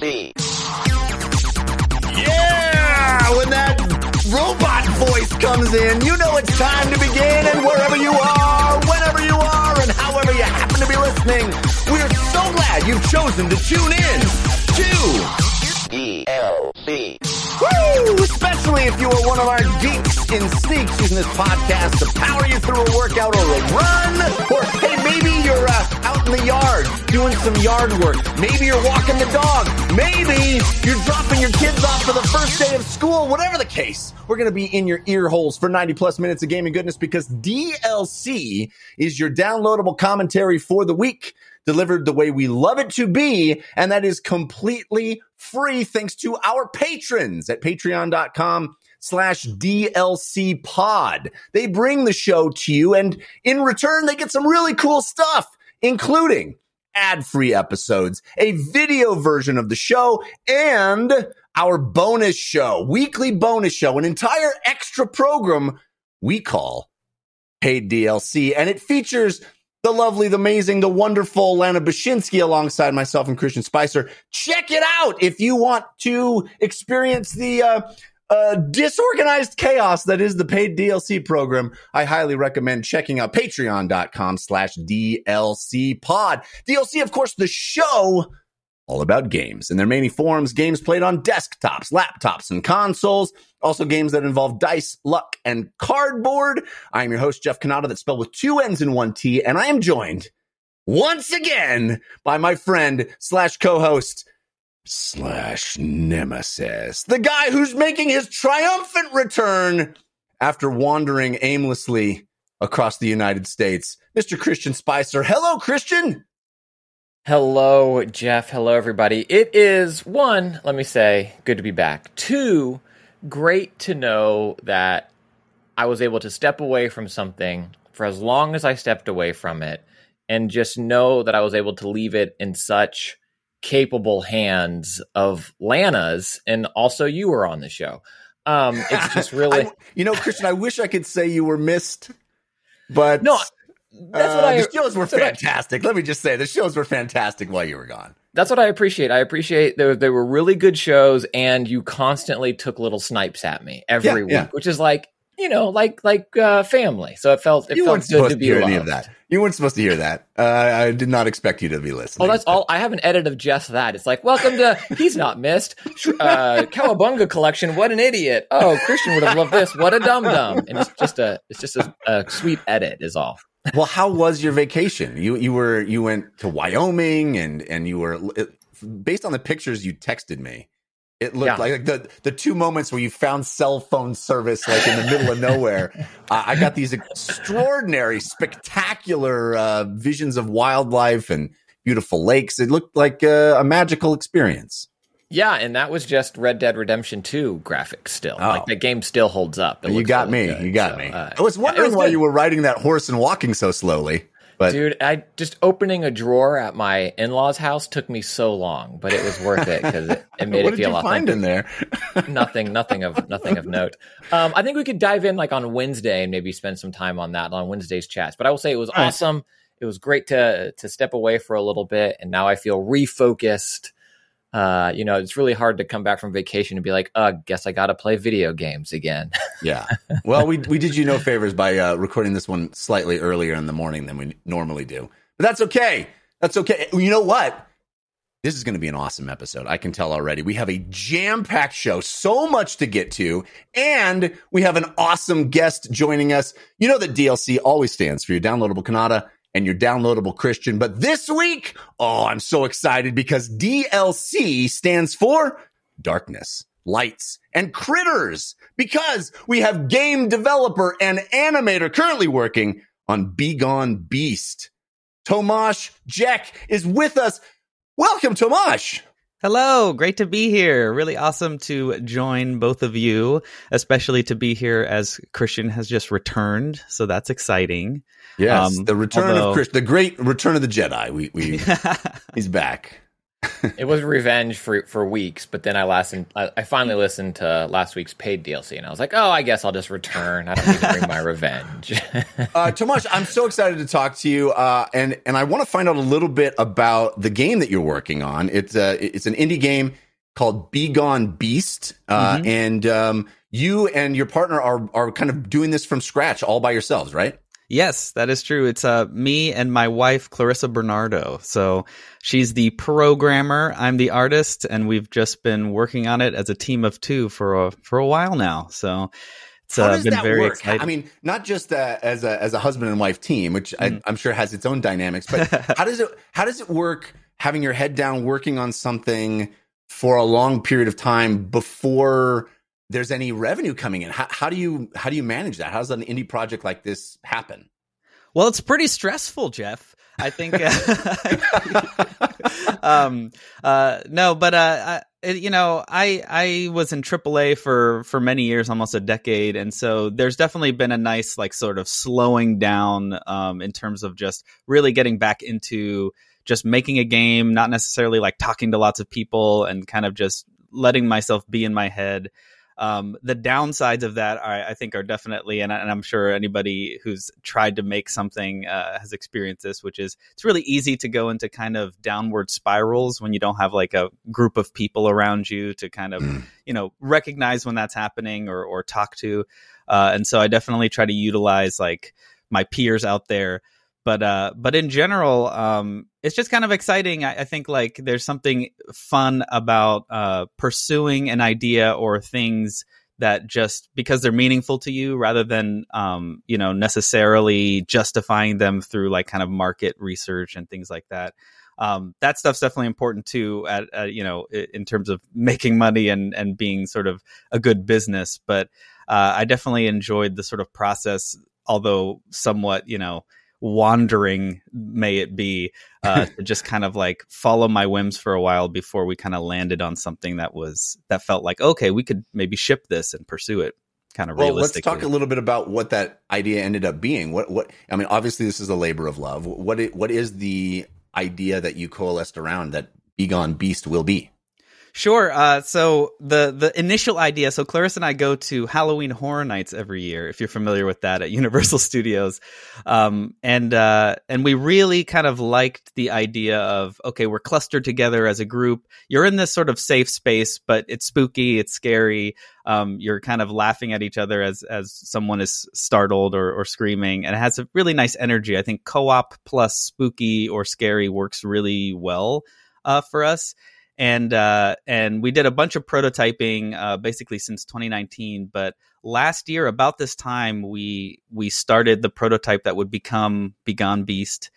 DLC. Yeah! When that robot voice comes in, you know it's time to begin. And wherever you are, whenever you are, and however you happen to be listening, we're so glad you've chosen to tune in to DLC. Especially if you are one of our geeks in sneaks using this podcast to power you through a workout or a run. Or hey, maybe you're uh, out in the yard doing some yard work. Maybe you're walking the dog. Maybe you're dropping your kids off for the first day of school. Whatever the case, we're going to be in your ear holes for 90 plus minutes of gaming goodness because DLC is your downloadable commentary for the week delivered the way we love it to be. And that is completely free thanks to our patrons at patreon.com slash DLC pod. They bring the show to you and in return, they get some really cool stuff, including ad free episodes, a video version of the show, and our bonus show, weekly bonus show, an entire extra program we call paid DLC. And it features the lovely, the amazing, the wonderful Lana Bashinsky alongside myself and Christian Spicer. Check it out if you want to experience the uh, uh, disorganized chaos that is the paid DLC program. I highly recommend checking out patreon.com slash DLC pod. DLC, of course, the show all about games and their many forms, games played on desktops, laptops, and consoles. Also games that involve dice, luck, and cardboard. I am your host, Jeff Cannata, that's spelled with two N's and one T, and I am joined once again by my friend slash co-host slash nemesis, the guy who's making his triumphant return after wandering aimlessly across the United States, Mr. Christian Spicer. Hello, Christian. Hello, Jeff. Hello, everybody. It is one, let me say, good to be back. Two, great to know that I was able to step away from something for as long as I stepped away from it and just know that I was able to leave it in such capable hands of Lana's and also you were on the show. Um, it's just really, I, you know, Christian, I wish I could say you were missed, but no, that's what uh, I. the shows were what I- fantastic. Let me just say, the shows were fantastic while you were gone. That's what I appreciate. I appreciate they, they were really good shows, and you constantly took little snipes at me every Yeah, week, yeah. which is like you know, like like uh, family. So it felt it you felt good to to, be hear loved. any of that. You weren't supposed to hear that. Uh, I did not expect you to be listening. Oh, that's all. I have an edit of just that. It's like, welcome to He's Not Missed. Uh, Cowabunga collection. What an idiot. Oh, Christian would have loved this. What a dum dum. And it's just a, it's just a, a sweet edit is all. Well, how was your vacation? You you were you went to Wyoming and and you were it, based on the pictures you texted me. It looked Yeah. like the the two moments where you found cell phone service like in the middle of nowhere. Uh, I got these extraordinary, spectacular uh, visions of wildlife and beautiful lakes. It looked like uh, a magical experience. Yeah, and that was just Red Dead Redemption 2 graphics still. Oh. Like the game still holds up. It you got really me. good. You got So, me. uh, I was it wondering was why good. you were riding that horse and walking so slowly. But Dude, I just opening a drawer at my in-laws' house took me so long, but it was worth it because it, it made what it did feel you find in there? nothing, nothing of nothing of note. Um, I think we could dive in like on Wednesday and maybe spend some time on that on Wednesday's chats. But I will say it was right. awesome. It was great to to step away for a little bit, and now I feel refocused. Uh, you know, it's really hard to come back from vacation and be like, "Uh, guess I got to play video games again." Yeah. Well, we we did you no favors by uh, recording this one slightly earlier in the morning than we normally do, but that's okay. That's okay. You know what? This is going to be an awesome episode. I can tell already. We have a jam packed show, so much to get to, and we have an awesome guest joining us. You know that DLC always stands for your downloadable Cannata and your downloadable Christian, but this week, oh, I'm so excited because DLC stands for darkness, lights, and critters because we have game developer and animator currently working on Begone Beast. Tomáš Jech is with us. Welcome, Tomáš. Hello, great to be here. Really awesome to join both of you, especially to be here as Christian has just returned. So that's exciting. Yes, Um, the return although- of Christian, the great return of the Jedi. We, we he's back. It was revenge for for weeks, but then I listened. I, I, finally listened to last week's paid DLC, and I was like, "Oh, I guess I'll just return. I don't need to bring my revenge." uh, Tomáš, I'm so excited to talk to you, uh, and and I want to find out a little bit about the game that you're working on. It's uh, it's an indie game called Begone Beast, uh, mm-hmm. and um, you and your partner are are kind of doing this from scratch, all by yourselves, right? Yes, that is true. It's uh, me and my wife, Clarissa Bernardo. So she's the programmer. I'm the artist, and we've just been working on it as a team of two for a for a while now. So it's How uh, been that very work? exciting. I mean, not just uh, as a as a husband and wife team, which mm. I, am sure has its own dynamics, but how does it how does it work? Having your head down, working on something for a long period of time before there's any revenue coming in. How, how do you how do you manage that? How does an indie project like this happen? Well, it's pretty stressful, Jeff. I think. Um, uh, no, but uh, I, you know, I I was in AAA for for many years, almost a decade, and so there's definitely been a nice like sort of slowing down um, in terms of just really getting back into just making a game, not necessarily like talking to lots of people, and kind of just letting myself be in my head um, the downsides of that, are, I think, are definitely, and, I, am sure anybody who's tried to make something uh, has experienced this, which is it's really easy to go into kind of downward spirals when you don't have like a group of people around you to kind of, mm. you know, recognize when that's happening or, or talk to. Uh, and so I definitely try to utilize like my peers out there but uh but in general um it's just kind of exciting. I, I, think like there's something fun about uh pursuing an idea or things that just because they're meaningful to you rather than um you know necessarily justifying them through like kind of market research and things like that. Um, that stuff's definitely important too at, at, you know in terms of making money and and being sort of a good business. But uh, i definitely enjoyed the sort of process although somewhat you know wandering may it be uh, to just kind of like follow my whims for a while before we kind of landed on something that was that felt like okay we could maybe ship this and pursue it kind of well let's talk a little bit about what that idea ended up being. What what i mean obviously this is a labor of love. What it, what is the idea that you coalesced around that Begone Beast will be Sure. Uh, so the the initial idea. So Clarissa and I go to Halloween Horror Nights every year. If you're familiar with that at Universal Studios, um, and uh, and we really kind of liked the idea of okay, we're clustered together as a group. You're in this sort of safe space, but it's spooky, it's scary. Um, you're kind of laughing at each other as as someone is startled or, or screaming, and it has a really nice energy. I think co-op plus spooky or scary works really well uh, for us and uh, and we did a bunch of prototyping uh, basically since 2019. But last year, about this time, we we started the prototype that would become Begone Beast,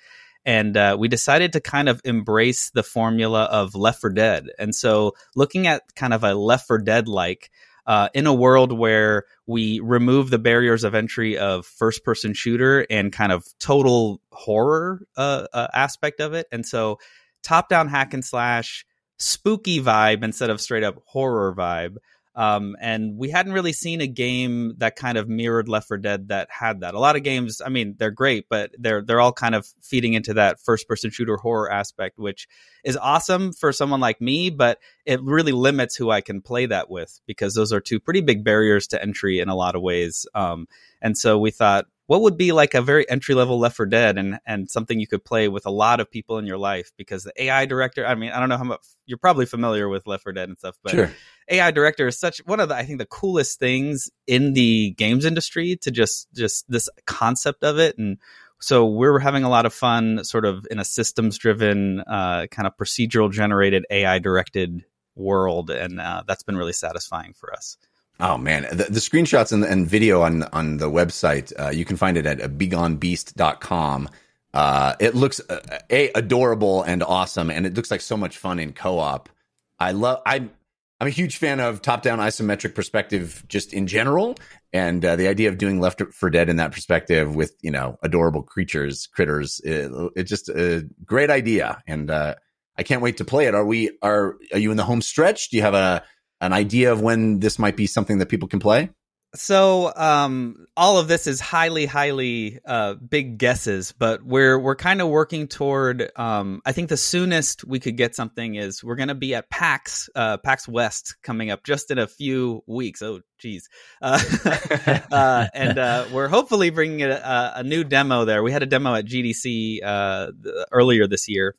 and uh, we decided to kind of embrace the formula of Left 4 Dead. And so, looking at kind of a Left 4 Dead like. Uh, in a world where we remove the barriers of entry of first person shooter and kind of total horror uh, uh, aspect of it. And so, top down hack and slash, spooky vibe instead of straight up horror vibe. Um, and we hadn't really seen a game that kind of mirrored Left 4 Dead that had that. A lot of games, I mean, they're great, but they're they're all kind of feeding into that first person shooter horror aspect, which is awesome for someone like me, but it really limits who I can play that with because those are two pretty big barriers to entry in a lot of ways. Um, and so we thought, what would be like a very entry level Left 4 Dead and and something you could play with a lot of people in your life because the AI director. I mean, I don't know how much you're probably familiar with Left 4 Dead and stuff, but sure. AI director is such one of the I think the coolest things in the games industry to just just this concept of it and. So we're having a lot of fun, sort of in a systems driven, uh, kind of procedural generated AI directed world, and uh, that's been really satisfying for us. Oh man, the, the screenshots and, and, video on on the website, uh, you can find it at begonebeast.com. Uh, it looks uh, a adorable and awesome, and it looks like so much fun in co-op. I love. I'm I'm a huge fan of top-down isometric perspective, just in general, and uh, the idea of doing Left 4 Dead in that perspective with you know adorable creatures, critters. It, it's just a great idea, and uh, I can't wait to play it. Are we? Are are you in the home stretch? Do you have a an idea of when this might be something that people can play? So um, all of this is highly, highly uh, big guesses, but we're we're kind of working toward. Um, I think the soonest we could get something is we're going to be at PAX uh, PAX West coming up just in a few weeks. Oh, geez, uh, uh, and uh, we're hopefully bringing a, a, new demo there. We had a demo at GDC uh, earlier this year.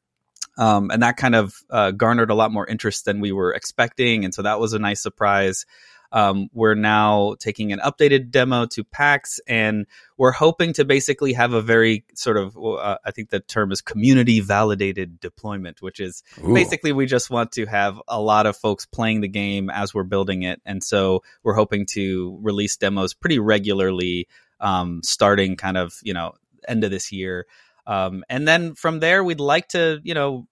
Um, and that kind of garnered a lot more interest than we were expecting, and so that was a nice surprise. Um, we're now taking an updated demo to PAX, and we're hoping to basically have a very sort of, uh, I think the term is community validated deployment, which is Ooh. basically we just want to have a lot of folks playing the game as we're building it. And so we're hoping to release demos pretty regularly, um, starting kind of, you know, end of this year. Um, and then from there, we'd like to, you know,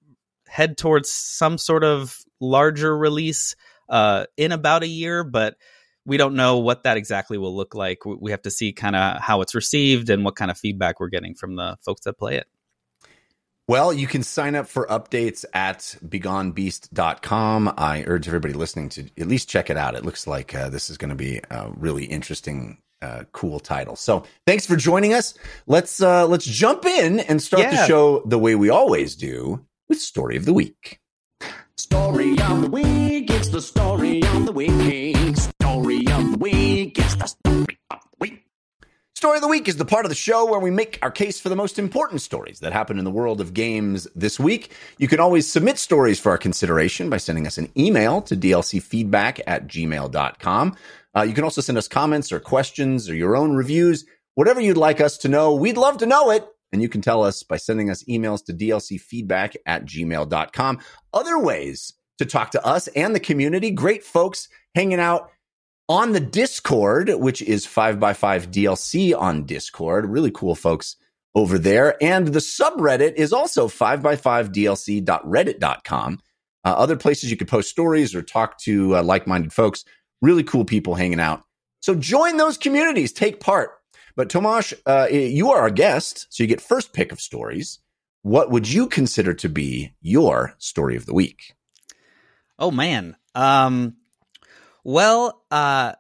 head towards some sort of larger release uh, in about a year, but we don't know what that exactly will look like. We have to see kind of how it's received and what kind of feedback we're getting from the folks that play it. Well, you can sign up for updates at begonebeast.com. I urge everybody listening to at least check it out. It looks like uh, this is going to be a really interesting, uh, cool title. So thanks for joining us. Let's uh, let's jump in and start yeah. the show the way we always do with story of the week. Story of the week, it's the story of the week. Story of the week, it's the story of the week. Story of the week is the part of the show where we make our case for the most important stories that happen in the world of games this week. You can always submit stories for our consideration by sending us an email to dlcfeedback at gmail.com. Uh, you can also send us comments or questions or your own reviews, whatever you'd like us to know. We'd love to know it. And you can tell us by sending us emails to dlcfeedback at gmail.com. Other ways to talk to us and the community, great folks hanging out on the Discord, which is 5x5 DLC on Discord. Really cool folks over there. And the subreddit is also 5x5dlc.reddit.com. Uh, other places you could post stories or talk to uh, like minded folks. Really cool people hanging out. So join those communities, take part. But Tomáš, uh, you are our guest, so you get first pick of stories. What would you consider to be your story of the week? Oh man. Um, well, uh,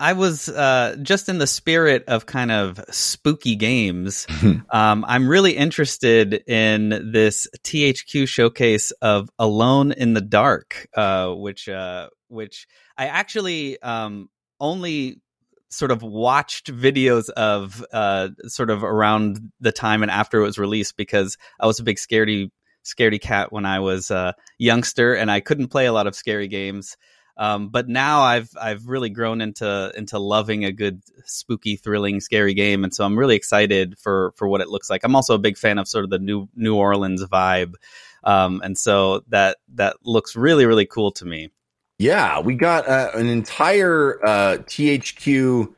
I was uh, just in the spirit of kind of spooky games. um, I'm really interested in this THQ showcase of Alone in the Dark, uh, which uh, which I actually um, only sort of watched videos of uh, sort of around the time and after it was released because I was a big scaredy scaredy cat when I was a youngster and I couldn't play a lot of scary games. Um, but now I've I've really grown into into loving a good spooky, thrilling, scary game, and so I'm really excited for for what it looks like. I'm also a big fan of sort of the New New Orleans vibe, um, and so that that looks really really cool to me. Yeah, we got uh, an entire uh, THQ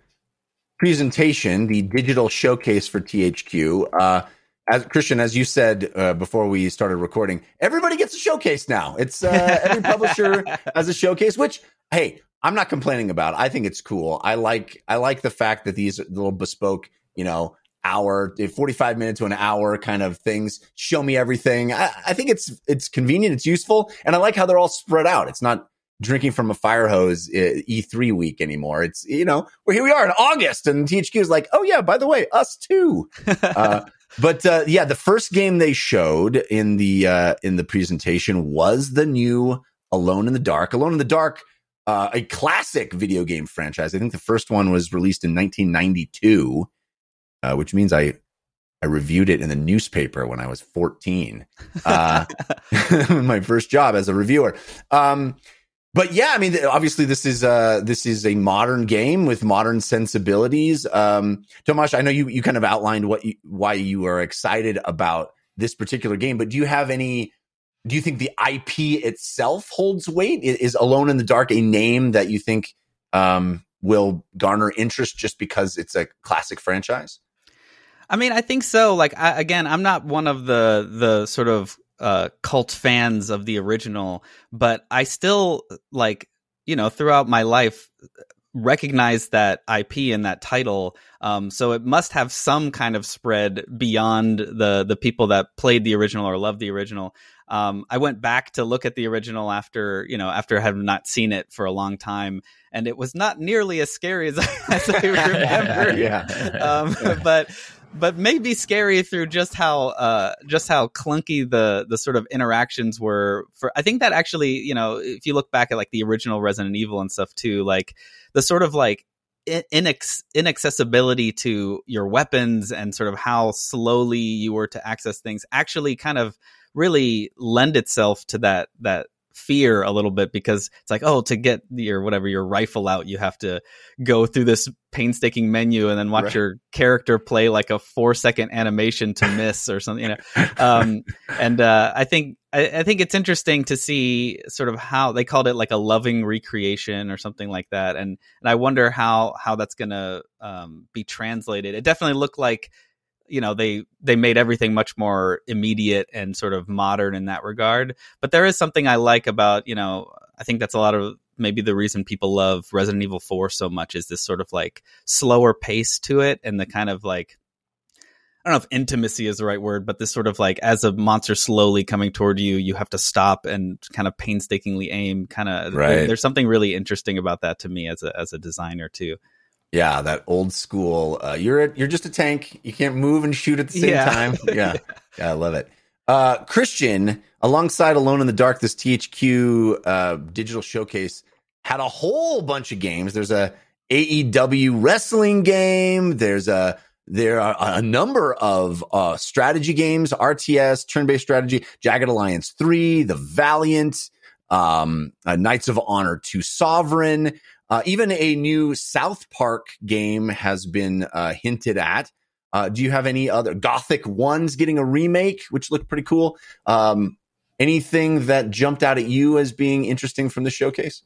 presentation, the digital showcase for THQ. Uh, as Christian, as you said uh, before we started recording, everybody gets a showcase now. It's uh, every publisher has a showcase, which hey, I'm not complaining about. I think it's cool. I like I like the fact that these little bespoke, you know, hour, 45 minutes to an hour kind of things show me everything. I, I think it's it's convenient, it's useful, and I like how they're all spread out. It's not drinking from a fire hose uh, E3 week anymore. It's, you know, well, here we are in August and THQ is like, oh yeah, by the way, us too. uh, but uh, yeah, the first game they showed in the uh, in the presentation was the new Alone in the Dark. Alone in the Dark, uh, a classic video game franchise. I think the first one was released in 1992, uh, which means I I reviewed it in the newspaper when I was 14. Uh, my first job as a reviewer. Um, but yeah, I mean, obviously this is uh this is a modern game with modern sensibilities. Um, Tomáš, I know you you kind of outlined what you, why you are excited about this particular game, but do you have any? Do you think the IP itself holds weight? Is Alone in the Dark a name that you think um, will garner interest just because it's a classic franchise? I mean, I think so. Like, I, again, I'm not one of the the sort of uh, cult fans of the original, but I still like you know throughout my life recognize that IP and that title. Um, so it must have some kind of spread beyond the the people that played the original or loved the original. Um, I went back to look at the original after you know after having not seen it for a long time, and it was not nearly as scary as, as I remember. yeah, um, but but maybe scary through just how uh, just how clunky the the sort of interactions were. For I think that actually you know if you look back at like the original Resident Evil and stuff too, like the sort of like inex- inaccessibility to your weapons and sort of how slowly you were to access things actually kind of really lend itself to that that fear a little bit because it's like oh to get your whatever your rifle out you have to go through this painstaking menu and then watch right. your character play like a four second animation to miss or something you know? Um, and uh, i think I, I, think it's interesting to see sort of how they called it like a loving recreation or something like that. And and i wonder how how that's gonna um, be translated. It definitely looked like you know they they made everything much more immediate and sort of modern in that regard but there is something i like about you know i think that's a lot of maybe the reason people love resident evil 4 so much is this sort of like slower pace to it and the kind of like I don't know if intimacy is the right word, but this sort of like as a monster slowly coming toward you, you have to stop and kind of painstakingly aim. Kind of, right. there's something really interesting about that to me as a as a designer too. Yeah, that old school. Uh, you're a, you're just a tank. You can't move and shoot at the same yeah. time. Yeah, yeah, I love it. Uh, Christian, alongside Alone in the Dark, this THQ uh, digital showcase had a whole bunch of games. There's a AEW wrestling game. There's a there are a number of uh, strategy games, RTS, turn-based strategy, Jagged Alliance 3, The Valiant, um, uh, Knights of Honor 2 Sovereign, uh, even a new South Park game has been uh, hinted at. Uh, do you have any other Gothic ones getting a remake, which looked pretty cool? Um, anything that jumped out at you as being interesting from the showcase?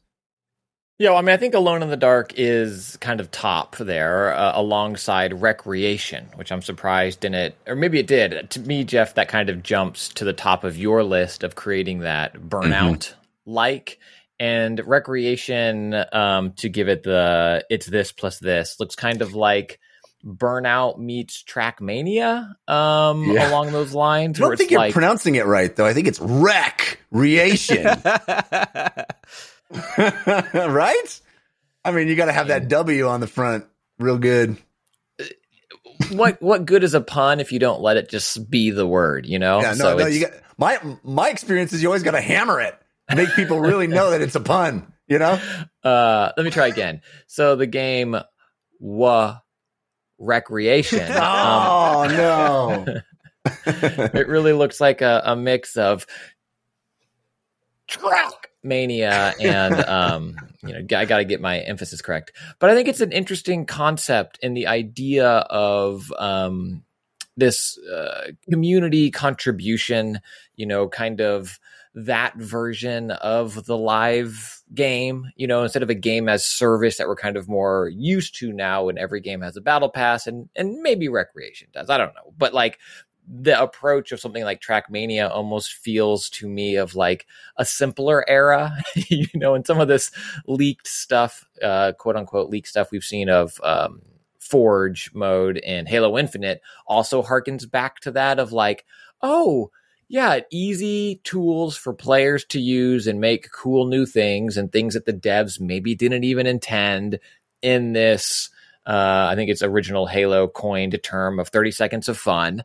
Yeah, well, I mean, I think Alone in the Dark is kind of top there, uh, alongside Wreckreation, which I'm surprised didn't, or maybe it did. To me, Jeff, that kind of jumps to the top of your list of creating that burnout like. Mm-hmm and Wreckreation um, to give it the it's this plus this looks kind of like burnout meets trackmania um, yeah. along those lines i don't think you're like... pronouncing it right though. I think it's Wreckreation. Right? I mean you got to have that w on the front real good. What what good is a pun if you don't let it just be the word you know? Yeah no so no you got my my experience is you always got to hammer it make people really know that it's a pun, you know? Uh, let me try again. So the game wa Wreckreation. oh um, no. it really looks like a, a mix of track mania and um you know i got to get my emphasis correct but i think it's an interesting concept in the idea of um this uh, community contribution you know kind of that version of the live game, you know, instead of a game as service that we're kind of more used to now and every game has a battle pass and and maybe Wreckreation does. I don't know. But like the approach of something like Trackmania almost feels to me of like a simpler era, you know, and some of this leaked stuff, uh, quote unquote leaked stuff we've seen of um, Forge mode and Halo Infinite also harkens back to that of like, oh, yeah, easy tools for players to use and make cool new things and things that the devs maybe didn't even intend in this. Uh, I think it's original Halo coined term of 30 seconds of fun.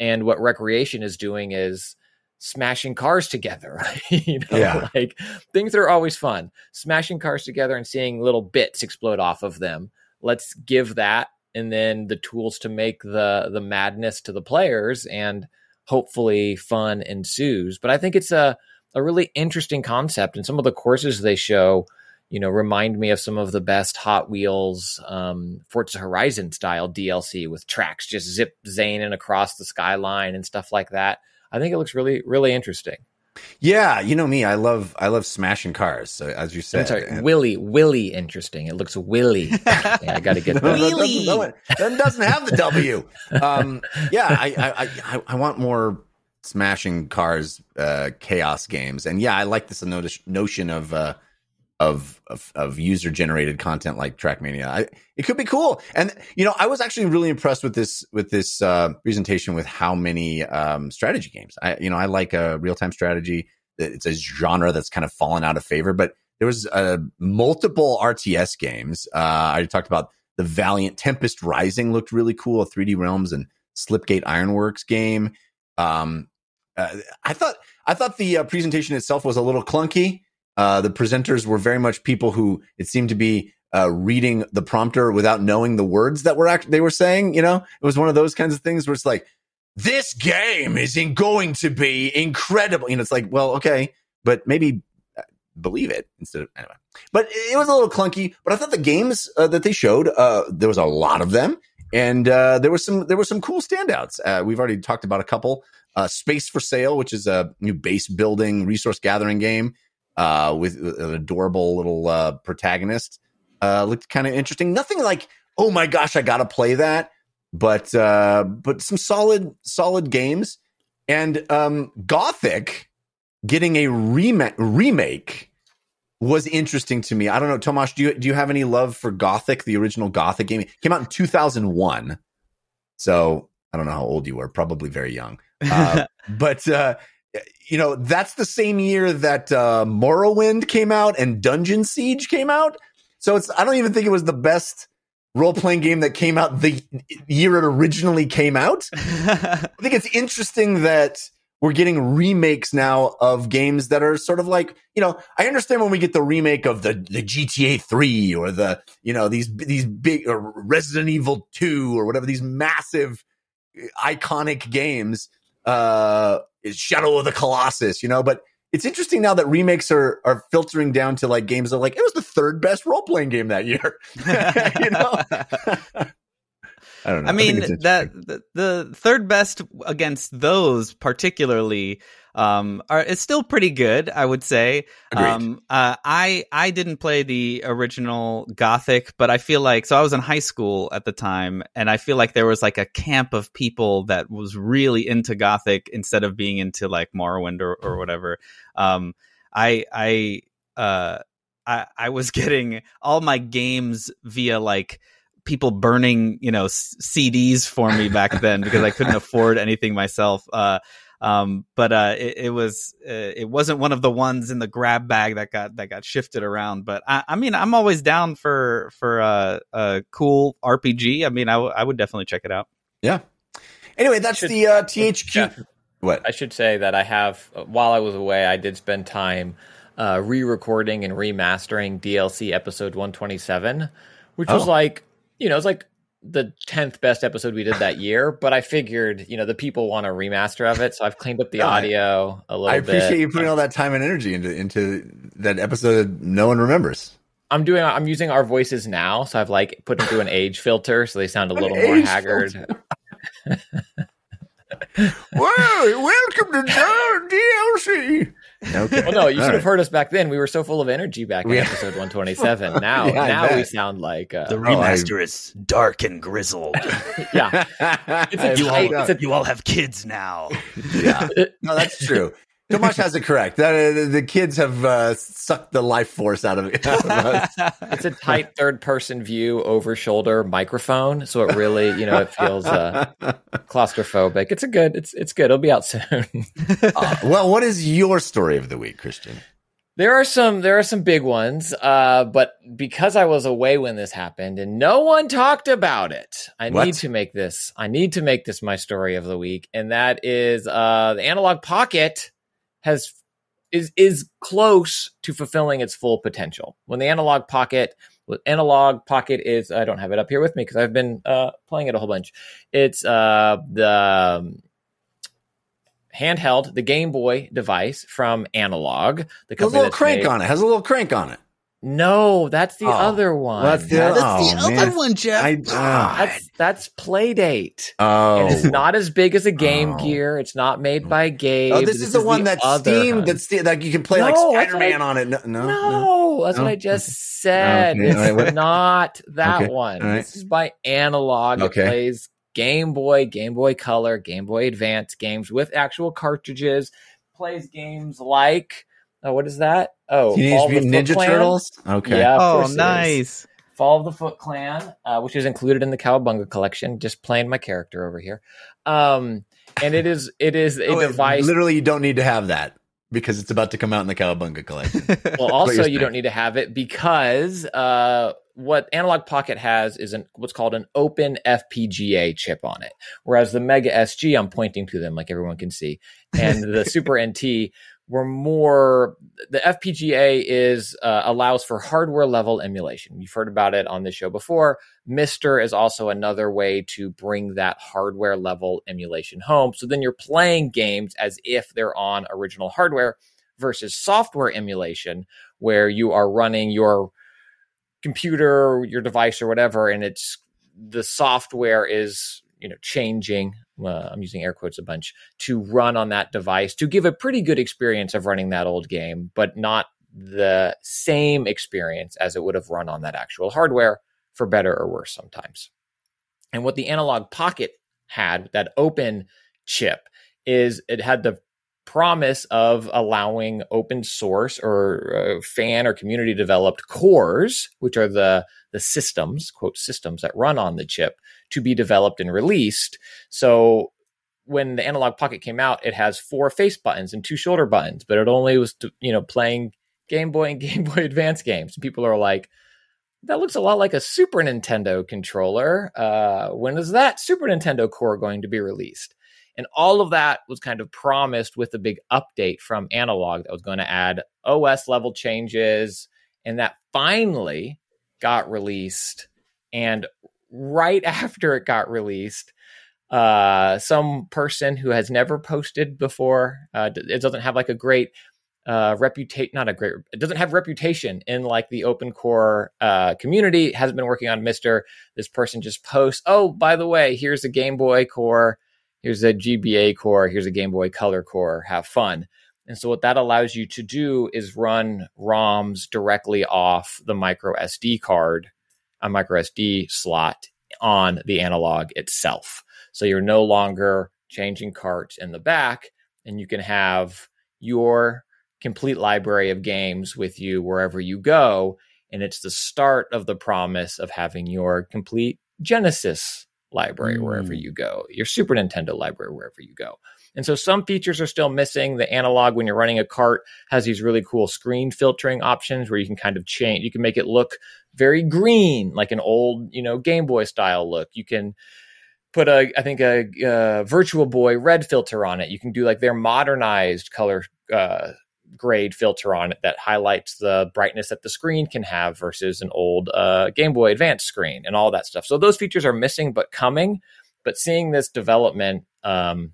And what Wreckreation is doing is smashing cars together. you know, yeah. like things that are always fun, smashing cars together and seeing little bits explode off of them. Let's give that and then the tools to make the the madness to the players and hopefully fun ensues. But I think it's a, a really interesting concept. And some of the courses they show, you know, remind me of some of the best Hot Wheels, um, Forza Horizon style DLC with tracks just zip zaning across the skyline and stuff like that. I think it looks really, really interesting. Yeah, you know me. I love I love smashing cars. So as you said, sorry, and... Willy Willy interesting. It looks Willy. yeah, I got to get no, that. Willy. That doesn't, doesn't have the W. Um, yeah, I, I I I want more smashing cars uh, chaos games, and yeah, I like this notion of uh, of of, of user generated content like Trackmania. I, it could be cool. And you know, I was actually really impressed with this with this uh, presentation with how many um, strategy games. I you know, I like a real time strategy. It's a genre that's kind of fallen out of favor, but there was uh, multiple RTS games. Uh, I talked about the Valiant Tempest Rising looked really cool, 3D Realms and Slipgate Ironworks game. Um, uh, I thought I thought the uh, presentation itself was a little clunky. Uh, the presenters were very much people who it seemed to be uh, reading the prompter without knowing the words that were act- they were saying. You know, it was one of those kinds of things where it's like, "This game is in going to be incredible," and it's like, well, okay, but maybe uh, believe it instead of anyway. But it was a little clunky. But I thought the games uh, that they showed, uh, there was a lot of them, and uh, there was some there were some cool standouts. Uh, we've already talked about a couple. Space for Sale, which is a new base building resource gathering game uh, with an adorable little uh, protagonist, uh, looked kind of interesting. Nothing like, oh my gosh, I gotta play that, but uh, but some solid solid games. And um, Gothic getting a remake remake was interesting to me. I don't know, Tomáš, do you do you have any love for Gothic, the original Gothic game? It came out in 2001. So I don't know how old you were, probably very young. Uh, but uh, you know, that's the same year that uh, Morrowind came out and Dungeon Siege came out. So it's I don't even think it was the best role playing game that came out the year it originally came out. I think it's interesting that we're getting remakes now of games that are sort of like, you know, I understand when we get the remake of the, the GTA 3 or the, you know, these, these big or Resident Evil 2 or whatever, these massive iconic games, uh, Shadow of the Colossus, you know, but it's interesting now that remakes are are filtering down to like games that like it was the third best role playing game that year. you know. I don't know. I mean I that the, the, third best against those particularly um, are it's still pretty good, I would say. Um, uh, I I didn't play the original Gothic, but I feel like so I was in high school at the time, and I feel like there was like a camp of people that was really into Gothic instead of being into like Morrowind or, or whatever. Um, I I uh I I was getting all my games via like people burning you know CDs for me back then because I couldn't afford anything myself. Uh, um, but uh, it, it, was uh, it wasn't one of the ones in the grab bag that got that got shifted around. But I, I mean, I'm always down for for uh, a cool RPG. I mean, I, w- I would definitely check it out. Yeah. Anyway, that's should, the uh, THQ. Yeah. What I should say that I have while I was away, I did spend time uh, re-recording and remastering DLC episode 127, which oh. was like you know, it's like the 10th best episode we did that year, but I figured, you know, the people want a remaster of it, so I've cleaned up the audio a little I appreciate bit. you putting all that time and energy into into that episode no one remembers. I'm doing I'm using our voices now, so I've like put them through an age filter so they sound a little more haggard. well, welcome to DLC. Okay. Well, no, you All should have heard us back then. We were so full of energy back in yeah. episode 127. Now, yeah, now we sound like uh, the remaster oh, I... is dark and grizzled. yeah, it's a you, all, it's a, you all have kids now. Yeah, no, that's true. Tomáš has it correct. The, the kids have uh, sucked the life force out of, it. it's a tight third person view over shoulder microphone, so it really, you know, it feels uh, claustrophobic. It's a good. It's it's good. It'll be out soon. uh, well, what is your story of the week, Christian? There are some there are some big ones, uh, but because I was away when this happened and no one talked about it, I what? need to make this. I need to make this my story of the week, and that is uh, the Analogue Pocket has is is close to fulfilling its full potential. When the Analogue Pocket, Analogue Pocket is I don't have it up here with me because I've been uh, playing it a whole bunch. It's uh, the um, handheld, the Game Boy device from Analogue. The has a little crank made, on it. Has a little crank on it. No, that's the oh, other one. That's the, that's oh, the other one, Jeff. I, uh, that's that's Playdate. Oh, and it's not as big as a Game oh. Gear. It's not made by Gabe. Oh, this, this is the one that's Steam. That's Steam, like you can play no, like Spider Man on it. No, no, no that's no. what I just said. Okay. It's right, not that okay. one. Right. This is by Analogue. Okay. It plays Game Boy, Game Boy Color, Game Boy Advance games with actual cartridges. Plays games like Oh, what is that? Oh, Teenage Mutant Ninja Clan? Turtles. Okay. Yeah. Oh, nice. Fall of the Foot Clan, uh, which is included in the Cowabunga collection. Just playing my character over here. Um, and it is it is a oh, device. Literally, you don't need to have that because it's about to come out in the Cowabunga collection. well, also you don't need to have it because uh, what Analogue Pocket has is an, what's called an open FPGA chip on it, whereas the Mega SG, I'm pointing to them like everyone can see, and the Super NT were more the FPGA is uh, allows for hardware level emulation. You've heard about it on the show before. MiSTer is also another way to bring that hardware level emulation home. So then you're playing games as if they're on original hardware versus software emulation where you are running your computer, your device or whatever and it's the software is you know changing uh, i'm using air quotes a bunch to run on that device to give a pretty good experience of running that old game but not the same experience as it would have run on that actual hardware for better or worse sometimes. And what the Analogue Pocket had that open chip is it had the promise of allowing open source or uh, fan or community developed cores, which are the the systems, quote systems that run on the chip, to be developed and released. So when the Analogue Pocket came out, it has four face buttons and two shoulder buttons, but it only was to, you know playing Game Boy and Game Boy Advance games. People are like, that looks a lot like a Super Nintendo controller. Uh, when is that Super Nintendo core going to be released? And all of that was kind of promised with a big update from Analogue that was going to add OS level changes. And that finally got released. And right after it got released, uh, some person who has never posted before, uh, it doesn't have like a great uh, reputation, not a great, it doesn't have reputation in like the open core uh, community, hasn't been working on MiSTer. This person just posts, oh, by the way, here's a Game Boy core here's a GBA core, here's a Game Boy Color core, have fun. And so what that allows you to do is run ROMs directly off the micro SD card, a micro SD slot on the Analogue itself. So you're no longer changing carts in the back and you can have your complete library of games with you wherever you go and it's the start of the promise of having your complete Genesis library mm. wherever you go, your Super Nintendo library wherever you go. And so some features are still missing. The Analogue, when you're running a cart, has these really cool screen filtering options where you can kind of change, you can make it look very green, like an old, you know, Game Boy style look. You can put a, I think, a, a Virtual Boy red filter on it. You can do like their modernized color uh, grade filter on it that highlights the brightness that the screen can have versus an old uh, Game Boy Advance screen and all that stuff. So those features are missing but coming. But seeing this development, um,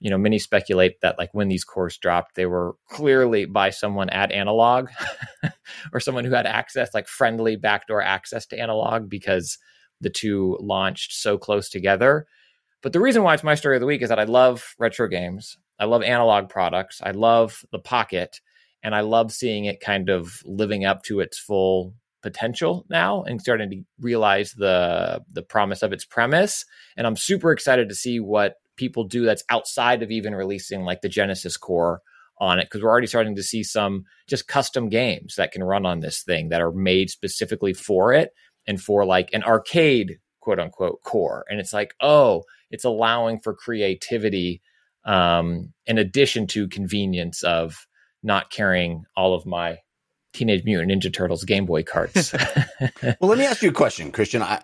you know, many speculate that like when these cores dropped, they were clearly by someone at Analogue or someone who had access, like friendly backdoor access to Analogue because the two launched so close together. But the reason why it's my story of the week is that I love retro games. I love Analogue products. I love the pocket and I love seeing it kind of living up to its full potential now and starting to realize the the promise of its premise and I'm super excited to see what people do that's outside of even releasing like the Genesis core on it because we're already starting to see some just custom games that can run on this thing that are made specifically for it and for like an arcade quote unquote core and it's like oh it's allowing for creativity um, in addition to convenience of not carrying all of my Teenage Mutant Ninja Turtles Game Boy carts. well, let me ask you a question, Christian. I,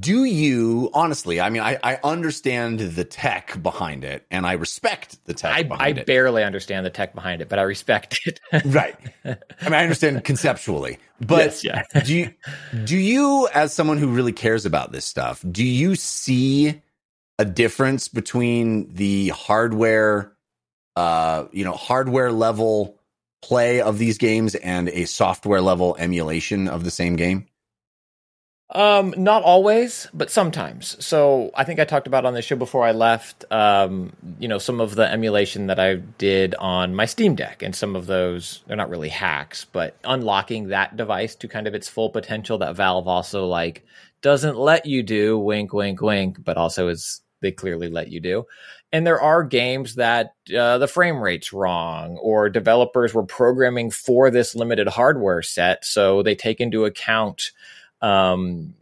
do you honestly? I mean, I, I understand the tech behind it, and I respect the tech. I, I barely understand the tech behind it, but I respect it. right. I mean, I understand conceptually, but yes, yeah. do you do you, as someone who really cares about this stuff, do you see a difference between the hardware, uh, you know, hardware level play of these games and a software level emulation of the same game? Um, not always, but sometimes. So I think I talked about on the show before I left, um, you know, some of the emulation that I did on my Steam Deck, and some of those they're not really hacks, but unlocking that device to kind of its full potential that Valve also like doesn't let you do, wink, wink, wink, but also is they clearly let you do. And there are games that uh, the frame rate's wrong, or developers were programming for this limited hardware set, so they take into account um,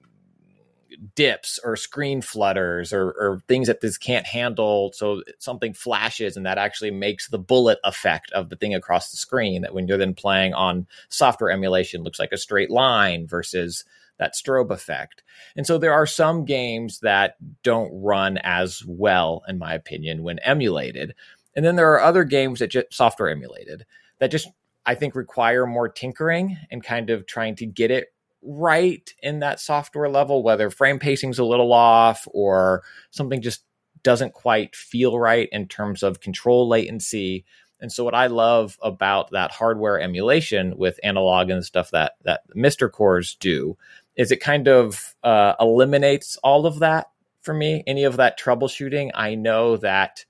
dips or screen flutters or, or, things that this can't handle. So something flashes and that actually makes the bullet effect of the thing across the screen that when you're then playing on software emulation looks like a straight line versus that strobe effect. And so there are some games that don't run as well, in my opinion, when emulated. And then there are other games that just software emulated that just I think require more tinkering and kind of trying to get it right in that software level, whether frame pacing's a little off or something just doesn't quite feel right in terms of control latency. And so what I love about that hardware emulation with Analogue and stuff that that MiSTer cores do is it kind of uh, eliminates all of that for me, any of that troubleshooting. I know that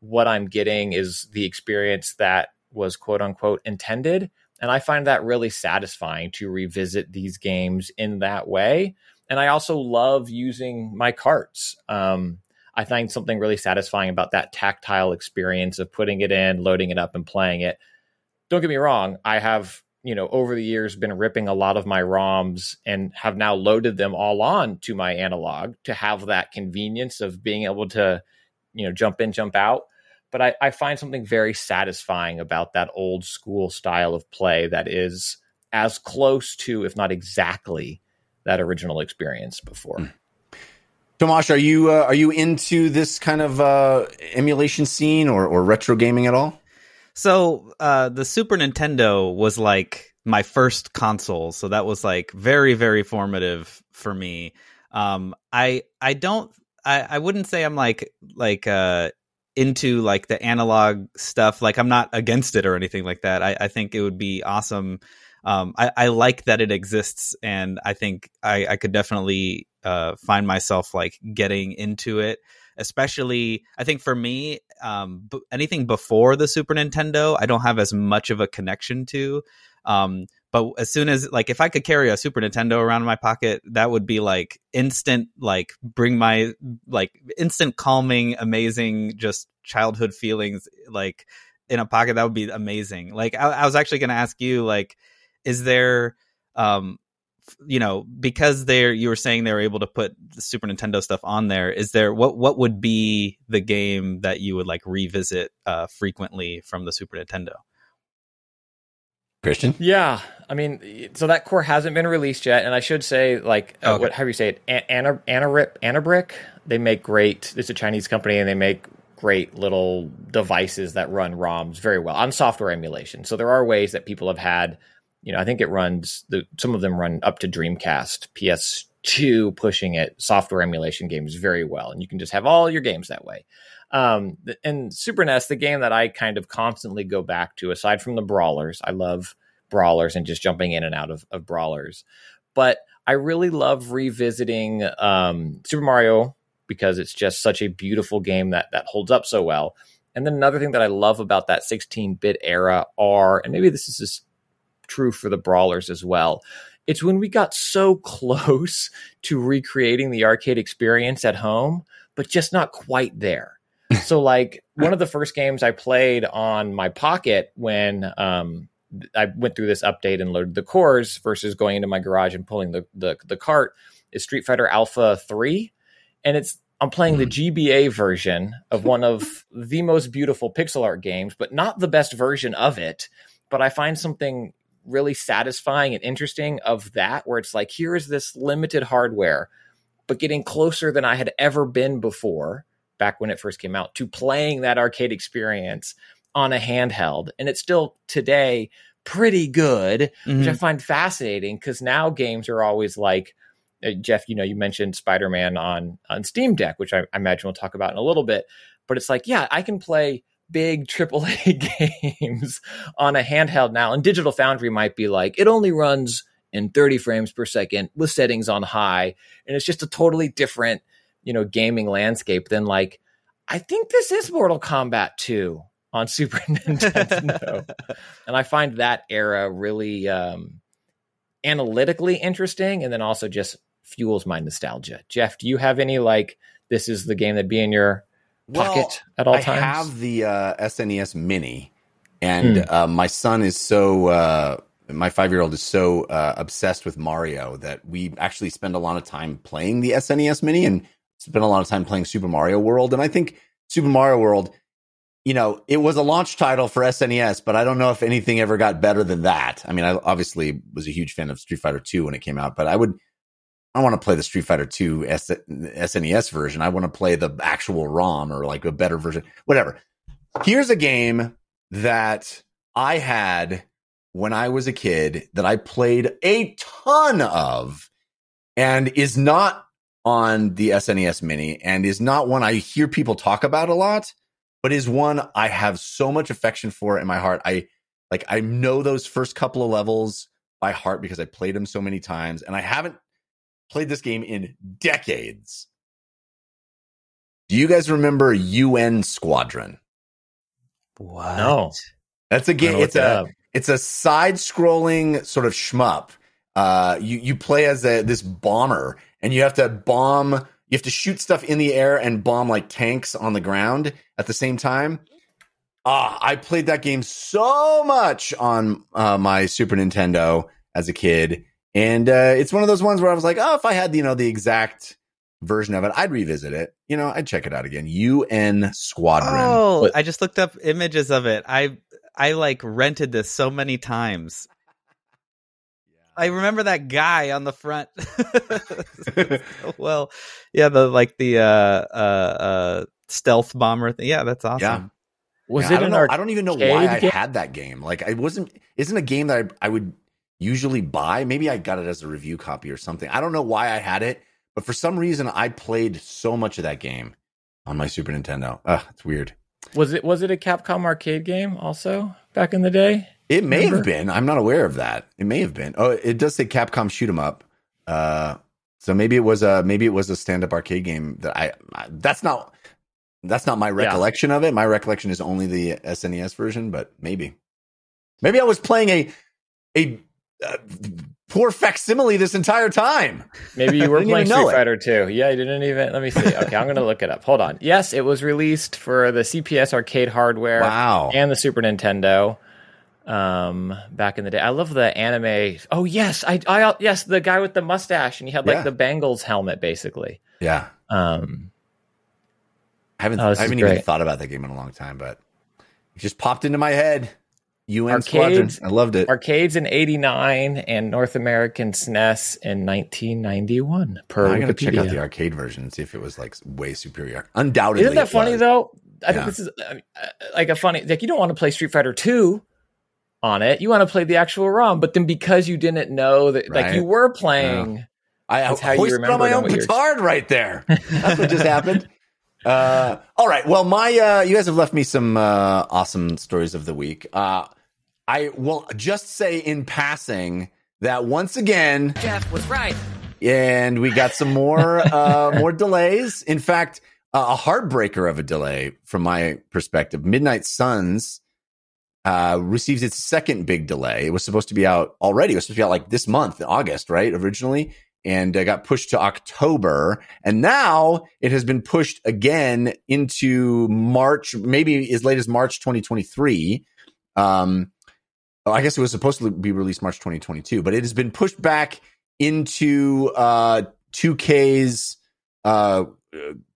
what I'm getting is the experience that was quote unquote intended. And I find that really satisfying to revisit these games in that way. And I also love using my carts. Um, I find something really satisfying about that tactile experience of putting it in, loading it up, and playing it. Don't get me wrong, I have you know over the years been ripping a lot of my ROMs and have now loaded them all on to my Analogue to have that convenience of being able to you know jump in, jump out but I, I find something very satisfying about that old school style of play that is as close to, if not exactly, that original experience before. Mm. Tomáš, are you uh, are you into this kind of uh, emulation scene or, or retro gaming at all? So uh, the Super Nintendo was like my first console, so that was like very very formative for me. Um, I I don't I, I wouldn't say I'm like like uh into like the analog stuff. Like I'm not against it or anything like that. I, I think it would be awesome. Um, I, I, like that it exists, and I think I, I could definitely uh, find myself like getting into it. Especially, I think for me, um, b- anything before the Super Nintendo, I don't have as much of a connection to. Um, but as soon as like if I could carry a Super Nintendo around in my pocket, that would be like instant like bring my like instant calming, amazing just childhood feelings like in a pocket. That would be amazing. Like I, I was actually going to ask you like, is there um you know because they're you were saying they were able to put the super nintendo stuff on there is there what what would be the game that you would like revisit uh frequently from the super nintendo Christian? Yeah, I mean, so that core hasn't been released yet, and I should say, like, uh, okay. what how do you say it? Anna Anarip Anabrick. They make great. It's a Chinese company, and they make great little devices that run ROMs very well on software emulation. So there are ways that people have had. You know, I think it runs. The, some of them run up to Dreamcast, PS2, pushing it software emulation games very well, and you can just have all your games that way. Um, and Super NES, the game that I kind of constantly go back to, aside from the brawlers, I love brawlers and just jumping in and out of, of brawlers. But I really love revisiting um, Super Mario because it's just such a beautiful game that that holds up so well. And then another thing that I love about that 16-bit era are, and maybe this is just true for the brawlers as well. It's when we got so close to recreating the arcade experience at home, but just not quite there so like one of the first games I played on my pocket when um, I went through this update and loaded the cores versus going into my garage and pulling the the, the cart is Street Fighter Alpha 3 and it's I'm playing the mm. GBA version of one of the most beautiful pixel art games, but not the best version of it. But I find something really satisfying and interesting of that, where it's like, here is this limited hardware, but getting closer than I had ever been before back when it first came out to playing that arcade experience on a handheld. And it's still today pretty good, mm-hmm. which I mm-hmm. find fascinating because now games are always like, uh, Jeff, you know, you mentioned Spider Man on, on Steam Deck, which I, I imagine we'll talk about in a little bit. But it's like, yeah, I can play big AAA games on a handheld now. And Digital Foundry might be like, it only runs in 30 frames per second with settings on high. And it's just a totally different you know gaming landscape than like I think this is Mortal Kombat 2 on Super Nintendo. and I find that era really um, analytically interesting and then also just fuels my nostalgia. Jeff, do you have any like this is the game that'd be in your pocket well, at all I times? I have the uh, SNES Mini, and hmm. uh, my son is so. Uh, my five year old is so uh, obsessed with Mario that we actually spend a lot of time playing the SNES Mini and spend a lot of time playing Super Mario World. And I think Super Mario World, you know, it was a launch title for SNES, but I don't know if anything ever got better than that. I mean, I obviously was a huge fan of Street Fighter 2 when it came out, but I would I want to play the Street Fighter 2 S- SNES version. I want to play the actual ROM or like a better version, whatever. Here's a game that I had when I was a kid that I played a ton of and is not on the SNES Mini and is not one I hear people talk about a lot, but is one I have so much affection for in my heart. I like I know those first couple of levels by heart because I played them so many times and I haven't played this game in decades. Do you guys remember UN Squadron? What? No. That's a game. It's a up. it's a side scrolling sort of shmup. Uh, you you play as a this bomber and you have to bomb. You have to shoot stuff in the air and bomb like tanks on the ground at the same time. Ah, I played that game so much on uh, my Super Nintendo as a kid, and uh, it's one of those ones where I was like, oh, if I had, you know, the exact version of it, I'd revisit it. You know, I'd check it out again. UN Squadron. Oh, but- I just looked up images of it. I I like rented this so many times. I remember that guy on the front. well, yeah, the like the uh uh uh stealth bomber thing. Yeah, that's awesome. Yeah. Was yeah, it I don't, know, I don't even know why I had that game. Like I wasn't isn't a game that I, I would usually buy. Maybe I got it as a review copy or something. I don't know why I had it, but for some reason I played so much of that game on my Super Nintendo. Ugh, it's weird. Was it was it a Capcom arcade game also back in the day? It may Remember? have been. I'm not aware of that. It may have been. Oh, it does say Capcom Shoot 'em Up. Uh, so maybe it was a maybe it was a stand up arcade game that I. That's not that's not my recollection yeah. of it. My recollection is only the SNES version, but maybe maybe I was playing a a uh, poor facsimile this entire time. Maybe you were playing Street Fighter 2. Yeah, you didn't even. Let me see. Okay, I'm going to look it up. Hold on. Yes, it was released for the CPS arcade hardware wow. and the Super Nintendo um back in the day i love the anime oh yes i i yes the guy with the mustache and he had like yeah. the bengals helmet basically yeah um i haven't oh, i haven't even thought about that game in a long time but it just popped into my head UN arcades, Squadron. I loved it. Arcades in '89 and North American SNES in 1991. Per I gotta check out the arcade version and see if it was like way superior. Undoubtedly, isn't that funny was. though? I yeah. think this is uh, like a funny. Like you don't want to play Street Fighter Two on it. You want to play the actual ROM, but then because you didn't know that, right. like you were playing, yeah. I, I how you remember on my own petard right there. That's what just happened. Uh, all right. Well, my uh, you guys have left me some uh, awesome stories of the week. Uh, I will just say in passing that once again, Jeff was right, and we got some more uh, more delays. In fact, a heartbreaker of a delay from my perspective. Midnight Suns uh, receives its second big delay. It was supposed to be out already. It was supposed to be out like this month, August, right? Originally, and uh, got pushed to October. And now it has been pushed again into March, maybe as late as March 2023. Um, I guess it was supposed to be released March 2022, but it has been pushed back into uh, 2K's uh,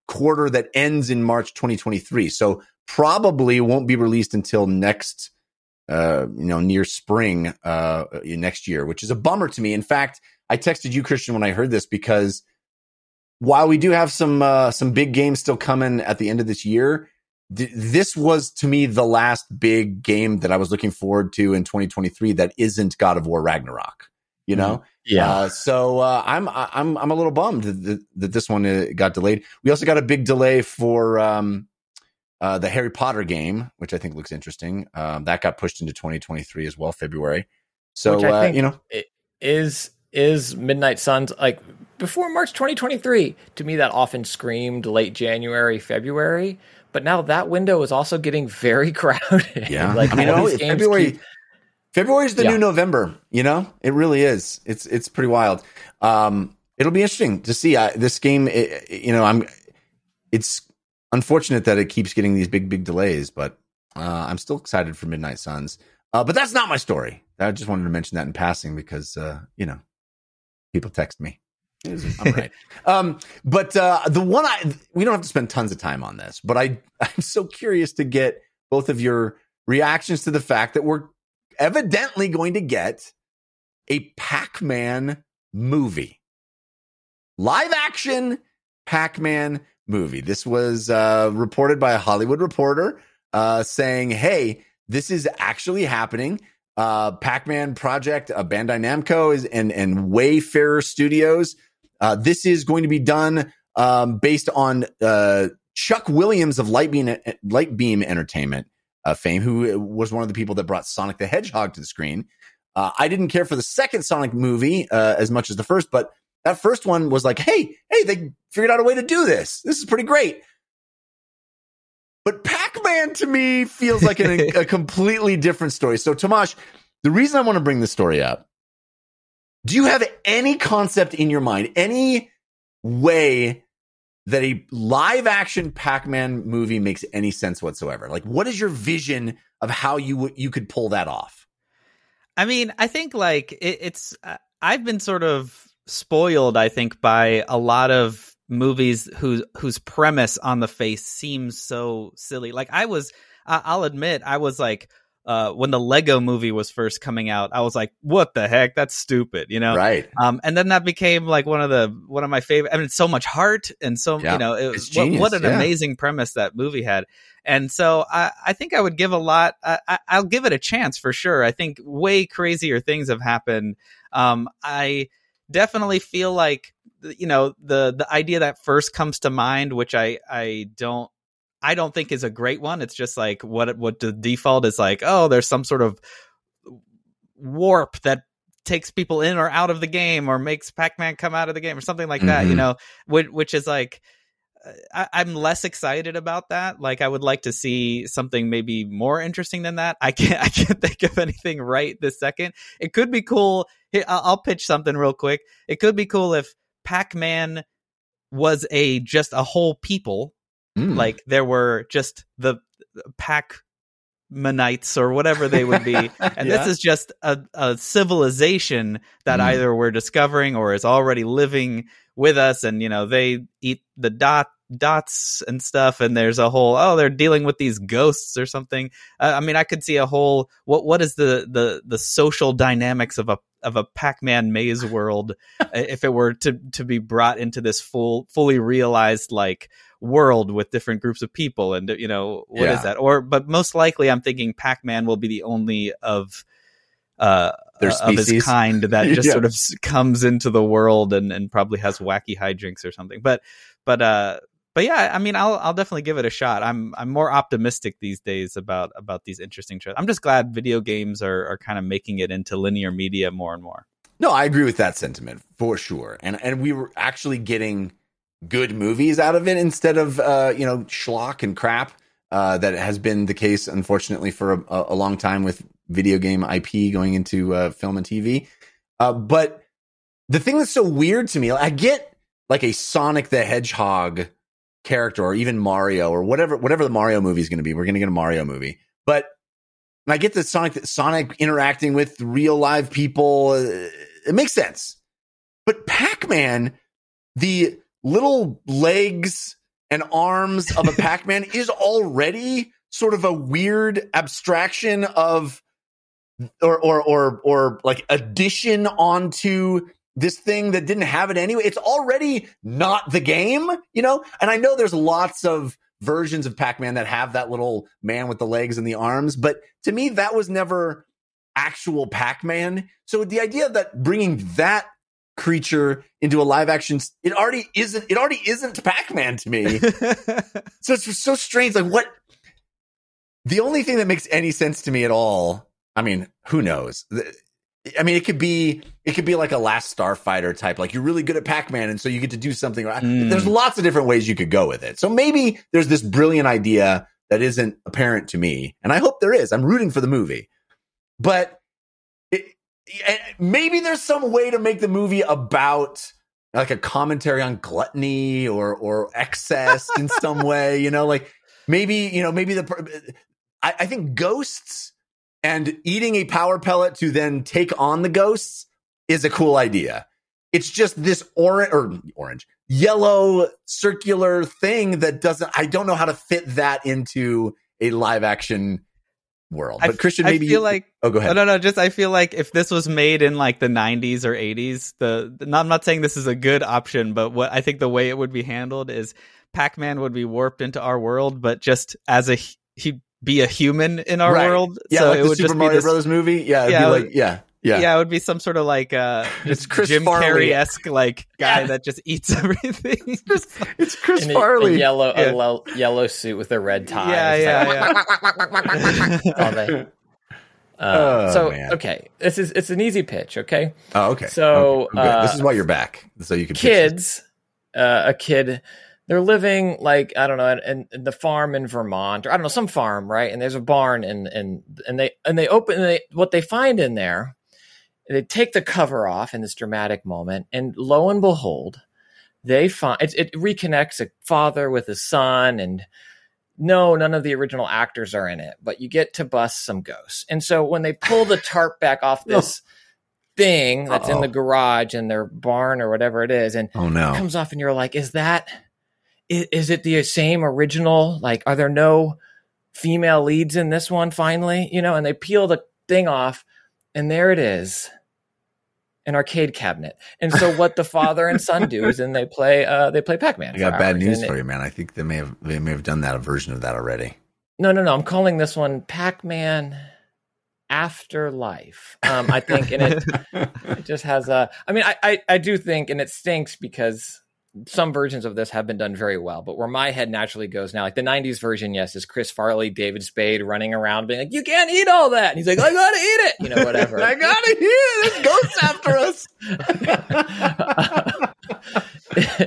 quarter that ends in March 2023. So probably won't be released until next uh, you know, near spring uh, next year, which is a bummer to me. In fact, I texted you, Christian, when I heard this because while we do have some uh, some big games still coming at the end of this year, this was to me the last big game that I was looking forward to in 2023 that isn't God of War Ragnarok. You know, mm-hmm. yeah. Uh, so uh, I'm I'm I'm a little bummed that, that this one uh, got delayed. We also got a big delay for um, uh, the Harry Potter game, which I think looks interesting, um, that got pushed into 2023 as well, February. So uh, you know, is is Midnight Suns like before March 2023? To me, that often screamed late January, February. But now that window is also getting very crowded. Yeah, like mean, no, February. Keep... February is the yeah. new November. You know, it really is. It's it's pretty wild. Um, it'll be interesting to see uh, this game. It, you know, I'm it's unfortunate that it keeps getting these big, big delays, but uh, I'm still excited for Midnight Suns. Uh, but that's not my story. I just wanted to mention that in passing because, uh, you know, people text me. I'm um, but uh, the one I we don't have to spend tons of time on this, but I I'm so curious to get both of your reactions to the fact that we're evidently going to get a Pac-Man movie, live action Pac-Man movie. This was uh, reported by a Hollywood reporter uh, saying, "Hey, this is actually happening." Uh, Pac-Man project, uh, Bandai Namco is and and Wayfarer Studios. Uh, this is going to be done um, based on uh, Chuck Williams of Lightbeam Lightbeam Entertainment uh, fame, who was one of the people that brought Sonic the Hedgehog to the screen. Uh, I didn't care for the second Sonic movie uh, as much as the first, but that first one was like, hey, hey, they figured out a way to do this. This is pretty great. But Pac-Man to me feels like an, a completely different story. So, Tomáš, the reason I want to bring this story up, do you have any concept in your mind, any way that a live action Pac-Man movie makes any sense whatsoever? Like, what is your vision of how you you could pull that off? I mean, I think like it, it's. Uh, I've been sort of spoiled, I think, by a lot of movies whose whose premise on the face seems so silly. Like I was, I'll admit, I was like, uh, when the Lego movie was first coming out, I was like, "What the heck? That's stupid," you know? Right. Um, and then that became like one of the one of my favorite. I mean, so much heart and so yeah, you know, it, was, what, what, an yeah. amazing premise that movie had. And so I, I think I would give a lot. I, I'll give it a chance for sure. I think way crazier things have happened. Um, I definitely feel like you know the the idea that first comes to mind, which I I don't I don't think is a great one. It's just like what what the default is like. Oh, there's some sort of warp that takes people in or out of the game, or makes Pac-Man come out of the game, or something like that. Mm-hmm. You know, which, which is like. I, I'm less excited about that. Like, I would like to see something maybe more interesting than that. I can't. I can't think of anything right this second. It could be cool. I'll pitch something real quick. It could be cool if Pac-Man was a just a whole people Mm. Like there were just the pack Manites or whatever they would be. And yeah. this is just a, a civilization that mm. either we're discovering or is already living with us. And, you know, they eat the dot dots and stuff. And there's a whole, oh, they're dealing with these ghosts or something. Uh, I mean, I could see a whole, what, what is the, the, the social dynamics of a, of a Pac-Man maze world if it were to, to be brought into this full, fully realized, like, world with different groups of people and you know what yeah. is that or but most likely i'm thinking pac-man will be the only of uh Their of his kind that just yeah. sort of comes into the world and and probably has wacky hijinks or something but but uh but yeah, I mean, I'll I'll definitely give it a shot. I'm I'm more optimistic these days about about these interesting shows. I'm just glad video games are are kind of making it into linear media more and more. No, I agree with that sentiment for sure. And and we were actually getting good movies out of it instead of uh, you know schlock and crap uh, that has been the case unfortunately for a, a, long time with video game IP going into uh, film and TV. Uh, but the thing that's so weird to me, I get like a Sonic the Hedgehog character or even Mario or whatever whatever the Mario movie is going to be. We're going to get a Mario movie, but I get the Sonic Sonic interacting with real live people. Uh, it makes sense, but Pac Man, the little legs and arms of a Pac-Man is already sort of a weird abstraction of or or or or like addition onto this thing that didn't have it anyway. It's already not the game, you know? And I know there's lots of versions of Pac-Man that have that little man with the legs and the arms, but to me that was never actual Pac-Man. So the idea that bringing that creature into a live action it already isn't it already isn't pac-man to me so it's so strange like what the only thing that makes any sense to me at all i mean who knows i mean it could be it could be like a last starfighter type like you're really good at pac-man and so you get to do something mm. there's lots of different ways you could go with it so maybe there's this brilliant idea that isn't apparent to me and i hope there is i'm rooting for the movie but eh, maybe there's some way to make the movie about like a commentary on gluttony or or excess in some way. You know, like maybe you know maybe the eh, I, I think ghosts and eating a power pellet to then take on the ghosts is a cool idea. It's just this orange or orange, yellow circular thing that doesn't. I don't know how to fit that into a live action world. But Christian, maybe I feel you, like oh, go ahead. No, no, just I feel like if this was made in like the '90s or '80s, the, the I'm not saying this is a good option, but what I think the way it would be handled is Pac-Man would be warped into our world, but just as a he'd be a human in our Right. world. Yeah, so like it the would Super just Mario be this, Brothers movie. Yeah, it'd Yeah, be like- like yeah, yeah. yeah. it would be some sort of like uh It's just Chris Jim Farley. Carrey esque like guy Yeah. that just eats everything. It's Chris In a, Farley. a yellow, Yeah. a lo- yellow suit with a red tie. yeah, yeah, yeah. all they- Uh, Oh, so man. okay, this is it's an easy pitch. Okay, Oh, okay. So, Okay, good. this uh, is why you're back, so you can pitch kids, uh, a kid, they're living like I don't know, in, in the farm in Vermont or I don't know some farm, right? And there's a barn, and and and they and they open and they what they find in there, they take the cover off in this dramatic moment, and lo and behold, they find it, it reconnects a father with a son and no none of the original actors are in it but you get to bust some ghosts and so when they pull the tarp back off this thing that's in Uh-oh. the garage in their barn or whatever it is and Oh no, it no. comes off and you're like is that is, it the same original like are there no female leads in this one finally you know and they peel the thing off and there it is an arcade cabinet and so what the father and son do is then they play uh they play pac-man I got bad hours. news And for you, man. I think they may have they may have done that a version of that already. no no no i'm calling this one pac-man afterlife um i think and it it just has a i mean I, I i do think and it stinks because some versions of this have been done very well but where my head naturally goes now like the 90s version yes is chris farley david spade running around being like you can't eat all that. And he's like i gotta eat it. You know whatever. I gotta hear this ghosts after us.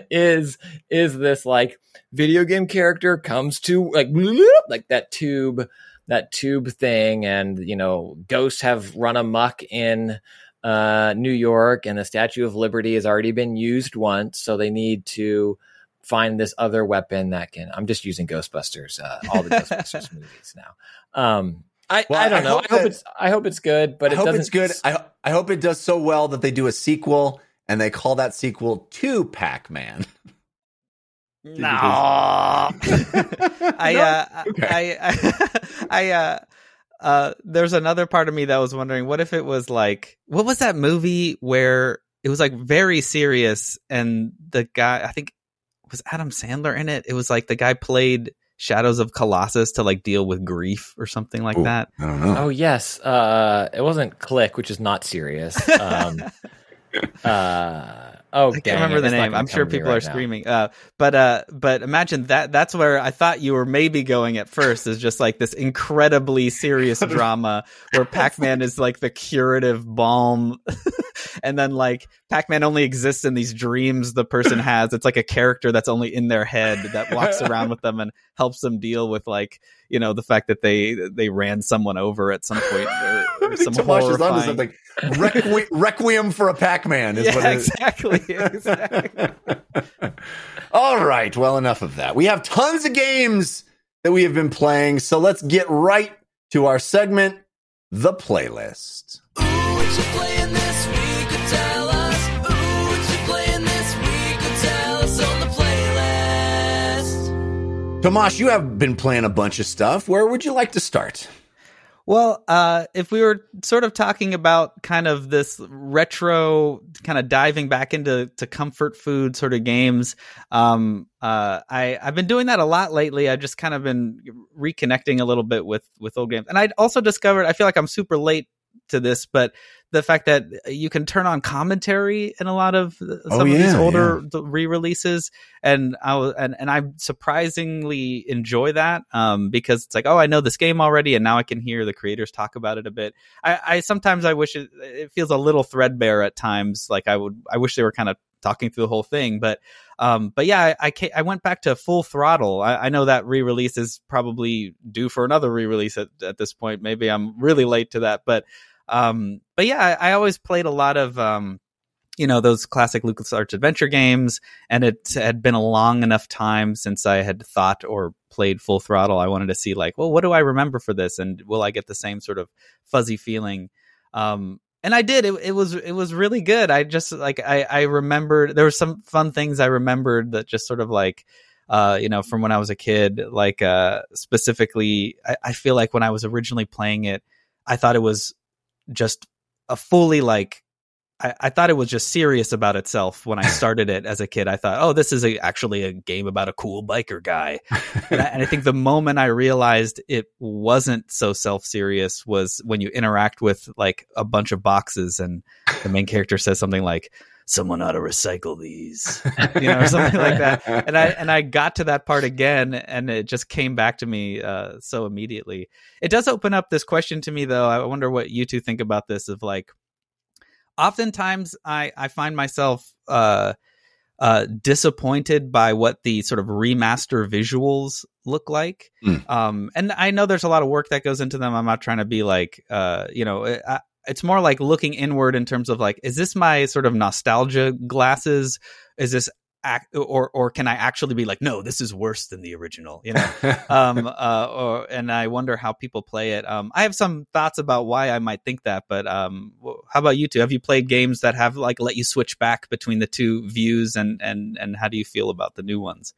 is is this like video game character comes to like like that tube that tube thing and you know ghosts have run amuck in uh New York and the Statue of Liberty has already been used once so they need to find this other weapon that can I'm just using Ghostbusters uh, all the Ghostbusters movies now um I, Well, I don't I know. hope I hope that- it's I hope it's good, but I it hope doesn't. it's good. I I hope it does so well that they do a sequel and they call that sequel to Pac-Man. No. I uh Okay. I I, I uh uh there's another part of me that was wondering what if it was like what was that movie where it was like very serious and the guy I think was Adam Sandler in it. It was like the guy played Shadows of Colossus to like deal with grief or something like Ooh, that. I don't know. Oh yes, uh, it wasn't Click, which is not serious. Um, uh, oh, I can't remember it, the it's name. I'm sure people right are now. screaming. Uh, but uh, but imagine that. That's where I thought you were maybe going at first. Is just like this incredibly serious drama where Pac-Man is like the curative balm, and then like Pac-Man only exists in these dreams the person has. It's like a character that's only in their head that walks around with them and helps them deal with like you know the fact that they they ran someone over at some point or, or some think Tomáš is onto horrifying. something. Requi- Requiem for a Pac-Man is Yeah, what it is. exactly. exactly. All right, well, enough of that. We have tons of games that we have been playing, so let's get right to our segment, the playlist. Ooh, what you playing this week? Or tell us. Ooh, what you playing this week? Or tell us on the playlist. Tomáš, you have been playing a bunch of stuff. Where would you like to start? Well, uh, if we were sort of talking about kind of this retro, kind of diving back into to comfort food sort of games, um, uh, I I've been doing that a lot lately. I've just kind of been reconnecting a little bit with with old games, and I also discovered I feel like I'm super late to this, but the fact that you can turn on commentary in a lot of some Oh, of these yeah, older re-releases, and I was, and and I surprisingly enjoy that um, because it's like, oh, I know this game already, and now I can hear the creators talk about it a bit. I, I sometimes I wish it, it feels a little threadbare at times. Like I would, I wish they were kind of talking through the whole thing, but um, but yeah, I I, I went back to full throttle. I, I know that re-release is probably due for another re-release at, at this point. Maybe I'm really late to that, but um, but yeah, I, I always played a lot of um, you know those classic LucasArts adventure games, and it had been a long enough time since I had thought or played Full Throttle. I wanted to see like, well, what do I remember for this, and will I get the same sort of fuzzy feeling? Um, and I did. It, it was it was really good. I just like I I remembered there were some fun things I remembered that just sort of like uh, you know, from when I was a kid. Like uh, specifically, I, I feel like when I was originally playing it, I thought it was just a fully like I, I, thought it was just serious about itself when I started it as a kid. I thought, oh, this is a, actually a game about a cool biker guy. and, I, and, I, think the moment I realized it wasn't so self serious was when you interact with like a bunch of boxes and the main character says something like, someone ought to recycle these, you know, or something like that. And I and I got to that part again, and it just came back to me uh, so immediately. It does open up this question to me, though. I wonder what you two think about this. Of like, oftentimes I I find myself. Uh, uh, disappointed by what the sort of remaster visuals look like. Mm. Um, and I know there's a lot of work that goes into them. I'm not trying to be like, uh, you know, I, it's more like looking inward in terms of like, is this my sort of nostalgia glasses? Is this act or or can I actually be like, no, this is worse than the original, you know? um, uh, or and I wonder how people play it. Um, I have some thoughts about why I might think that, but um, how about you two? Have you played games that have like let you switch back between the two views, and and and how do you feel about the new ones?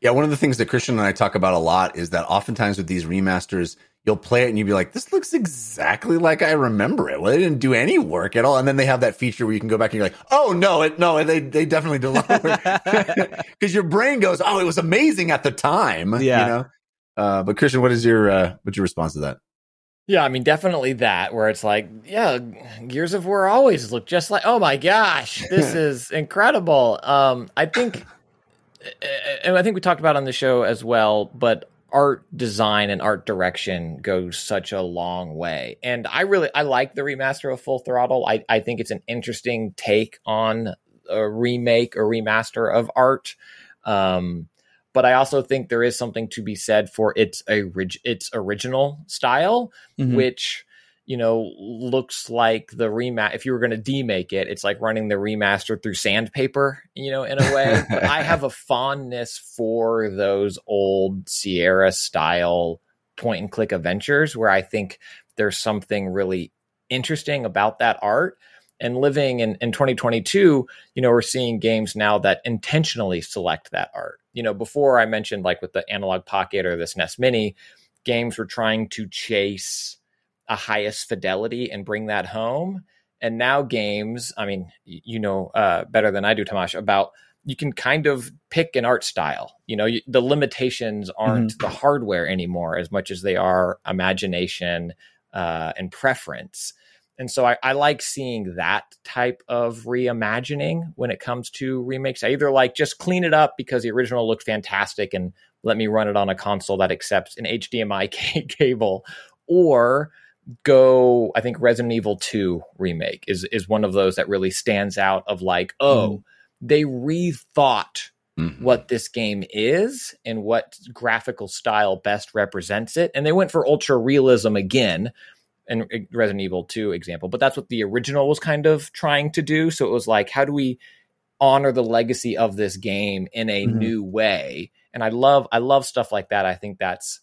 Yeah, one of the things that Christian and I talk about a lot is that oftentimes with these remasters you'll play it and you'll be like, this looks exactly like I remember it. Well, they didn't do any work at all. And then they have that feature where you can go back and you're like, oh no, it no, they they definitely did because your brain goes, oh, it was amazing at the time. Yeah. You know? Uh, but Christian, what is your uh, what's your response to that? Yeah, I mean, definitely that where it's like, yeah, Gears of War always look just like, oh my gosh, this is incredible. Um, I think, and I think we talked about on the show as well, but art design and art direction goes such a long way. And I really I like the remaster of Full Throttle. I, I think it's an interesting take on a remake or remaster of art. Um, but I also think there is something to be said for its a its original style, mm-hmm. which you know, looks like the remaster. If you were going to demake it, it's like running the remaster through sandpaper, you know, in a way. but I have a fondness for those old Sierra style point and click adventures where I think there's something really interesting about that art. And living in, in 2022, you know, we're seeing games now that intentionally select that art. You know, before I mentioned like with the Analogue Pocket or this SNES Mini, games were trying to chase a highest fidelity and bring that home. And now games, I mean, you know uh, better than I do, Tomáš, about you can kind of pick an art style. You know, you, the limitations aren't mm-hmm. the hardware anymore as much as they are imagination uh, and preference. And so I, I, like seeing that type of reimagining when it comes to remakes. I either like just clean it up because the original looked fantastic and let me run it on a console that accepts an HDMI cable, or go i think resident evil 2 remake is is one of those that really stands out of like oh mm. they rethought mm-hmm. what this game is and what graphical style best represents it and they went for ultra realism again and resident evil 2 example but that's what the original was kind of trying to do so it was like how do we honor the legacy of this game in a mm-hmm. new way and i love i love stuff like that i think that's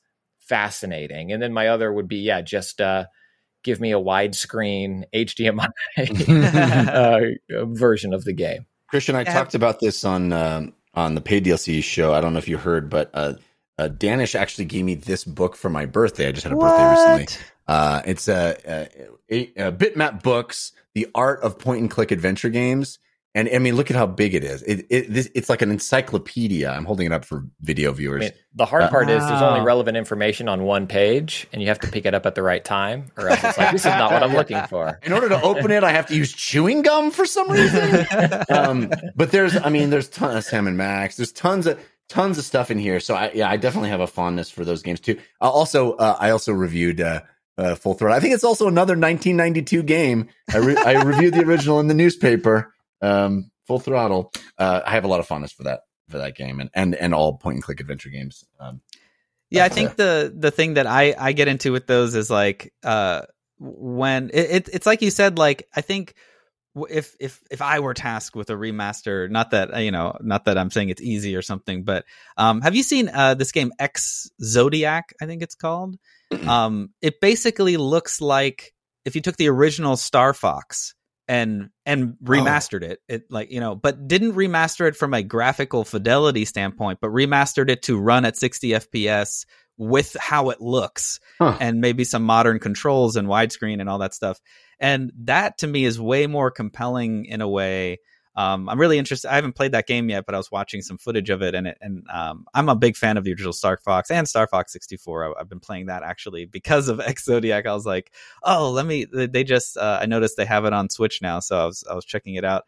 fascinating. And then my other would be, yeah, just uh, give me a widescreen HDMI uh, version of the game. Christian, I talked about this on um, on the paid DLC show. I don't know if you heard, but uh, uh, Danish actually gave me this book for my birthday. I just had a what? birthday recently. Uh, it's a, a, a, Bitmap Books, The Art of Point and Click Adventure Games. And I mean, look at how big it is. It, it this, it's like an encyclopedia. I'm holding it up for video viewers. I mean, the hard uh, part wow. is there's only relevant information on one page, and you have to pick it up at the right time, or else it's like this is not what I'm looking for. In order to open it, I have to use chewing gum for some reason. um, but there's, I mean, there's tons of Sam and Max. There's tons of tons of stuff in here. So I, yeah, I definitely have a fondness for those games too. Uh, also, uh, I also reviewed. Uh, uh, Full Throttle. I think it's also another 1992 game. I, re- I reviewed the original in the newspaper. Um, full throttle. Uh, I have a lot of fondness for that for that game and and, and all point and click adventure games. Um, yeah, I think the the thing that I I get into with those is like uh when it, it, it's like you said like I think if if if I were tasked with a remaster, not that uh, you know, not that I'm saying it's easy or something, but um, have you seen uh, this game X Zodiac? I think it's called. Um, it basically looks like if you took the original Star Fox and and oh. remastered it, it like you know, but didn't remaster it from a graphical fidelity standpoint, but remastered it to run at 60 FPS with how it looks Huh. and maybe some modern controls and widescreen and all that stuff. And that to me is way more compelling in a way. Um, I'm really interested. I haven't played that game yet, but I was watching some footage of it, and it, and um, I'm a big fan of the original Star Fox and Star Fox 64. I, I've been playing that actually because of Ex-Zodiac. I was like, oh, let me. They just uh, I noticed they have it on Switch now, so I was I was checking it out,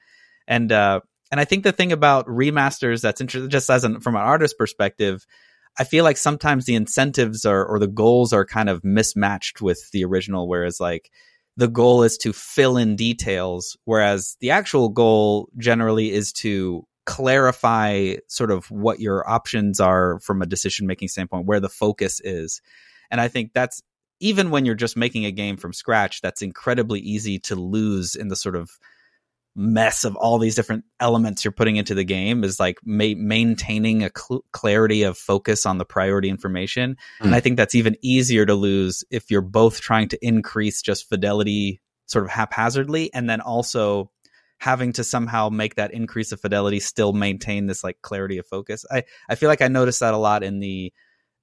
and uh, and I think the thing about remasters that's interesting, just as an, from an artist perspective, I feel like sometimes the incentives are or the goals are kind of mismatched with the original, whereas like the goal is to fill in details, whereas the actual goal generally is to clarify sort of what your options are from a decision making standpoint, where the focus is. And I think that's even when you're just making a game from scratch, that's incredibly easy to lose in the sort of mess of all these different elements you're putting into the game is like ma- maintaining a cl- clarity of focus on the priority information. And hmm. i think that's even easier to lose if you're both trying to increase just fidelity sort of haphazardly and then also having to somehow make that increase of fidelity still maintain this like clarity of focus. I i feel like i noticed that a lot in the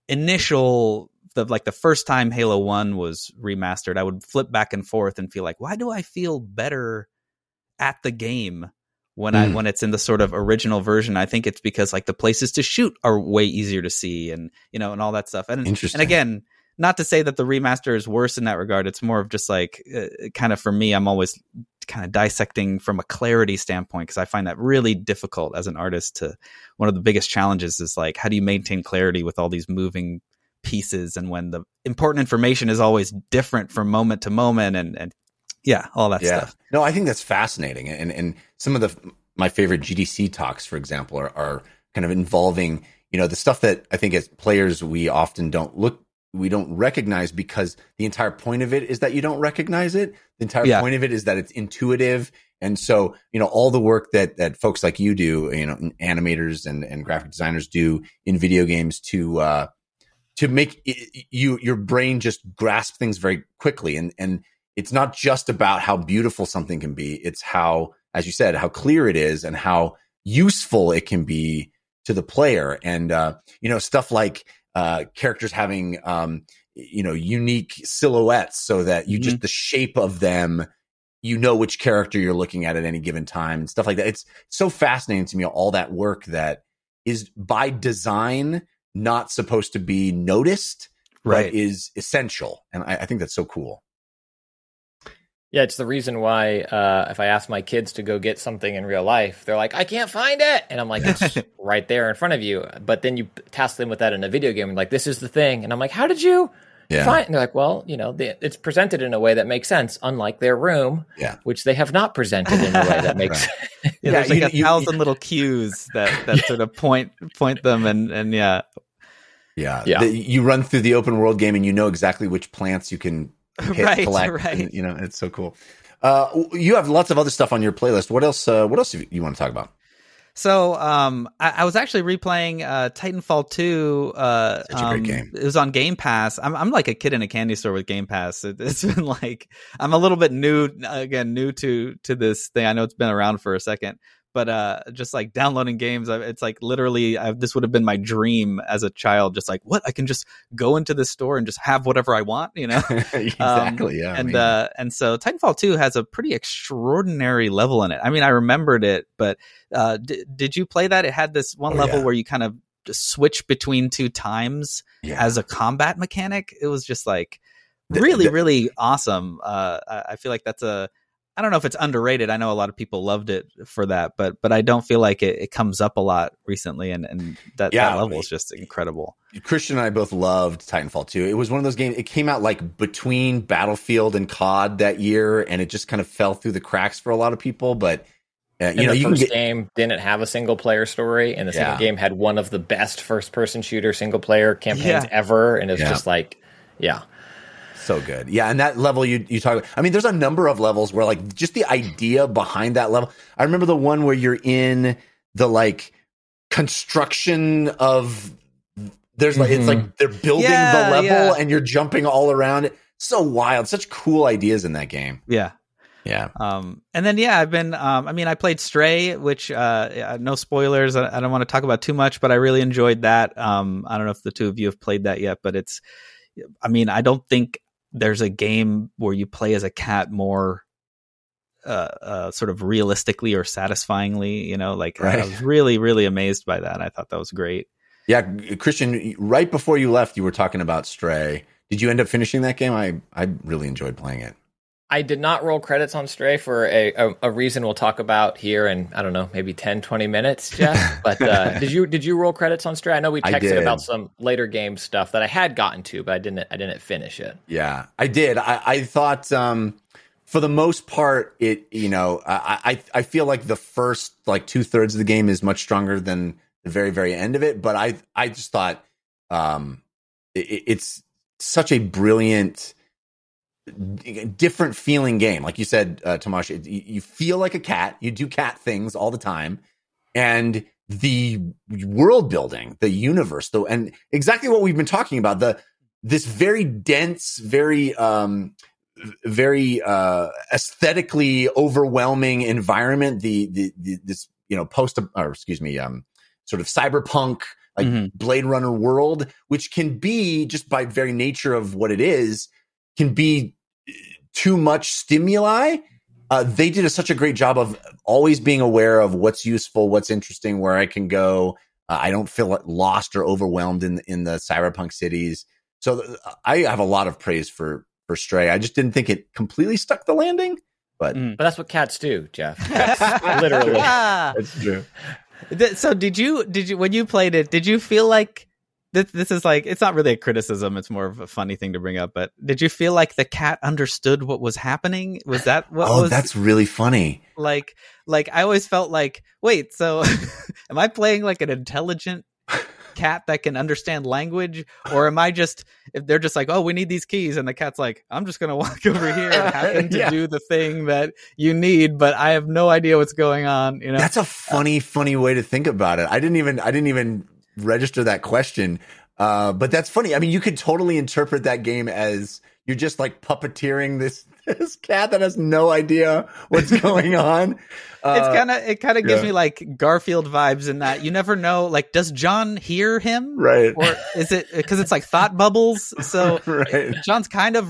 initial the like the first time halo 1 was remastered i would flip back and forth and feel like why do i feel better at the game when I Mm. when it's in the sort of original version. I think it's because like the places to shoot are way easier to see and you know and all that stuff. And Interesting. and again, not to say that the remaster is worse in that regard. It's more of just like uh, kind of for me, I'm always kind of dissecting from a clarity standpoint because I find that really difficult as an artist. To one of the biggest challenges is like how do you maintain clarity with all these moving pieces and when the important information is always different from moment to moment and and yeah, all that yeah. stuff. No, I think that's fascinating. And and some of the my favorite GDC talks, for example, are, are kind of involving, you know, the stuff that I think as players we often don't look we don't recognize because the entire point of it is that you don't recognize it. The entire Yeah. point of it is that it's intuitive. And so, you know, all the work that that folks like you do, you know, animators and, and graphic designers do in video games to uh to make i- you your brain just grasp things very quickly and and it's not just about how beautiful something can be it's how as you said how clear it is and how useful it can be to the player. And uh you know stuff like uh characters having um you know unique silhouettes so that you just the shape of them you know which character you're looking at at any given time and stuff like that. It's so fascinating to me all that work that is by design not supposed to be noticed Right. but is essential. And I, I think that's so cool Yeah, it's the reason why uh, if I ask my kids to go get something in real life, they're like, "I can't find it," and I'm like, "It's right there in front of you." But then you task them with that in a video game, and like, "This is the thing," and I'm like, "How did you yeah find?" And they're like, "Well, you know, the, it's presented in a way that makes sense, unlike their room, Yeah. which they have not presented in a way that makes." Yeah, Yeah, there's like you- a you- thousand little cues that that sort of point point them and and yeah Yeah. Yeah. The- you run through the open world game and you know exactly which plants you can hit, Right, collect. right. and, you know, it's so cool. Uh, you have lots of other stuff on your playlist. What else, uh, what else you, you want to talk about? So um, I, I was actually replaying uh, Titanfall 2. Uh, Such a great um, game. It was on Game Pass. I'm, I'm like a kid in a candy store with Game Pass. It, it's been like I'm a little bit new again, new to to this thing. I know it's been around for a second, but uh, just like downloading games, it's like literally i this would have been my dream as a child. Just like what I can just go into this store and just have whatever I want, you know. exactly. yeah. and amazing. uh and so titanfall 2 has a pretty extraordinary level in it i mean i remembered it but uh d- did you play that it had this one Oh, level yeah. where you kind of just switch between two times yeah. as a combat mechanic it was just like The- really the- really awesome uh I, I feel like that's a I don't know if it's underrated. I know a lot of people loved it for that, but but I don't feel like it, it comes up a lot recently, and and that, Yeah, that level is just incredible. Christian and I both loved Titanfall 2. It was one of those games, it came out like between Battlefield and COD that year, and it just kind of fell through the cracks for a lot of people. But, uh, And you know, the you first get, game didn't have a single player story, and the second Yeah. game had one of the best first person shooter single player campaigns Yeah. ever, and it's Yeah. just like, yeah, so good. Yeah, and that level you you talk. About, I mean, there's a number of levels where like just the idea behind that level. I remember the one where you're in the like construction of. There's like it's like they're building Yeah, the level yeah. and you're jumping all around it. So wild, such cool ideas in that game. Yeah. Yeah, Um, and then yeah, I've been. Um, I mean, I played Stray, which uh, no spoilers. I, I don't want to talk about too much, but I really enjoyed that. Um, I don't know if the two of you have played that yet, but it's. I mean, I don't think there's a game where you play as a cat more. Uh, uh, sort of realistically or satisfyingly, you know, like Right. I was really, really amazed by that. I thought that was great. yeah. Christian, right before you left, you were talking about Stray. Did you end up finishing that game? I I really enjoyed playing it. I did not roll credits on Stray for a, a, a reason we'll talk about here in I don't know maybe 10, 20 minutes, Jeff. But uh, did you did you roll credits on Stray? I know we texted about some later game stuff that I had gotten to, but I didn't I didn't finish it. Yeah, I did. I, I thought, um, for the most part, it you know, I I, I feel like the first like two thirds of the game is much stronger than the very very end of it. But I I just thought, um, it, it's such a brilliant, different feeling game. Like you said, uh, Tomáš, it, you you feel like a cat. You do cat things all the time, and the world building, the universe, though, and exactly what we've been talking about the this very dense, very um, very uh, aesthetically overwhelming environment. The, the the this you know post or excuse me um, sort of cyberpunk like Mhm. Blade Runner world, which can be just by very nature of what it is, can be uh, too much stimuli. Uh, they did a, such a great job of always being aware of what's useful, what's interesting, where I can go. Uh, I don't feel lost or overwhelmed in in the cyberpunk cities. So th- I have a lot of praise for for Stray. I just didn't think it completely stuck the landing, but Mm. But that's what cats do, Jeff. Cats, literally. that's true. So did you did you when you played it did you feel like this, this is like it's not really a criticism it's more of a funny thing to bring up but did you feel like the cat understood what was happening was that what oh, was that's really funny. like like I always felt like wait so am I playing like an intelligent cat that can understand language or am I just if they're just like oh we need these keys and the cat's like I'm just going to walk over here and happen to Yeah. do the thing that you need but I have no idea what's going on you know That's a funny, funny way to think about it. I didn't even, I didn't even register that question. Uh, but that's funny. I mean, you could totally interpret that game as you're just like puppeteering this this cat that has no idea what's going on. Uh, it's kind of it kind of gives yeah. me like Garfield vibes in that you never know like does John hear him right, or is it because it's like thought bubbles so right. John's kind of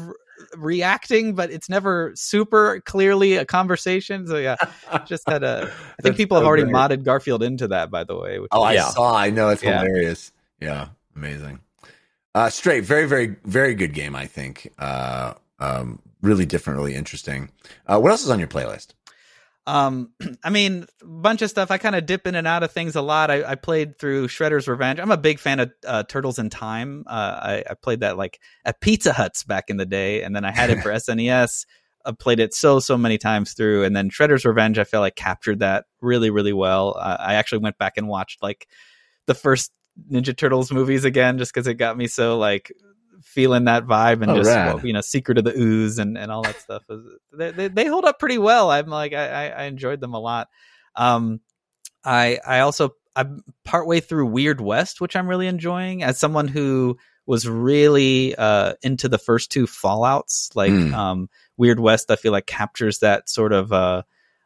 reacting but it's never super clearly a conversation so yeah just had a I think people have already great. modded Garfield into that by the way which Oh, I Yeah. saw. I know it's Yeah. hilarious. Yeah, amazing. Uh, Stray, very, very, very good game. I think. Uh, um, really different, really interesting. Uh, what else is on your playlist? Um, I mean, a bunch of stuff. I kind of dip in and out of things a lot. I, I played through Shredder's Revenge. I'm a big fan of uh, Turtles in Time. Uh, I, I played that like at Pizza Huts back in the day, and then I had it for SNES. I played it so so many times through, and then Shredder's Revenge. I feel like captured that really really well. Uh, I actually went back and watched like the first Ninja Turtles movies again, just because it got me so like feeling that vibe and Oh, just well, you know secret of the ooze and, and all that stuff they, they, they hold up pretty well. I'm like I, I i enjoyed them a lot. Um i i also i'm partway through weird west which i'm really enjoying. As someone who was really uh into the first two fallouts like Mm. um weird west i feel like captures that sort of uh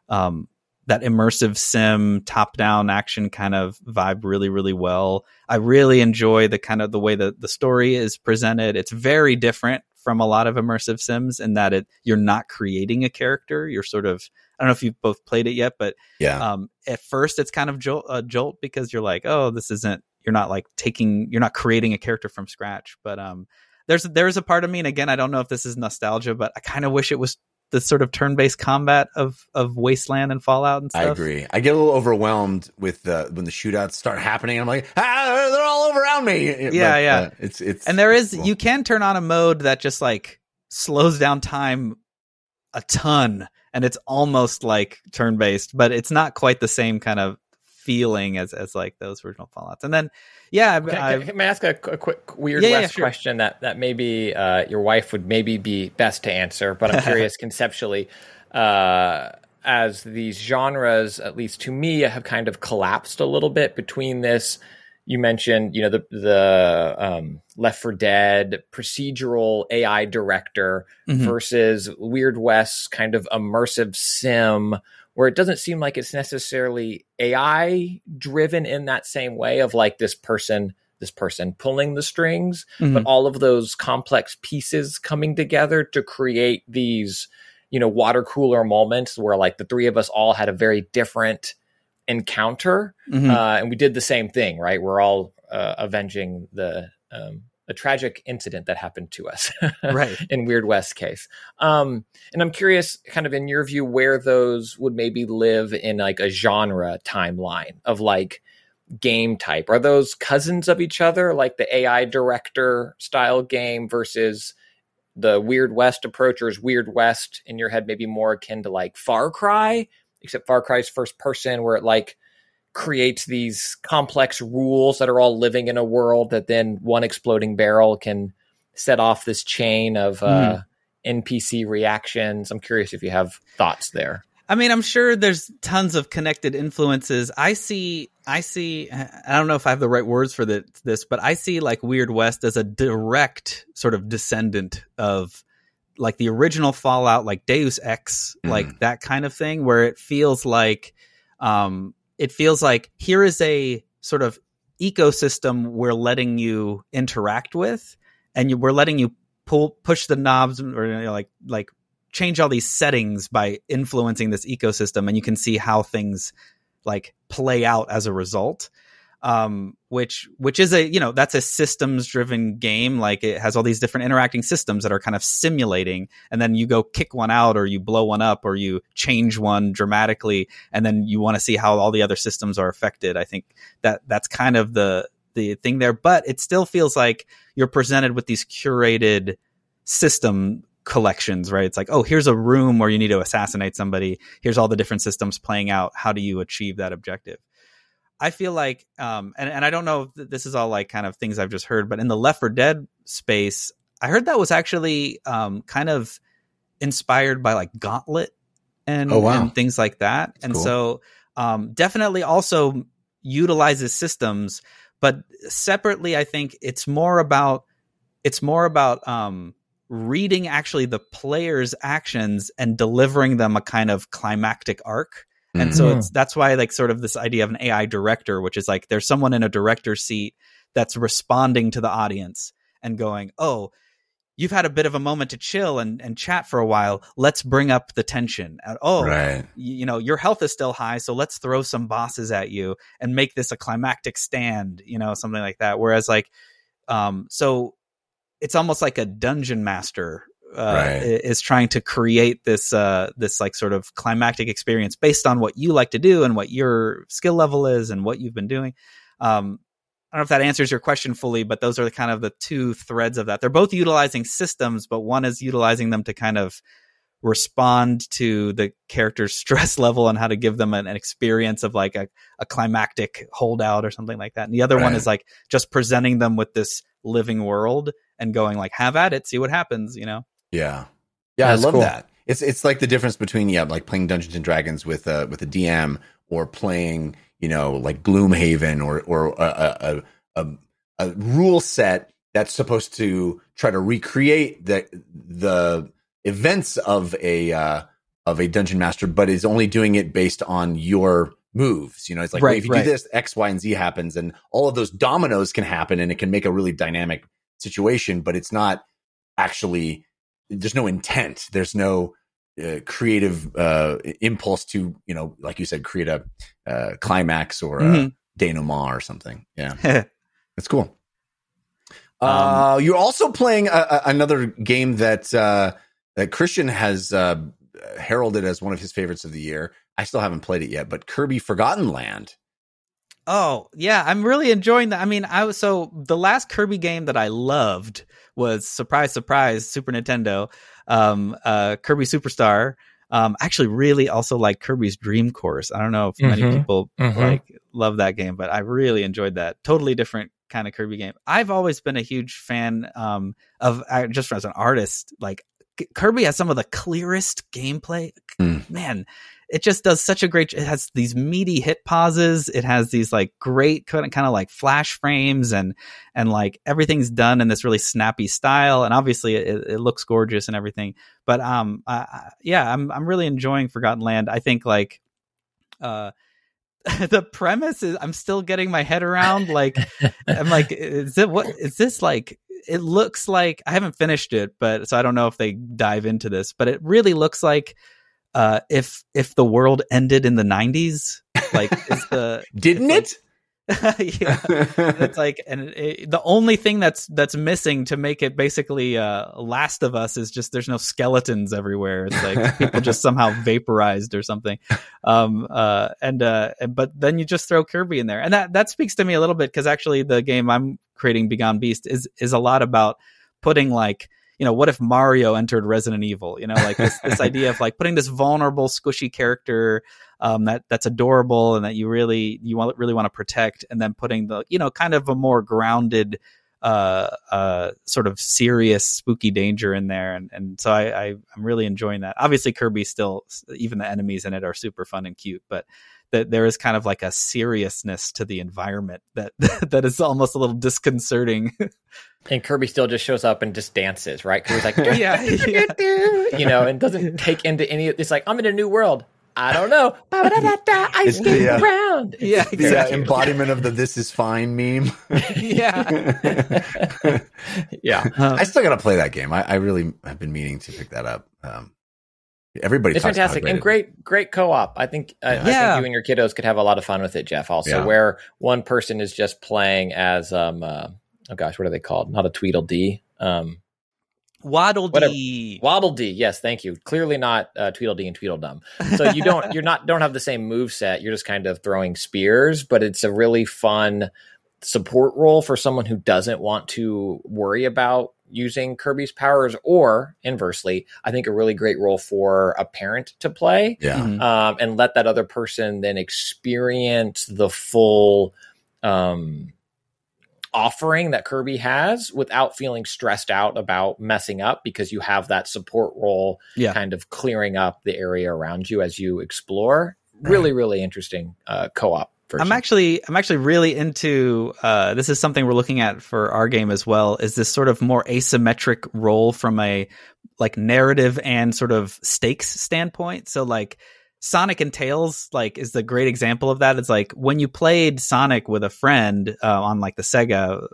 um that immersive sim top down action kind of vibe really really well i really enjoy the kind of the way that the story is presented it's very different from a lot of immersive sims in that it you're not creating a character you're sort of i don't know if you've both played it yet but Yeah, um, at first it's kind of jolt, a jolt because you're like, oh, this isn't. You're not like taking. You're not creating a character from scratch. But um, there's there's a part of me, and again, I don't know if this is nostalgia, but I kind of wish it was the sort of turn-based combat of of Wasteland and Fallout and stuff. I agree. I get a little overwhelmed with the when the shootouts start happening. I'm like, ah, they're all around me. But, Yeah, yeah. uh, it's it's And there is cool. you can turn on a mode that just like slows down time a ton, and it's almost like turn-based, but it's not quite the same kind of feeling as as like those original Fallout's. And then, yeah, Can, I, can, can I ask a, a quick weird Yeah, yeah, West sure. question that that maybe uh, your wife would maybe be best to answer, but I'm curious conceptually. Uh, as these genres, at least to me, have kind of collapsed a little bit between this. You mentioned, you know, the the um, Left 4 Dead procedural AI director Mhm. versus Weird West kind of immersive sim, where it doesn't seem like it's necessarily AI driven in that same way of like this person, this person pulling the strings, but Mhm. all of those complex pieces coming together to create these, you know, water cooler moments where like the three of us all had a very different encounter Mhm. uh, and we did the same thing, right? We're all uh, avenging the um, a tragic incident that happened to us, Right. In Weird West case, um, and I'm curious, kind of in your view, where those would maybe live in like a genre timeline of like game type. Are those cousins of each other, like the AI director style game versus the Weird West approach, or is Weird West in your head maybe more akin to like Far Cry, except Far Cry's first person, where it like creates these complex rules that are all living in a world that then one exploding barrel can set off this chain of uh, NPC reactions. I'm curious if you have thoughts there. I mean, I'm sure there's tons of connected influences. I see, I see. I don't know if I have the right words for the, this, but I see like Weird West as a direct sort of descendant of like the original Fallout, like Deus Ex, Mhm. like that kind of thing, where it feels like, um, it feels like here is a sort of ecosystem we're letting you interact with, and you, we're letting you pull push the knobs or you know, like like change all these settings by influencing this ecosystem and you can see how things like play out as a result um which which is a you know that's a systems driven game like it has all these different interacting systems that are kind of simulating and then you go kick one out or you blow one up or you change one dramatically and then you want to see how all the other systems are affected i think that that's kind of the the thing there but it still feels like you're presented with these curated system collections, right? It's like, oh, here's a room where you need to assassinate somebody. Here's all the different systems playing out. How do you achieve that objective? I feel like, um, and, and I don't know if this is all like kind of things I've just heard, but in the Left 4 Dead space, I heard that was actually um, kind of inspired by like Gauntlet and, Oh, wow. and things like that. and cool. so um, definitely also utilizes systems, but separately, I think it's more about it's more about um, reading actually the player's actions and delivering them a kind of climactic arc. And so it's that's why like sort of this idea of an AI director, which is like there's someone in a director's seat that's responding to the audience and going, "Oh, you've had a bit of a moment to chill and, and chat for a while. Let's bring up the tension. And, oh, right. y- you know, your health is still high, so let's throw some bosses at you and make this a climactic stand, you know, something like that. Whereas like, um, so it's almost like a dungeon master Right. is trying to create this uh, this like sort of climactic experience based on what you like to do and what your skill level is and what you've been doing. Um, I don't know if that answers your question fully, but those are the kind of the two threads of that. They're both utilizing systems, but one is utilizing them to kind of respond to the character's stress level and how to give them an, an experience of like a, a climactic holdout or something like that. And the other one is like just presenting them with this living world and going like, have at it, see what happens, you know? Yeah. Yeah, That's I love cool. that. It's it's like the difference between yeah, like playing Dungeons and Dragons with a with a DM or playing, you know, like Gloomhaven or or a a, a, a rule set that's supposed to try to recreate the the events of a uh, of a dungeon master, but is only doing it based on your moves. You know, it's like Right, if you right. do this, X, Y, and Z happens, and all of those dominoes can happen, and it can make a really dynamic situation. But it's not actually there's no intent. There's no uh, creative uh, impulse to you know, like you said, create a uh, climax or a Mhm. denouement or something. Yeah, Mm-hmm. that's cool. Um, uh, you're also playing a, a, another game that uh, that Christian has uh, heralded as one of his favorites of the year. I still haven't played it yet, but Kirby Forgotten Land. Oh, yeah, I'm really enjoying that. I mean, I was so the last Kirby game that I loved was surprise surprise Super Nintendo um uh Kirby Superstar Um, actually really also like Kirby's Dream Course. I don't know if many Mhm. people Mhm. like love that game, but I really enjoyed that. Totally different kind of Kirby game. I've always been a huge fan um, of uh, just as an artist. Like K- Kirby has some of the clearest gameplay. Mm. Man, it just does such a great. It has these meaty hit pauses. It has these like great kind of kind of like flash frames and and like everything's done in this really snappy style. And obviously, it, it looks gorgeous and everything. But um, I- yeah, I'm I'm really enjoying Forgotten Land. I think like uh the premise is I'm still getting my head around like I'm like is it what is this like it looks like I haven't finished it but so I don't know if they dive into this but it really looks like uh if if the world ended in the 90s like is the Didn't it? yeah. It's like and it, the only thing that's that's missing to make it basically uh last of us is just there's no skeletons everywhere. It's like people just somehow vaporized or something. Um uh and uh but then you just throw kirby in there. And that that speaks to me a little bit because actually the game i'm creating Begone Beast is is a lot about putting like you know what if mario entered resident evil you know like this, this idea of like putting this vulnerable squishy character um, that that's adorable and that you really you want really want to protect, and then putting the you know kind of a more grounded, uh, uh, sort of serious spooky danger in there, and and so I, I I'm really enjoying that. Obviously, Kirby still even the enemies in it are super fun and cute, but that there is kind of like a seriousness to the environment that that is almost a little disconcerting. And Kirby still just shows up and just dances, right? Kirby's like, yeah, yeah. you know, and doesn't take into any. It's like I'm in a new world. I don't know. I It's skate the, uh, around. Yeah, The uh, embodiment of the "this is fine" meme. yeah. yeah, Uh, I still got to play that game. I, I really have been meaning to pick that up. Um, everybody it's fantastic about how and great, great co-op. I think uh, I Yeah. think you and your kiddos could have a lot of fun with it, Jeff. Also, Yeah. where one person is just playing as um, uh, oh gosh, what are they called? Not a Tweedledee. Um, Waddle Whatever. Dee. Waddle Dee, yes, thank you. Clearly not uh, Tweedledee and Tweedledum. So you don't, you're not, don't have the same move set. You're just kind of throwing spears, but it's a really fun support role for someone who doesn't want to worry about using Kirby's powers, or inversely, I think a really great role for a parent to play Yeah. Mhm. um, and let that other person then experience the full um, offering that Kirby has without feeling stressed out about messing up because you have that support role Yeah. kind of clearing up the area around you as you explore. Really, really interesting uh, co-op. Version. I'm actually I'm actually really into uh, this is something we're looking at for our game as well is this sort of more asymmetric role from a like narrative and sort of stakes standpoint. So like Sonic and Tails like is the great example of that. It's like when you played Sonic with a friend uh, on like the Sega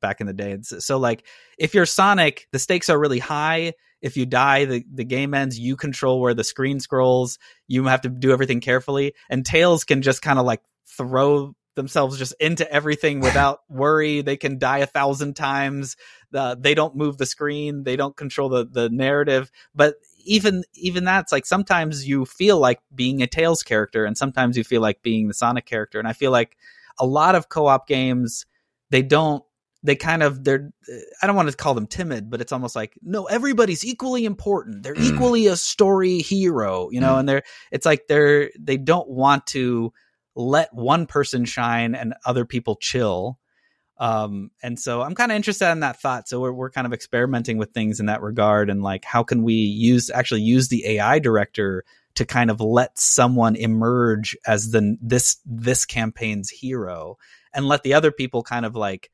back in the day. It's- So like if you're Sonic, the stakes are really high. If you die, the, the game ends. You control where the screen scrolls. You have to do everything carefully. And Tails can just kind of like throw themselves just into everything without worry. They can die a thousand times. Uh, they don't move the screen. They don't control the the narrative. But even even that's like sometimes you feel like being a Tails character, and sometimes you feel like being the Sonic character. And I feel like a lot of co-op games they don't they kind of they're i don't want to call them timid but it's almost like no everybody's equally important they're Mm. equally a story hero you know Mm. and they're it's like they're they don't want to let one person shine and other people chill um and so i'm kind of interested in that thought so we're, we're kind of experimenting with things in that regard and like how can we use actually use the ai director to kind of let someone emerge as the this this campaign's hero and let the other people kind of like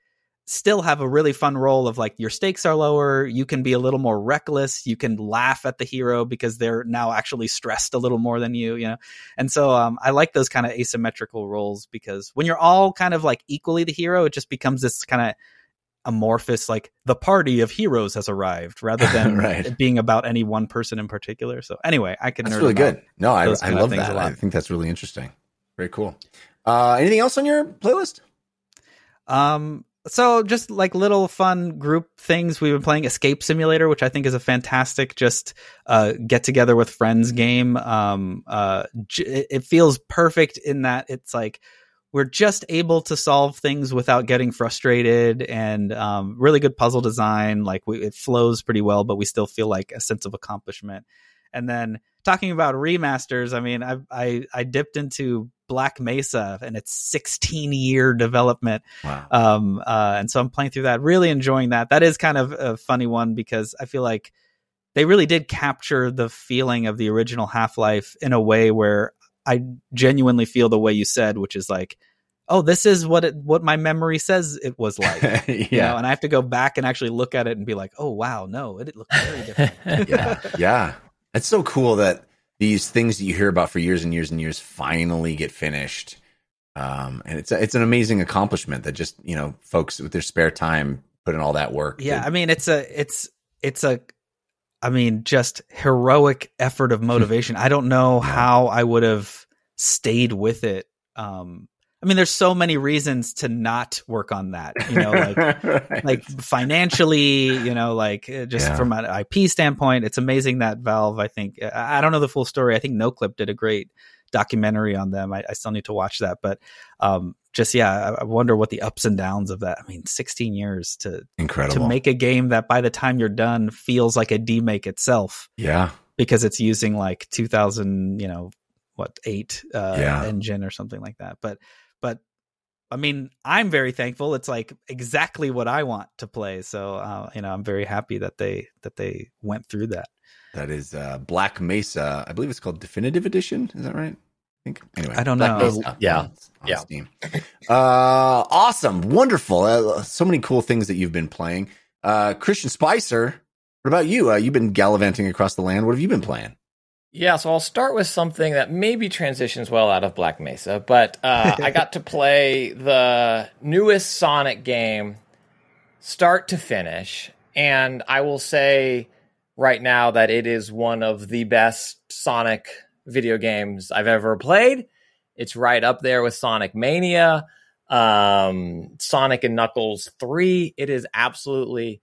still have a really fun role of like your stakes are lower you can be a little more reckless you can laugh at the hero because they're now actually stressed a little more than you you know and so um, i like those kind of asymmetrical roles because when you're all kind of like equally the hero it just becomes this kind of amorphous like the party of heroes has arrived rather than Right. it being about any one person in particular so anyway i could That's really good. No, I, I love that. a lot. I think that's really interesting. Very cool. Uh, anything else on your playlist? Um, so just like little fun group things. We've been playing Escape Simulator, which I think is a fantastic just uh, get together with friends game. Um, uh, j- it feels perfect in that it's like we're just able to solve things without getting frustrated, and um, really good puzzle design. Like we, it flows pretty well, but we still feel like a sense of accomplishment. And then talking about remasters, I mean, I I, I dipped into Black Mesa and its 16 year development. Wow. Um, uh, and so I'm playing through that, really enjoying that. That is kind of a funny one because I feel like they really did capture the feeling of the original Half Life in a way where I genuinely feel the way you said, which is like, oh, this is what it, what my memory says it was like. yeah. You know, and I have to go back and actually look at it and be like, oh wow, no, it, it looks very different. yeah. Yeah. It's so cool that these things that you hear about for years and years and years finally get finished. Um, and it's it's an amazing accomplishment that just you know folks with their spare time put in all that work. yeah, to- I mean, it's a it's it's a I mean, just heroic effort of motivation. I don't know how I would have stayed with it. Um, I mean, there's so many reasons to not work on that. You know, like like financially, you know, like uh, just Yeah. from an IP standpoint, it's amazing that Valve. I think I I don't know the full story. I think NoClip did a great documentary on them. I, I still need to watch that, but um, just yeah, I, I wonder what the ups and downs of that. I mean, 16 years to incredible. to make a game that by the time you're done feels like a demake itself yeah. because it's using like 2000 you know what eight uh Yeah. engine or something like that but but i mean i'm very thankful it's like exactly what i want to play so uh you know i'm very happy that they that they went through that That is uh, Black Mesa. I believe it's called Definitive Edition. Is that right? I think. Anyway, I don't Black know. Mesa Yeah. on- on Yeah. Steam. Uh, awesome, wonderful. Uh, so many cool things that you've been playing. Uh, Christian Spicer. What about you? Uh, you've been gallivanting across the land. What have you been playing? Yeah, so I'll start with something that maybe transitions well out of Black Mesa, but uh, I got to play the newest Sonic game start to finish, and I will say right now that it is one of the best Sonic video games I've ever played. It's right up there with Sonic Mania, um, Sonic and Knuckles 3. It is absolutely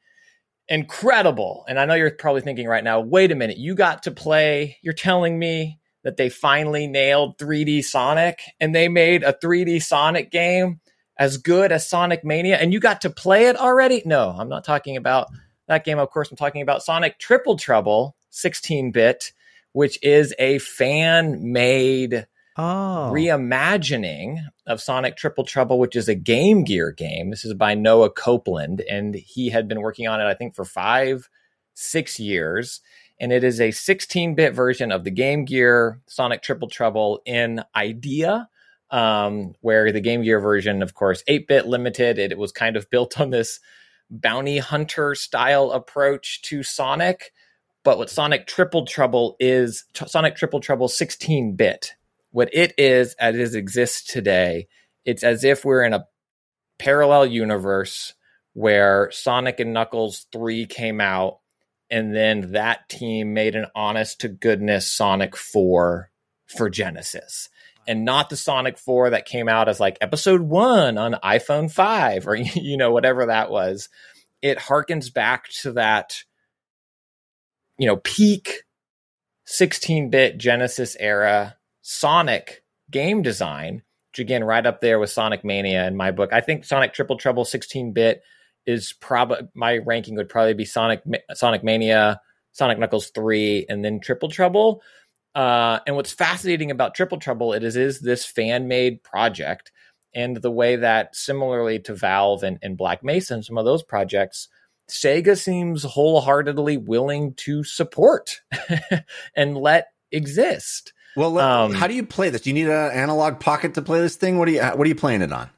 incredible. And I know you're probably thinking right now, wait a minute, you got to play, you're telling me that they finally nailed 3D Sonic and they made a 3D Sonic game as good as Sonic Mania and you got to play it already? No, I'm not talking about that game. Of course, I'm talking about Sonic Triple Trouble 16 bit, which is a fan made oh reimagining of Sonic Triple Trouble, which is a Game Gear game. This is by Noah Copeland, and he had been working on it, I think, for five, six years. And it is a 16 bit version of the Game Gear Sonic Triple Trouble in idea, um, where the Game Gear version, of course, 8 bit limited. It, it was kind of built on this bounty hunter style approach to Sonic. But what Sonic Triple Trouble is, Tr- Sonic Triple Trouble 16 bit what it is as it exists today it's as if we're in a parallel universe where sonic and knuckles 3 came out and then that team made an honest to goodness sonic 4 for genesis. And not the sonic 4 that came out as like episode 1 on iphone 5 or you know whatever that was. It harkens back to that you know peak 16-bit genesis era Sonic game design, which again, right up there with Sonic Mania in my book. I think Sonic Triple Trouble 16 bit is probably my ranking would probably be Sonic Sonic Mania, Sonic Knuckles 3, and then Triple Trouble. Uh, and what's fascinating about Triple Trouble, it is, is this fan made project. And the way that, similarly to Valve and, and Black and some of those projects, Sega seems wholeheartedly willing to support and let exist. Well, let- Um, how do you play this? Do you need an Analogue Pocket to play this thing? What are you What are you playing it on?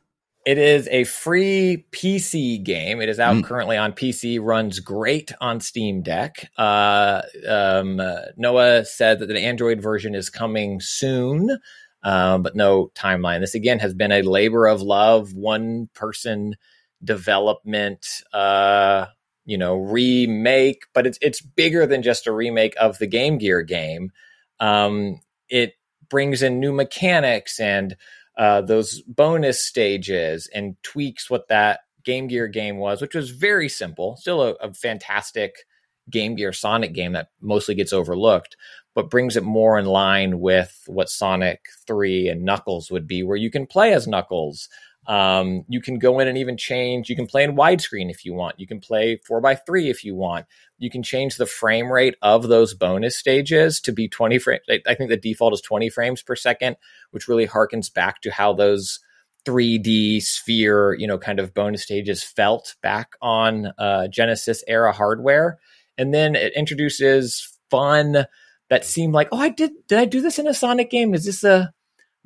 It is a free PC game. It is out Mm. currently on PC. Runs great on Steam Deck. Uh, um, uh, Noah said that the Android version is coming soon, um, but no timeline. This again has been a labor of love, one person development. Uh, you know, remake, but it's it's bigger than just a remake of the Game Gear game. Um, it brings in new mechanics and uh, those bonus stages and tweaks what that Game Gear game was, which was very simple, still a, a fantastic Game Gear Sonic game that mostly gets overlooked, but brings it more in line with what Sonic 3 and Knuckles would be, where you can play as Knuckles. Um, you can go in and even change. You can play in widescreen if you want. You can play four by three if you want. You can change the frame rate of those bonus stages to be 20 frames. I think the default is 20 frames per second, which really harkens back to how those 3D sphere, you know, kind of bonus stages felt back on uh, Genesis era hardware. And then it introduces fun that seemed like, oh, I did. Did I do this in a Sonic game? Is this a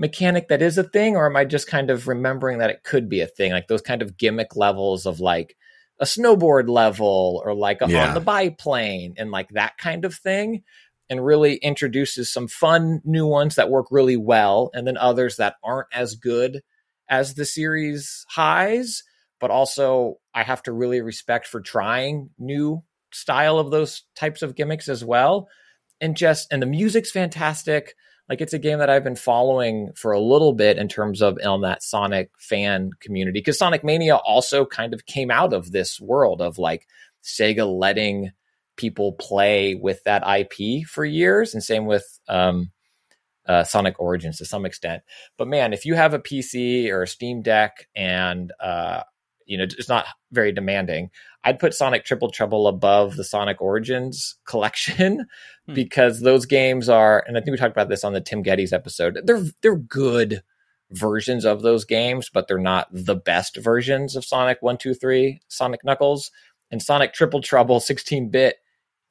mechanic that is a thing, or am I just kind of remembering that it could be a thing? Like those kind of gimmick levels of like a snowboard level or like a, Yeah. on the biplane and like that kind of thing. And really introduces some fun new ones that work really well, and then others that aren't as good as the series highs. But also, I have to really respect for trying new style of those types of gimmicks as well. And just and the music's fantastic. Like it's a game that I've been following for a little bit in terms of on that Sonic fan community because Sonic Mania also kind of came out of this world of like Sega letting people play with that IP for years, and same with um, uh, Sonic Origins to some extent. But man, if you have a PC or a Steam Deck and uh, you know it's not very demanding, I'd put Sonic Triple Trouble above the Sonic Origins collection Hmm. because those games are, and I think we talked about this on the Tim gettys episode. They're they're good versions of those games, but they're not the best versions of Sonic One, Two, Three, Sonic Knuckles, and Sonic Triple Trouble 16 bit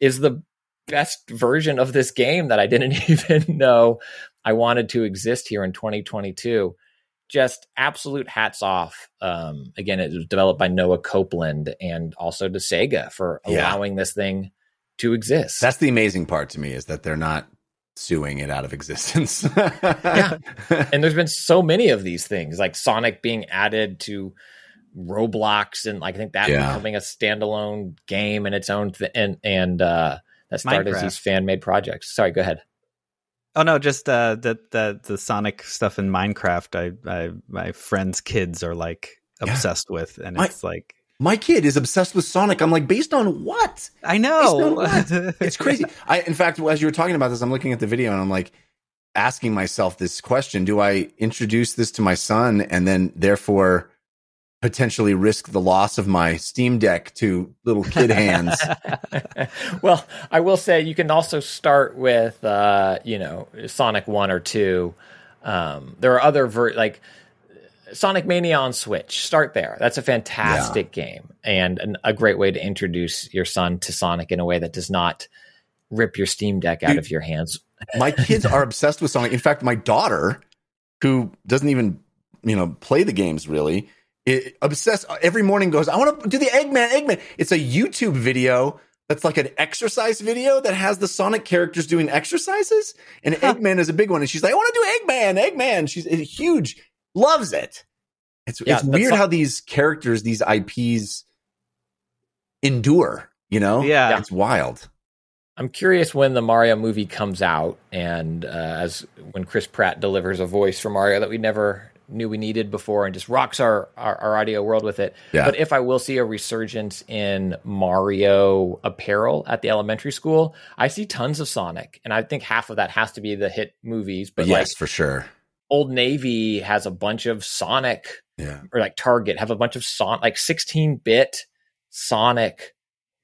is the best version of this game that I didn't even know I wanted to exist here in 2022 just absolute hats off. Um, again, it was developed by Noah Copeland and also to Sega for Yeah. allowing this thing to exist. That's the amazing part to me is that they're not suing it out of existence. Yeah. and there's been so many of these things, like Sonic being added to Roblox, and like I think that Yeah. becoming a standalone game in its own, th- and and uh, that started as Minecraft. these fan made projects. Sorry, go ahead. Oh no, just uh, that the the Sonic stuff in Minecraft. I, I my friends' kids are like Yeah. obsessed with, and My- it's like My kid is obsessed with Sonic. I'm like, based on what? I know what? It's crazy. I, in fact, as you were talking about this, I'm looking at the video and I'm like asking myself this question: Do I introduce this to my son and then therefore potentially risk the loss of my Steam Deck to little kid hands? well, I will say you can also start with uh, you know Sonic one or two. Um, there are other ver- like Sonic Mania on Switch. Start there. That's a fantastic game and an, a great way to introduce your son to Sonic in a way that does not rip your Steam Deck out Dude. of your hands. my kids are obsessed with Sonic. In fact, my daughter, who doesn't even you know play the games really, i obsessed every morning goes, I want to do the Eggman, Eggman. It's a YouTube video that's like an exercise video that has the Sonic characters doing exercises, and Eggman is a big one. And she's like, I want to do Eggman, Eggman. She's it's huge, loves it. It's Yeah, it's weird how these characters, these IPs, endure. You know, Yeah. it's wild. I'm curious when the Mario movie comes out, and uh, as when Chris Pratt delivers a voice for Mario that we never knew we needed before, and just rocks our our, our audio world with it. Yeah. But if I will see a resurgence in Mario apparel at the elementary school, I see tons of Sonic, and I think half of that has to be the hit movies. But yes, like for sure. Old Navy has a bunch of Sonic Yeah. or like Target have a bunch of Son like 16 bit Sonic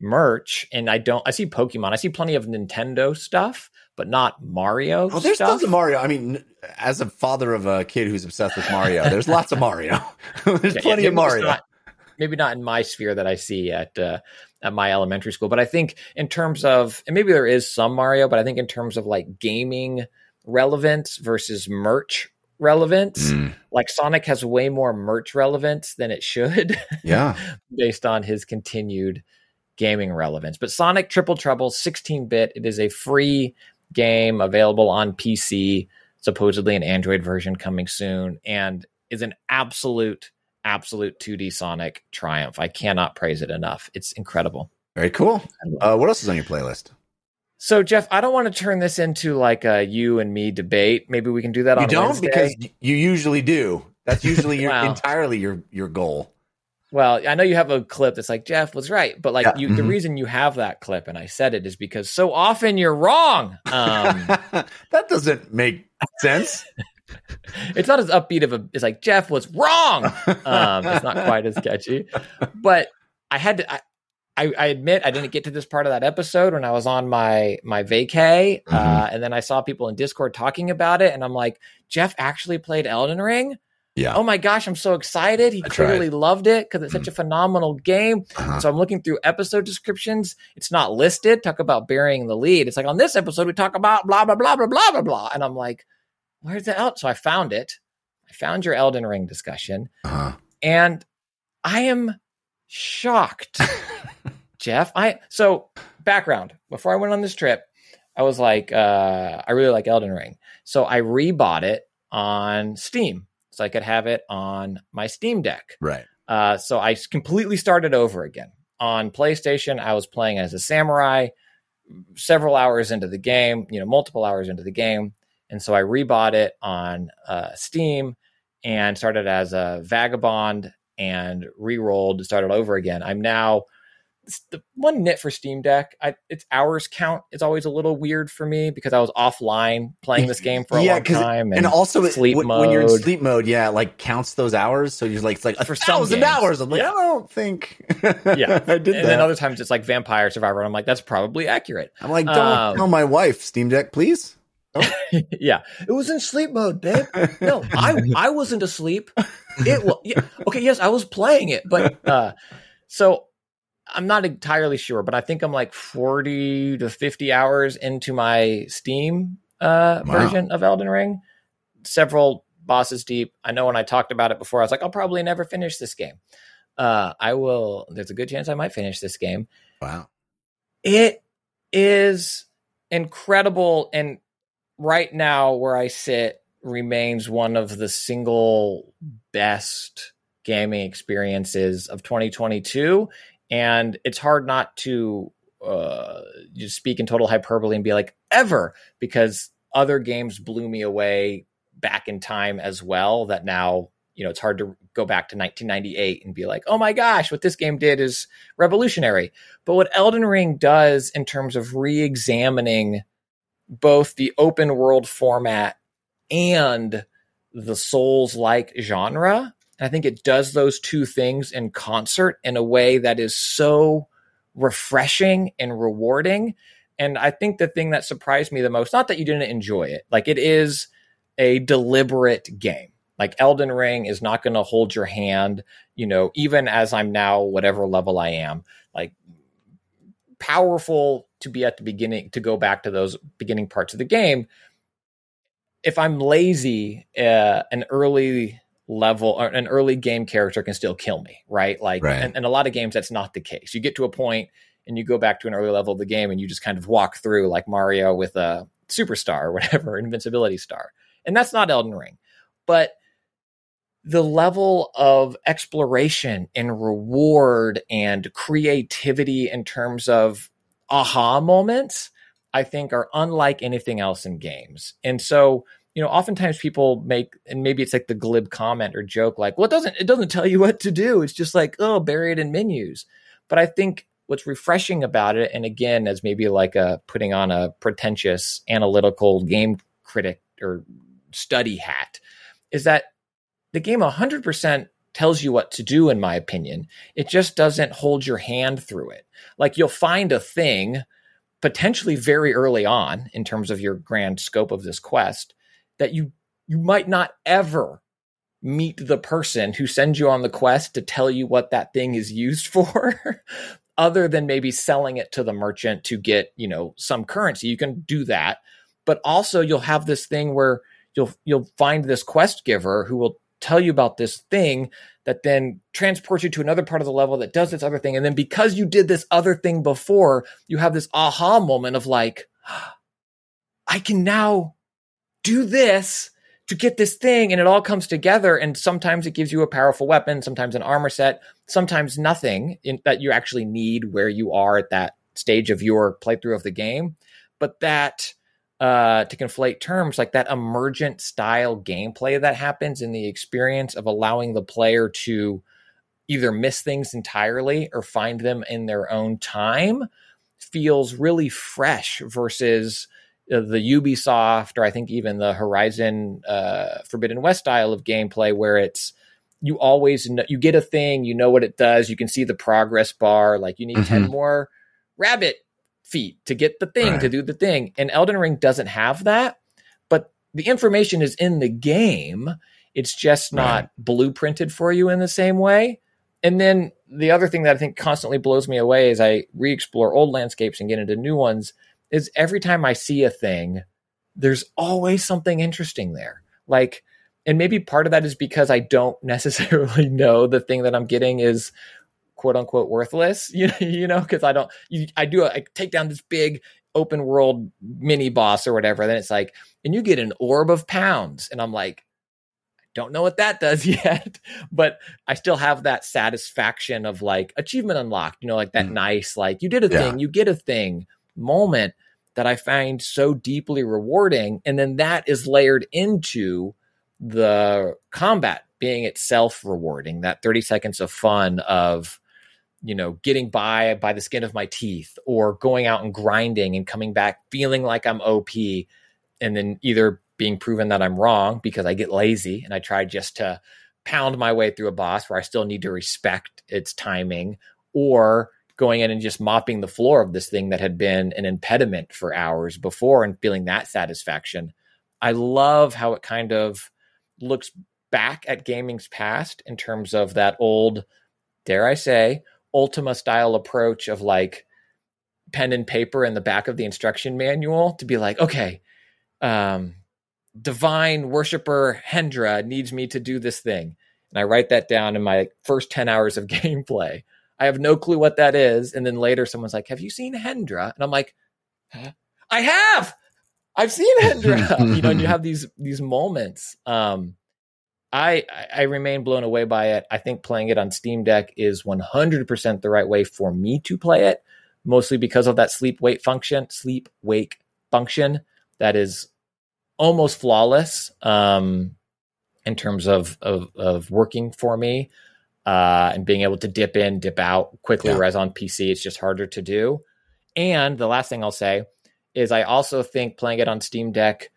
merch, and I don't. I see Pokemon. I see plenty of Nintendo stuff, but not Mario. Oh, there's stuff. tons of Mario. I mean, as a father of a kid who's obsessed with Mario, there's lots of Mario. there's Yeah, plenty yeah, of Mario. not- maybe not in my sphere that I see at uh, at my elementary school, but I think in terms of and maybe there is some Mario, but I think in terms of like gaming relevance versus merch relevance, Mm, like Sonic has way more merch relevance than it should. yeah. based on his continued gaming relevance. But Sonic Triple Trouble 16 bit, it is a free game available on PC, supposedly an Android version coming soon, and is an absolute, absolute 2D Sonic triumph. I cannot praise it enough. It's incredible. Very cool. Uh, what else is on your playlist? So, Jeff, I don't want to turn this into like a you and me debate. Maybe we can do that You on don't Wednesday. because you usually do. That's usually your Wow. entirely your your goal. Well, I know you have a clip that's like Jeff was right, but like Yeah, you, the mhm. reason you have that clip, and I said it, is because so often you're wrong. Um, that doesn't make sense. it's not as upbeat of a. It's like Jeff was wrong. Um, it's not quite as catchy, but I had to. I, I, I admit I didn't get to this part of that episode when I was on my my vacay, uh, Mhm. and then I saw people in Discord talking about it, and I'm like, Jeff actually played Elden Ring. Yeah. Oh my gosh, I'm so excited! He I tried. loved it because it's such a phenomenal game. Uh-huh. So I'm looking through episode descriptions. It's not listed. Talk about burying the lead. It's like on this episode we talk about blah blah blah blah blah blah blah, and I'm like, where's the El? So I found it. I found your Elden Ring discussion, Uh-huh. and I am shocked, Jeff. I so background before I went on this trip, I was like, uh, I really like Elden Ring, so I rebought it on Steam so I could have it on my Steam Deck. Right. Uh, so I completely started over again. On PlayStation, I was playing as a samurai several hours into the game, you know, multiple hours into the game. And so I rebought it on uh, Steam and started as a vagabond and re-rolled, started over again. I'm now the one nit for Steam Deck. I, its hours count is always a little weird for me because I was offline playing this game for a Yeah, long time, And also, sleep when, mode. when you're in sleep mode, yeah, like counts those hours. So you're like, it's like a For thousand games. hours. I'm like, Yeah. I don't think. yeah, I did and that. then other times it's like Vampire Survivor, and I'm like, that's probably accurate. I'm like, don't um, tell my wife, Steam Deck, please. yeah, it was in sleep mode, babe. No, I I wasn't asleep. It was yeah, okay. Yes, I was playing it, but uh, so I'm not entirely sure, but I think I'm like 40 to 50 hours into my Steam uh, Wow. version of Elden Ring. Several bosses deep. I know when I talked about it before, I was like, I'll probably never finish this game. Uh, I will. There's a good chance I might finish this game. Wow. It is incredible. And right now, where I sit, remains one of the single best gaming experiences of 2022. And it's hard not to uh, just speak in total hyperbole and be like, ever, because other games blew me away back in time as well. That now, you know, it's hard to go back to 1998 and be like, oh my gosh, what this game did is revolutionary. But what Elden Ring does in terms of re examining both the open world format and the Souls like genre, I think it does those two things in concert in a way that is so refreshing and rewarding. And I think the thing that surprised me the most, not that you didn't enjoy it, like it is a deliberate game. Like Elden Ring is not going to hold your hand, you know, even as I'm now, whatever level I am, like powerful to be at the beginning, to go back to those beginning parts of the game. If I'm lazy, uh, an early level or an early game character can still kill me, right? Like, Right. And, and a lot of games that's not the case. You get to a point and you go back to an early level of the game and you just kind of walk through like Mario with a superstar or whatever, invincibility star. And that's not Elden Ring. But the level of exploration and reward and creativity in terms of aha moments, I think are unlike anything else in games. And so, you know, oftentimes people make, and maybe it's like the glib comment or joke, like, well, it doesn't, it doesn't tell you what to do. It's just like, oh, bury it in menus. But I think what's refreshing about it, and again, as maybe like a putting on a pretentious analytical game critic or study hat, is that the game 100% tells you what to do, in my opinion. It just doesn't hold your hand through it. Like you'll find a thing potentially very early on in terms of your grand scope of this quest that you you might not ever meet the person who sends you on the quest to tell you what that thing is used for other than maybe selling it to the merchant to get you know some currency. You can do that. But also you'll have this thing where you'll you'll find this quest giver who will tell you about this thing that then transports you to another part of the level that does this other thing. And then because you did this other thing before you have this aha moment of like i can now do this to get this thing and it all comes together and sometimes it gives you a powerful weapon sometimes an armor set sometimes nothing in, that you actually need where you are at that stage of your playthrough of the game. But that uh, to conflate terms like that emergent style gameplay that happens in the experience of allowing the player to either miss things entirely or find them in their own time feels really fresh versus the Ubisoft or I think even the Horizon uh, Forbidden West style of gameplay where it's you always know, you get a thing, you know what it does, you can see the progress bar, like you need Mhm. 10 more rabbit feet to get the thing to do the thing. And Elden Ring doesn't have that, but the information is in the game. It's just not blueprinted for you in the same way. And then the other thing that I think constantly blows me away is I re explore old landscapes and get into new ones is every time I see a thing, there's always something interesting there. Like, and maybe part of that is because I don't necessarily know the thing that I'm getting is quote unquote worthless. You know, you know, because I don't. You, I do. I take down this big open world mini boss or whatever. Then it's like, and you get an orb of pounds, and I'm like, I don't know what that does yet, but I still have that satisfaction of like achievement unlocked. You know, like that Mm. nice, like you did a Yeah. thing, you get a thing moment that I find so deeply rewarding, and then that is layered into the combat being itself rewarding that 30 seconds of fun of you know getting by by the skin of my teeth or going out and grinding and coming back feeling like i'm op and then either being proven that i'm wrong because i get lazy and i try just to pound my way through a boss where i still need to respect its timing or going in and just mopping the floor of this thing that had been an impediment for hours before and feeling that satisfaction i love how it kind of looks back at gaming's past in terms of that old, dare I say, Ultima style approach of like pen and paper in the back of the instruction manual to be like, okay, um, divine worshiper Hendra needs me to do this thing. And I write that down in my first 10 hours of gameplay. I have no clue what that is. And then later someone's like, Have you seen Hendra? And I'm like, huh? I have. I've seen Hendra. you know, and you have these these moments. Um I I- remain blown away by it. I think playing it on Steam Deck is 100% the right way for me to play it, mostly because of that sleep wake function, sleep wake function that is almost flawless um, in terms of, of of working for me uh, and being able to dip in, dip out quickly. Yeah. Whereas on PC, it's just harder to do. And the last thing I'll say is I also think playing it on Steam Deck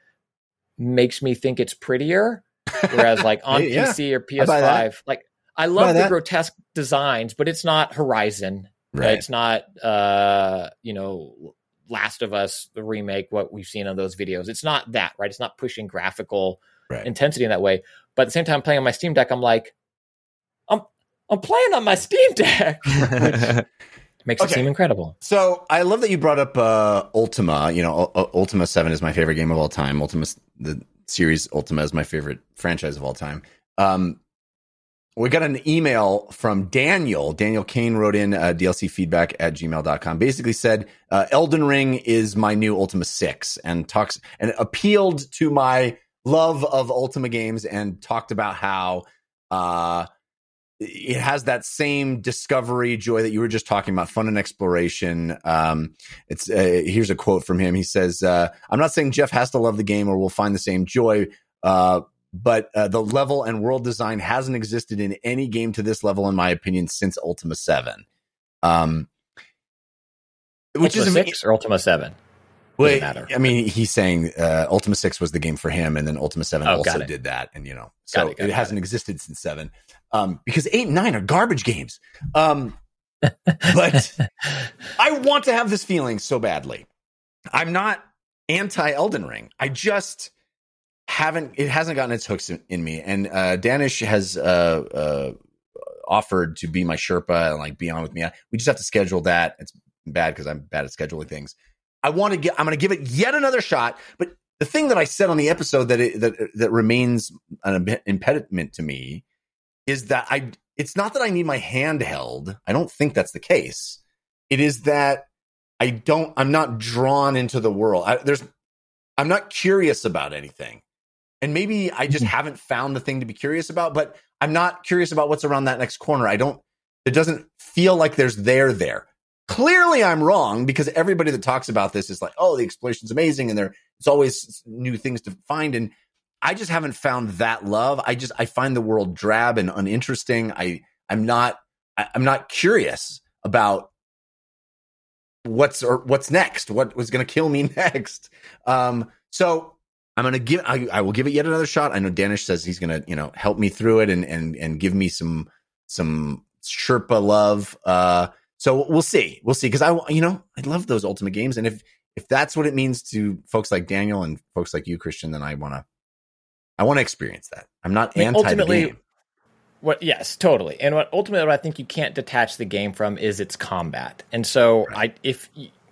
makes me think it's prettier. Whereas like on Yeah, PC or I buy that. PS5, like I love the grotesque designs, but it's not Horizon. Right. It's not uh, you know, Last of Us, the remake, what we've seen on those videos. It's not that, right? It's not pushing graphical Right. intensity in that way. But at the same time, playing on my Steam Deck, I'm like, I'm I'm playing on my Steam Deck, which makes Okay. it seem incredible. So I love that you brought up uh, Ultima. You know, U- U- Ultima Seven is my favorite game of all time. Ultima, the series Ultima is my favorite franchise of all time. Um, we got an email from Daniel. Daniel Kane wrote in uh, DLC feedback at gmail.com. Basically said, uh, Elden Ring is my new Ultima 6 and talks and appealed to my love of Ultima games and talked about how, uh, it has that same discovery joy that you were just talking about, fun and exploration. Um, it's uh, here's a quote from him. He says, uh, "I'm not saying Jeff has to love the game or will find the same joy, uh, but uh, the level and world design hasn't existed in any game to this level, in my opinion, since Ultima Seven. Um, which Ultima is six or Ultima Wait, matter. I mean, he's saying uh, Ultima Six was the game for him, and then Ultima Seven Oh, also did that, and you know, so Got it, got it, it, hasn't existed since Seven, um, because Eight and Nine are garbage games. Um, but I want to have this feeling so badly. I'm not anti Elden Ring. I just haven't. It hasn't gotten its hooks in, in me. And uh, Danish has uh, uh, offered to be my Sherpa and like be on with me. We just have to schedule that. It's bad because I'm bad at scheduling things. I want to get. I'm going to give it yet another shot. But the thing that I said on the episode that it, that that remains an impediment to me is that I. It's not that I need my hand held. I don't think that's the case. It is that I don't. I'm not drawn into the world. I, there's. I'm not curious about anything, and maybe I just mm-hmm. haven't found the thing to be curious about. But I'm not curious about what's around that next corner. I don't. It doesn't feel like there's there there. Clearly, I'm wrong because everybody that talks about this is like, "Oh, the exploration's amazing," and there it's always new things to find. And I just haven't found that love. I just I find the world drab and uninteresting. I I'm not I'm not curious about what's or what's next? What was going to kill me next? Um, so I'm going to give. I, I will give it yet another shot. I know Danish says he's going to you know help me through it and and and give me some some Sherpa love. Uh, so we'll see. We'll see because I you know I love those Ultima games, and if if that's what it means to folks like Daniel and folks like you, Christian, then I want to I want to experience that. I'm not I mean, anti the ultimately- game. What? Yes, totally. And what ultimately what I think you can't detach the game from is its combat. And so I, if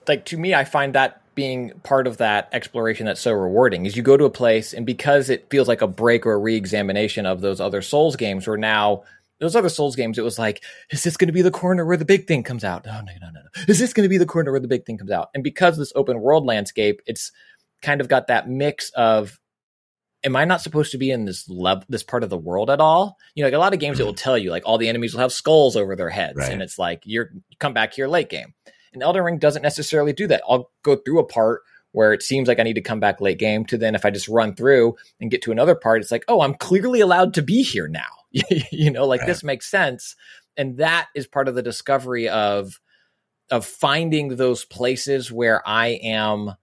like to me, I find that being part of that exploration that's so rewarding is you go to a place and because it feels like a break or a re-examination of those other Souls games, where now those other Souls games, it was like, is this going to be the corner where the big thing comes out? Oh no, no, no, no. Is this going to be the corner where the big thing comes out? And because of this open world landscape, it's kind of got that mix of am I not supposed to be in this level, this part of the world at all? You know, like a lot of games, it will mm-hmm. tell you like all the enemies will have skulls over their heads, Right. and it's like you're come back here late game. And Elden Ring doesn't necessarily do that. I'll go through a part where it seems like I need to come back late game to then if I just run through and get to another part, it's like, oh, I'm clearly allowed to be here now. you know, like Right. this makes sense. And that is part of the discovery of of finding those places where I am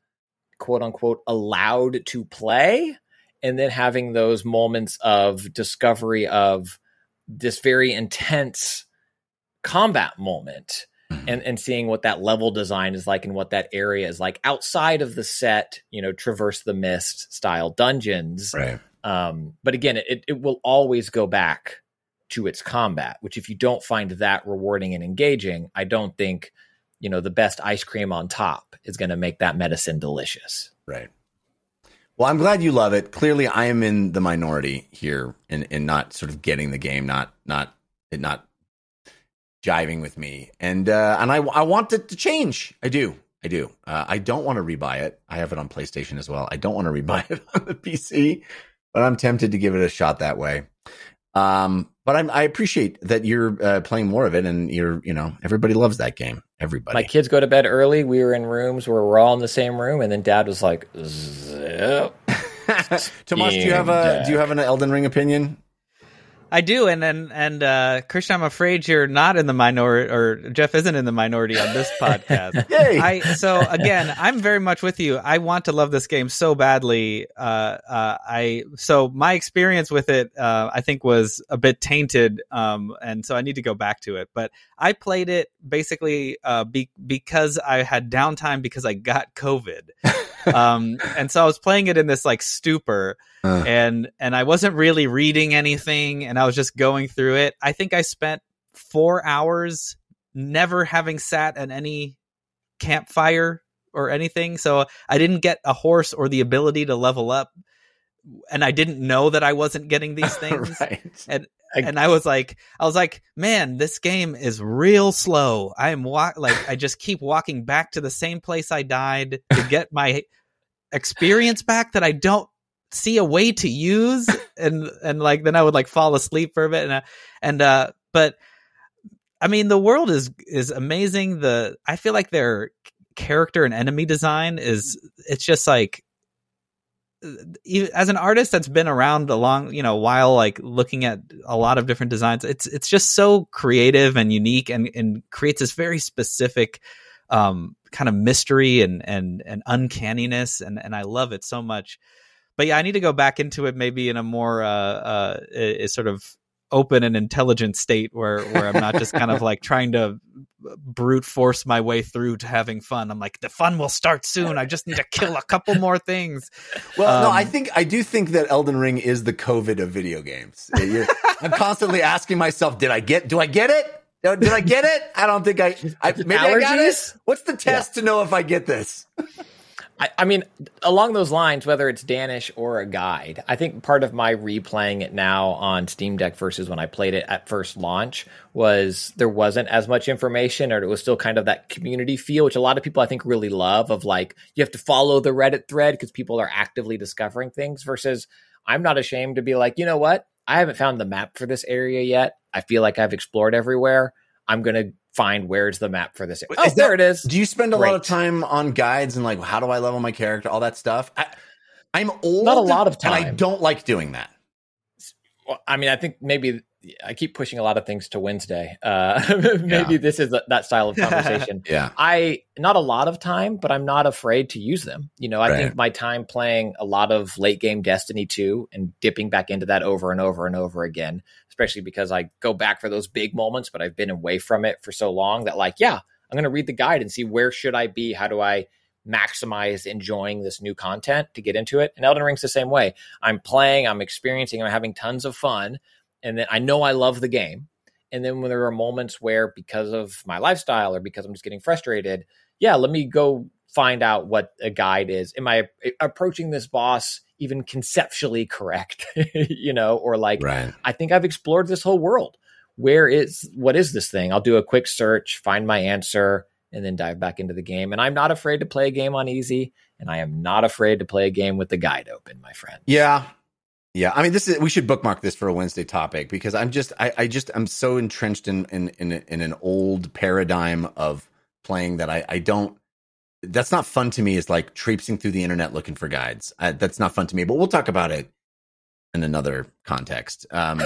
quote unquote allowed to play and then having those moments of discovery of this very intense combat moment. And and seeing what that level design is like and what that area is like outside of the set you know traverse the mist style dungeons Right. um, but again, it, it will always go back to its combat, which if you don't find that rewarding and engaging, I don't think, you know, the best ice cream on top is going to make that medicine delicious. Right. Well, I'm glad you love it. Clearly, I am in the minority here in, in not sort of getting the game, not not it not jiving with me, and uh, and I I want it to change. I do. I do. Uh, I don't want to rebuy it. I have it on PlayStation as well. I don't want to rebuy it on the PC, but I'm tempted to give it a shot that way. Um, but I'm, I appreciate that you're uh, playing more of it, and you're you know everybody loves that game. Everybody. My kids go to bed early. We were in rooms where we're all in the same room, and then Dad was like, "Zip." Tomáš, do you have a do you have an Elden Ring opinion? I do, and and and uh, Christian, I'm afraid you're not in the minority, or Jeff isn't in the minority on this podcast. Yay! I so again, I'm very much with you. I want to love this game so badly. Uh, uh, I so my experience with it, uh, I think, was a bit tainted, um, and so I need to go back to it. But I played it basically uh, be, because I had downtime because I got COVID, um, and so I was playing it in this like stupor Uh, and and I wasn't really reading anything and I was just going through it. I think I spent 4 hours never having sat at any campfire or anything. So I didn't get a horse or the ability to level up and I didn't know that I wasn't getting these things. right. And I- and I was like, I was like, man, this game is real slow. I am wa- like, I just keep walking back to the same place I died to get my experience back that I don't see a way to use, and and like then I would like fall asleep for a bit, and uh, and uh, but I mean, the world is is amazing. The I feel like their character and enemy design is it's just like as an artist that's been around a long you know while like looking at a lot of different designs it's it's just so creative and unique and and creates this very specific um kind of mystery and and and uncanniness and and I love it so much. But yeah I need to go back into it maybe in a more uh uh sort of open and intelligent state where where I'm not just kind of like trying to brute force my way through to having fun. I'm like the fun will start soon. I just need to kill a couple more things. Well, no, Um, I think I do think that Elden Ring is the COVID of video games. I'm constantly asking myself, did I get? Do I get it? Did I get it? I don't think I. I maybe I got it. Allergies? What's the test to know if I get this? I, I mean, along those lines, whether it's Danish or a guide, I think part of my replaying it now on Steam Deck versus when I played it at first launch was there wasn't as much information, or it was still kind of that community feel, which a lot of people I think really love. Of like, you have to follow the Reddit thread because people are actively discovering things. Versus, I'm not ashamed to be like, you know what? I haven't found the map for this area yet. I feel like I've explored everywhere. I'm gonna find where's the map for this. But Oh, there it is. Do you spend a lot of time on guides and like how do I level my character, all that stuff? I, I'm old. Not a lot of and I don't like doing that. Well, I mean, I think maybe I keep pushing a lot of things to Wednesday. Uh, maybe Yeah. this is that style of conversation. Yeah. I not a lot of time, but I'm not afraid to use them. You know, I Right. think my time playing a lot of late game Destiny 2 and dipping back into that over and over and over again, especially because I go back for those big moments, but I've been away from it for so long that like, yeah, I'm going to read the guide and see where should I be? How do I maximize enjoying this new content to get into it? And Elden Ring's the same way. I'm playing, I'm experiencing, I'm having tons of fun, and then I know I love the game. And then when there are moments where, because of my lifestyle or because I'm just getting frustrated, yeah, let me go find out what a guide is. Am I approaching this boss even conceptually correct? you know, or like, Right. I think I've explored this whole world. Where is what is this thing? I'll do a quick search, find my answer, and then dive back into the game. And I'm not afraid to play a game on easy, and I am not afraid to play a game with the guide open, my friend. Yeah. Yeah. I mean, this is, we should bookmark this for a Wednesday topic because I'm just, I, I just, I'm so entrenched in, in, in, in an old paradigm of playing that I, I don't, that's not fun to me. Is like traipsing through the internet looking for guides. I, that's not fun to me, but we'll talk about it in another context. Um,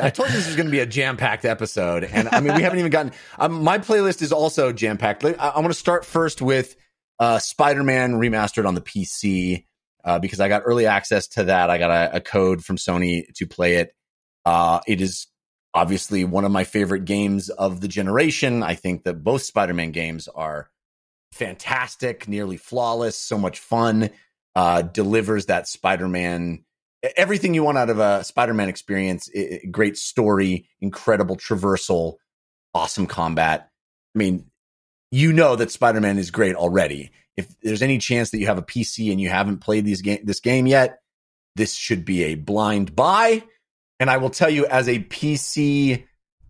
I told you this was going to be a jam packed episode. And I mean, we haven't even gotten, um, my playlist is also jam packed. I, I want to start first with, uh, Spider Man remastered on the PC uh, because I got early access to that. I got a, a code from Sony to play it. Uh, it is obviously one of my favorite games of the generation. I think that both Spider Man games are fantastic, nearly flawless, so much fun. Uh, delivers that Spider Man everything you want out of a Spider Man experience. I- I- great story, incredible traversal, awesome combat. I mean, you know that Spider Man is great already. If there's any chance that you have a PC and you haven't played these game this game yet, this should be a blind buy. And I will tell you, as a PC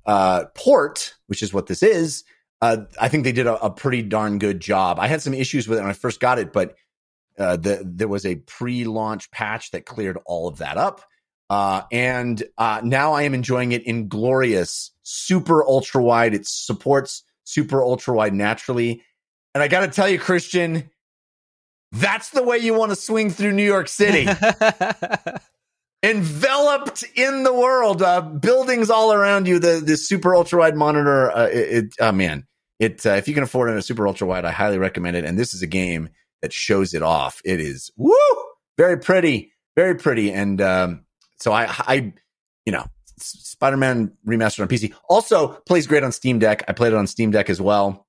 uh, port, which is what this is, uh, I think they did a, a pretty darn good job. I had some issues with it when I first got it, but uh, the, there was a pre-launch patch that cleared all of that up. Uh, and uh, now I am enjoying it in glorious super ultra wide. It supports super ultra wide naturally. And I got to tell you, Christian, that's the way you want to swing through New York City. Enveloped in the world, uh, buildings all around you. The the super ultra wide monitor. Uh, it, it oh man, it uh, if you can afford it, a super ultra wide, I highly recommend it. And this is a game that shows it off. It is woo, very pretty, very pretty. And um, so I, I, you know, Spider Man remastered on PC also plays great on Steam Deck. I played it on Steam Deck as well.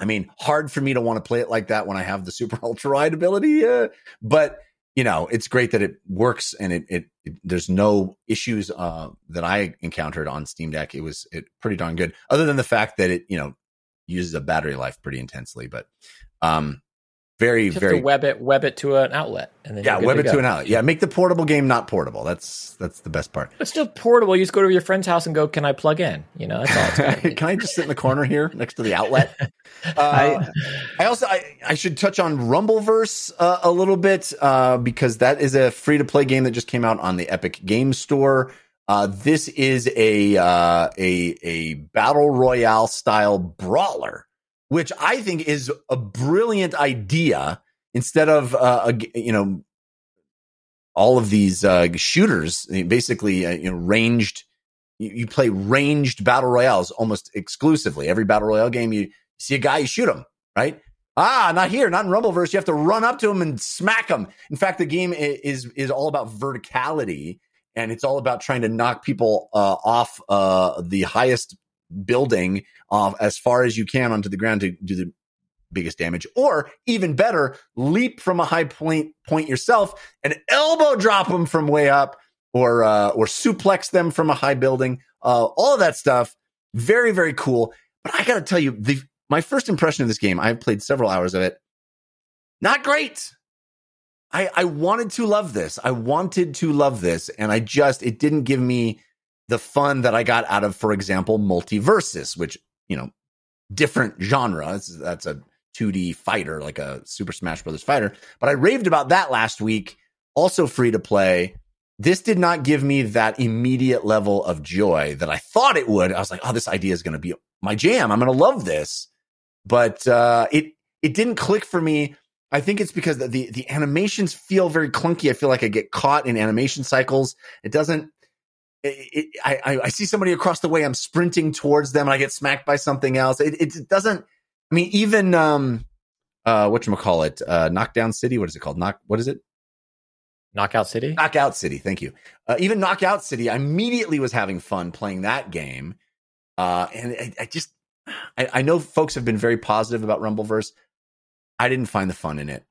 I mean, hard for me to want to play it like that when I have the super ultra wide ability, uh, but you know, it's great that it works and it, it, it there's no issues uh, that I encountered on Steam Deck. It was it pretty darn good, other than the fact that it you know uses a battery life pretty intensely, but um, very You very web it, web it to an outlet, and then yeah, web it go. to an outlet. Yeah, make the portable game not portable. That's that's the best part. It's still portable. You just go to your friend's house and go, "Can I plug in?" You know, that's all. It's gotta be. Can I just sit in the corner here next to the outlet? Uh, I also I, I should touch on Rumbleverse uh, a little bit uh, because that is a free to play game that just came out on the Epic Game Store. Uh, this is a uh, a a battle royale style brawler, which I think is a brilliant idea. Instead of uh, a you know all of these uh, shooters, basically uh, you know ranged you, you play ranged battle royales almost exclusively. Every battle royale game, you see a guy, you shoot him, right? Ah, not here, not in Rumbleverse. You have to run up to him and smack him. In fact, the game is is all about verticality, and it's all about trying to knock people uh, off uh, the highest building off as far as you can onto the ground to do the biggest damage, or even better, leap from a high point point yourself and elbow drop them from way up or uh, or suplex them from a high building. Uh, all of that stuff, very very cool. But I got to tell you, the my first impression of this game, I've played several hours of it. Not great. I I wanted to love this. I wanted to love this, and I just it didn't give me the fun that I got out of, for example, Multiversus, which you know, different genre. That's, that's a 2D fighter, like a Super Smash Brothers fighter. But I raved about that last week. Also free to play this did not give me that immediate level of joy that I thought it would. I was like, oh, this idea is going to be my jam. I'm going to love this. But uh, it it didn't click for me. I think it's because the, the the animations feel very clunky. I feel like I get caught in animation cycles. It doesn't it, I, I, I see somebody across the way, I'm sprinting towards them, and I get smacked by something else. It, it doesn't. I mean, even um, uh, what you call it, uh, Knockdown City. What is it called? Knock. What is it? Knockout City. Knockout City. Thank you. Uh, even Knockout City, I immediately was having fun playing that game, uh, and I, I just, I, I know folks have been very positive about Rumbleverse. I didn't find the fun in it.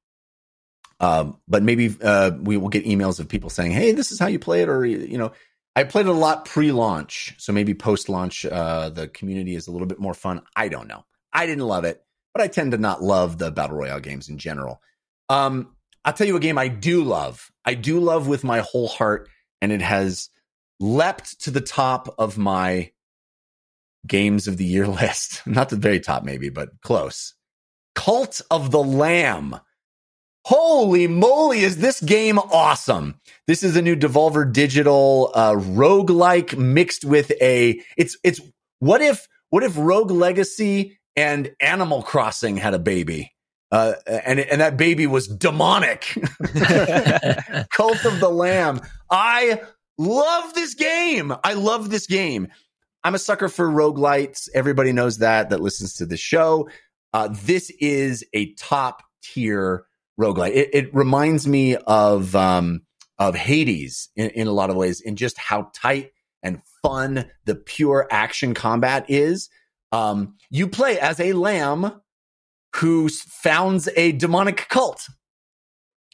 Um, but maybe uh, we will get emails of people saying, "Hey, this is how you play it," or you know, I played it a lot pre-launch, so maybe post-launch, uh, the community is a little bit more fun. I don't know. I didn't love it, but I tend to not love the battle royale games in general. Um, I'll tell you a game I do love. I do love with my whole heart, and it has leapt to the top of my games of the year list. Not the very top, maybe, but close. Cult of the Lamb. Holy moly, is this game awesome? This is a new Devolver Digital uh roguelike mixed with a it's it's what if what if Rogue Legacy and Animal Crossing had a baby? Uh, and and that baby was demonic. Cult of the Lamb. I love this game. I love this game. I'm a sucker for roguelites. Everybody knows that that listens to the show. Uh, this is a top tier roguelite. It, it reminds me of um, of Hades in, in a lot of ways, in just how tight and fun the pure action combat is. Um, you play as a lamb who founds a demonic cult,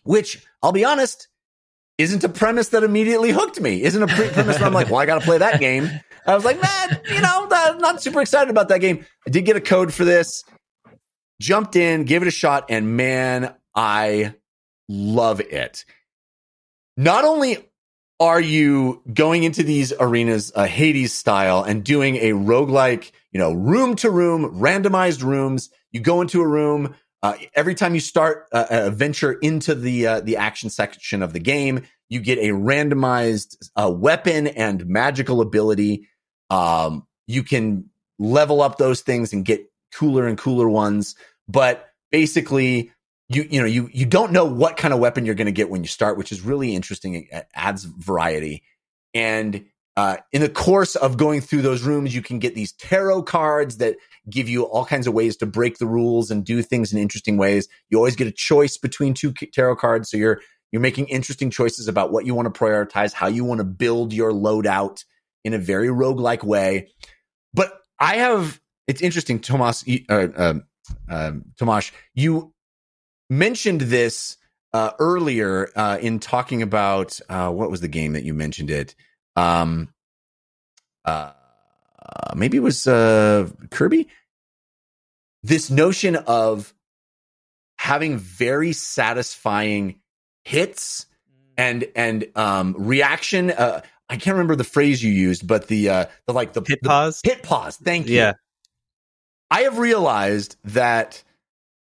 which I'll be honest, isn't a premise that immediately hooked me. Isn't a pre- premise where I'm like, well, I got to play that game. I was like, man, you know, I'm not super excited about that game. I did get a code for this, jumped in, gave it a shot, and man, I love it. Not only are you going into these arenas, uh, Hades style, and doing a roguelike, you know, room to room, randomized rooms. You go into a room. Uh, every time you start uh, a venture into the uh, the action section of the game, you get a randomized uh, weapon and magical ability. Um, you can level up those things and get cooler and cooler ones. But basically, you you know you you don't know what kind of weapon you're going to get when you start, which is really interesting. It adds variety, and uh, in the course of going through those rooms, you can get these tarot cards that give you all kinds of ways to break the rules and do things in interesting ways. You always get a choice between two tarot cards, so you're you're making interesting choices about what you want to prioritize, how you want to build your loadout in a very roguelike way. But I have it's interesting, Tomáš. Uh, um, um, Tomáš, you mentioned this uh, earlier uh, in talking about uh, what was the game that you mentioned it. Um, uh, maybe it was uh, Kirby. This notion of having very satisfying hits and and um, reaction. Uh, I can't remember the phrase you used, but the uh, the like the hit the, pause. Hit pause. Thank you. Yeah. I have realized that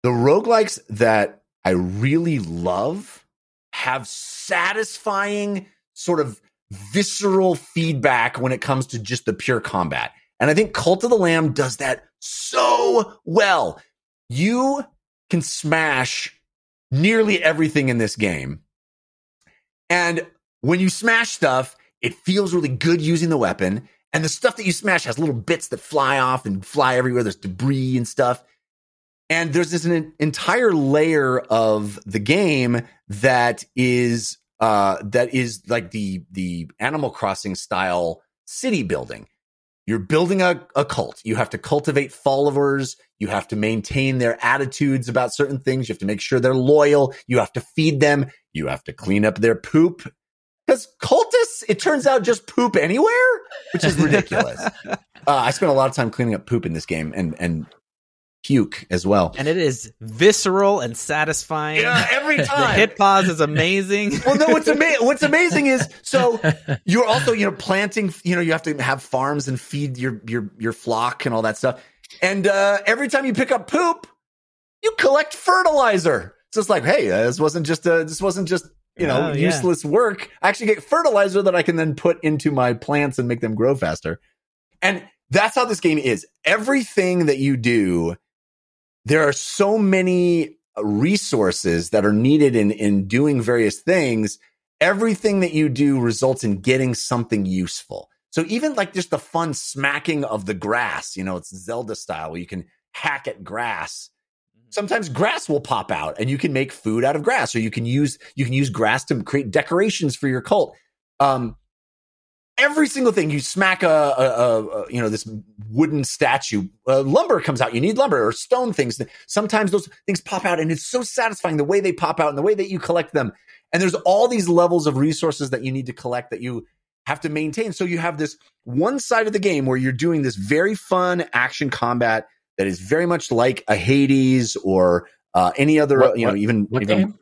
the roguelikes that I really love have satisfying sort of visceral feedback when it comes to just the pure combat. And I think Cult of the Lamb does that so well. You can smash nearly everything in this game. And when you smash stuff, it feels really good using the weapon. And the stuff that you smash has little bits that fly off and fly everywhere. There's debris and stuff. And there's this an entire layer of the game that is uh that is like the the Animal Crossing style city building. You're building a, a cult. You have to cultivate followers. You have to maintain their attitudes about certain things. You have to make sure they're loyal. You have to feed them. You have to clean up their poop. Because cultists, it turns out, just poop anywhere, which is ridiculous. uh, I spent a lot of time cleaning up poop in this game, and and puke as well. And it is visceral and satisfying. Yeah, every The time. hit pause is amazing. well, no, what's amazing? What's amazing is so you're also you know planting. You know you have to have farms and feed your your your flock and all that stuff. And uh, every time you pick up poop, you collect fertilizer. So it's like, hey, uh, this wasn't just uh, this wasn't just you know Oh, yeah. useless work. I actually get fertilizer that I can then put into my plants and make them grow faster. And that's how this game is. Everything that you do, there are so many resources that are needed in in doing various things everything that you do results in getting something useful. So even like just the fun smacking of the grass, you know, it's Zelda style where you can hack at grass. Sometimes grass will pop out and you can make food out of grass or you can use you can use grass to create decorations for your cult. Um every single thing you smack a, a, a, you know this wooden statue uh, lumber comes out you need lumber or stone things sometimes those things pop out and it's so satisfying the way they pop out and the way that you collect them and there's all these levels of resources that you need to collect that you have to maintain. So you have this one side of the game where you're doing this very fun action combat that is very much like a Hades or uh, any other, What- you know, what- even, What even game?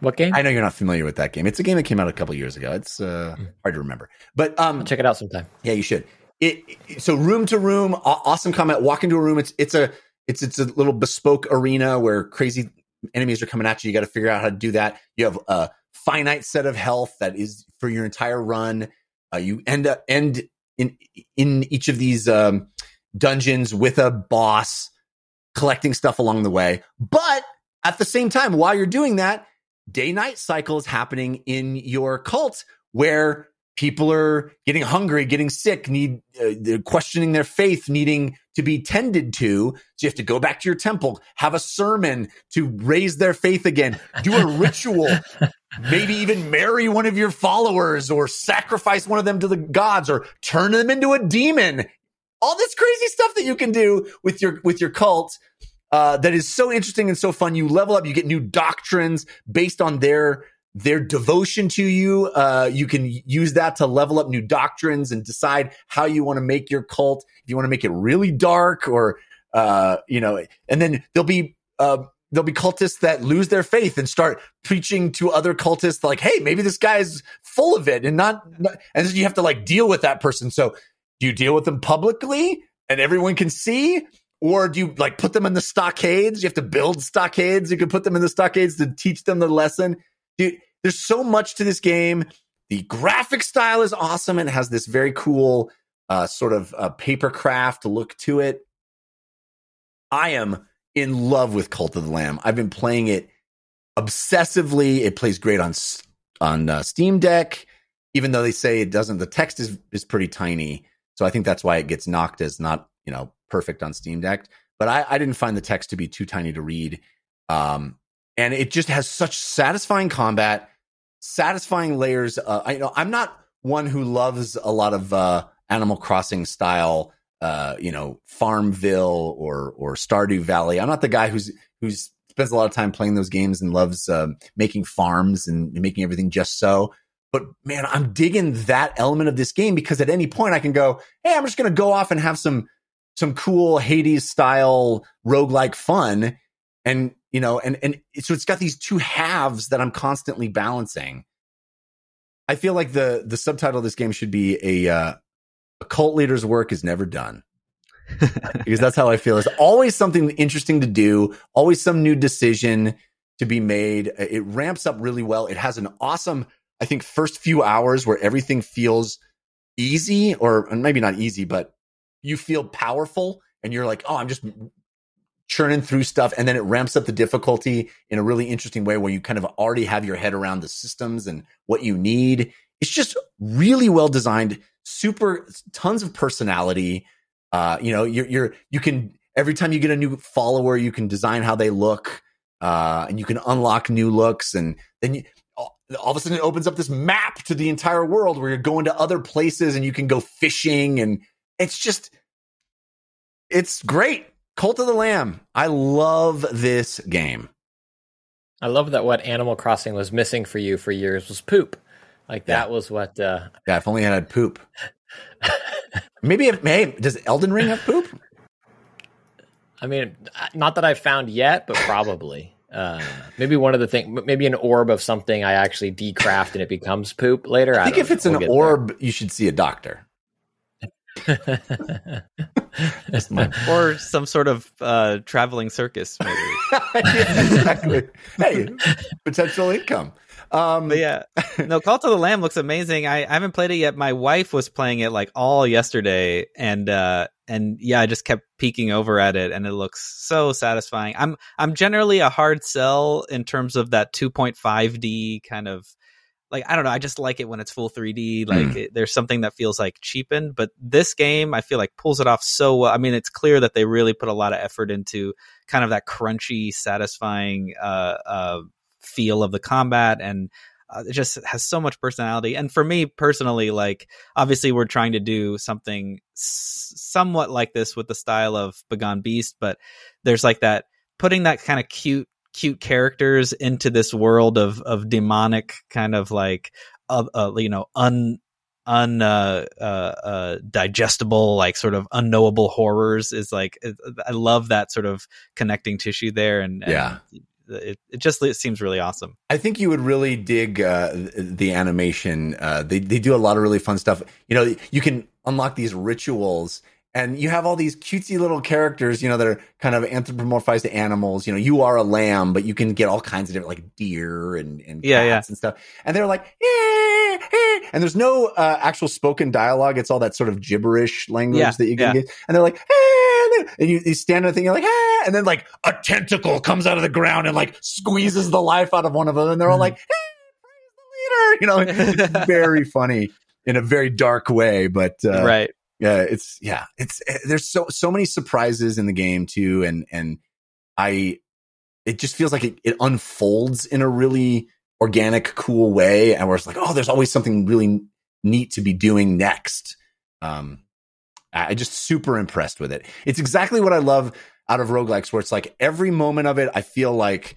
What game? I know you're not familiar with that game. It's a game that came out a couple years ago. It's uh, hard to remember, but um, I'll check it out sometime. yeah, you should. It, it- so room to room, awesome comment. Walk into a room. It's it's a it's it's a little bespoke arena where crazy enemies are coming at you. You got to figure out how to do that. You have a finite set of health that is for your entire run. Uh, you end up end in in each of these um, dungeons with a boss, collecting stuff along the way. But at the same time, while you're doing that, day night cycle is happening in your cult where people are getting hungry, getting sick, need uh, questioning their faith, needing to be tended to. So you have to go back to your temple, have a sermon to raise their faith again, do a ritual, maybe even marry one of your followers or sacrifice one of them to the gods or turn them into a demon. All this crazy stuff that you can do with your with your cult uh, that is so interesting and so fun. You level up, you get new doctrines based on their their devotion to you. Uh, you can use that to level up new doctrines and decide how you want to make your cult. If you want to make it really dark, or uh, you know, and then there'll be uh, there'll be cultists that lose their faith and start preaching to other cultists like, "Hey, maybe this guy's full of it," and not, not and you have to like deal with that person. So, do you deal with them publicly and everyone can see? Or do you like put them in the stockades? You have to build stockades. You can put them in the stockades to teach them the lesson. Dude, there's so much to this game. The graphic style is awesome and has this very cool uh, sort of uh, paper craft look to it. I am in love with Cult of the Lamb. I've been playing it obsessively. It plays great on on uh, Steam Deck, even though they say it doesn't. The text is is pretty tiny, so I think that's why it gets knocked as not you know perfect on Steam Deck. But I, I didn't find the text to be too tiny to read, um, and it just has such satisfying combat, satisfying layers. Uh, I you know I'm not one who loves a lot of uh, Animal Crossing style, uh, you know, Farmville or or Stardew Valley. I'm not the guy who's who's spends a lot of time playing those games and loves um, making farms and making everything just so. But man, I'm digging that element of this game because at any point I can go, hey, I'm just going to go off and have some some cool Hades style roguelike fun. And, you know, and, and so it's got these two halves that I'm constantly balancing. I feel like the, the subtitle of this game should be a, uh, a cult leader's work is never done. because that's how I feel. There's always something interesting to do, always some new decision to be made. It ramps up really well. It has an awesome, I think, first few hours where everything feels easy, or maybe not easy, but you feel powerful and you're like, oh, I'm just churning through stuff. And then it ramps up the difficulty in a really interesting way where you kind of already have your head around the systems and what you need. It's just really well designed, super tons of personality. Uh, you know, you're, you're, you can, every time you get a new follower, you can design how they look, uh, and you can unlock new looks. And then you, all of a sudden it opens up this map to the entire world where you're going to other places and you can go fishing. And it's just, it's great. Cult of the Lamb. I love this game. I love that what Animal Crossing was missing for you for years was poop. Like that Yeah. was what uh Yeah, if only I had poop. Maybe, if, hey, does Elden Ring have poop? I mean, not that I've found yet, but probably. Uh, maybe one of the things, maybe an orb of something I actually decraft and it becomes poop later. I think don't if it's an We'll get orb, you should see a doctor. there. That's my or some sort of uh, traveling circus, maybe. Yeah, exactly. Hey, potential income. Um, But yeah, no, Cult of the Lamb looks amazing. I, I haven't played it yet. My wife was playing it like all yesterday, and uh, and yeah, I just kept peeking over at it, and it looks so satisfying. I'm I'm generally a hard sell in terms of that 2.5D kind of like I don't know, I just like it when it's full 3D. Like Mm. it, there's something that feels like cheapened, but this game I feel like pulls it off so well. I mean, it's clear that they really put a lot of effort into kind of that crunchy, satisfying uh, uh, feel of the combat, and uh, it just has so much personality. And for me personally, like obviously we're trying to do something s- somewhat like this with the style of Begone Beast, but there's like that putting that kind of cute cute characters into this world of of demonic kind of like uh, uh you know un un uh, uh uh digestible like sort of unknowable horrors is like i love that sort of connecting tissue there and, and Yeah. It, it just it seems really awesome I think you would really dig uh, the animation. Uh, they they do a lot of really fun stuff. You know, you can unlock these rituals, and you have all these cutesy little characters. You know, that are kind of anthropomorphized to animals. You know, you are a lamb, but you can get all kinds of different, like deer and and Yeah, cats and stuff. And they're like, "Eh, eh," and there's no uh, actual spoken dialogue. It's all that sort of gibberish language Yeah, that you can yeah. get. And they're like, "Eh," and, you, you stand on the thing, you're like, ah, and then like a tentacle comes out of the ground and like squeezes the life out of one of them, and they're all like, hey, praise the leader, you know, it's very funny in a very dark way, but uh, right. yeah, it's yeah, it's eh, there's so so many surprises in the game too, and and I, it just feels like it, it unfolds in a really organic, cool way, and where it's like, oh, there's always something really neat to be doing next. Um, I just super impressed with it. It's exactly what I love out of roguelikes, where it's like every moment of it, I feel like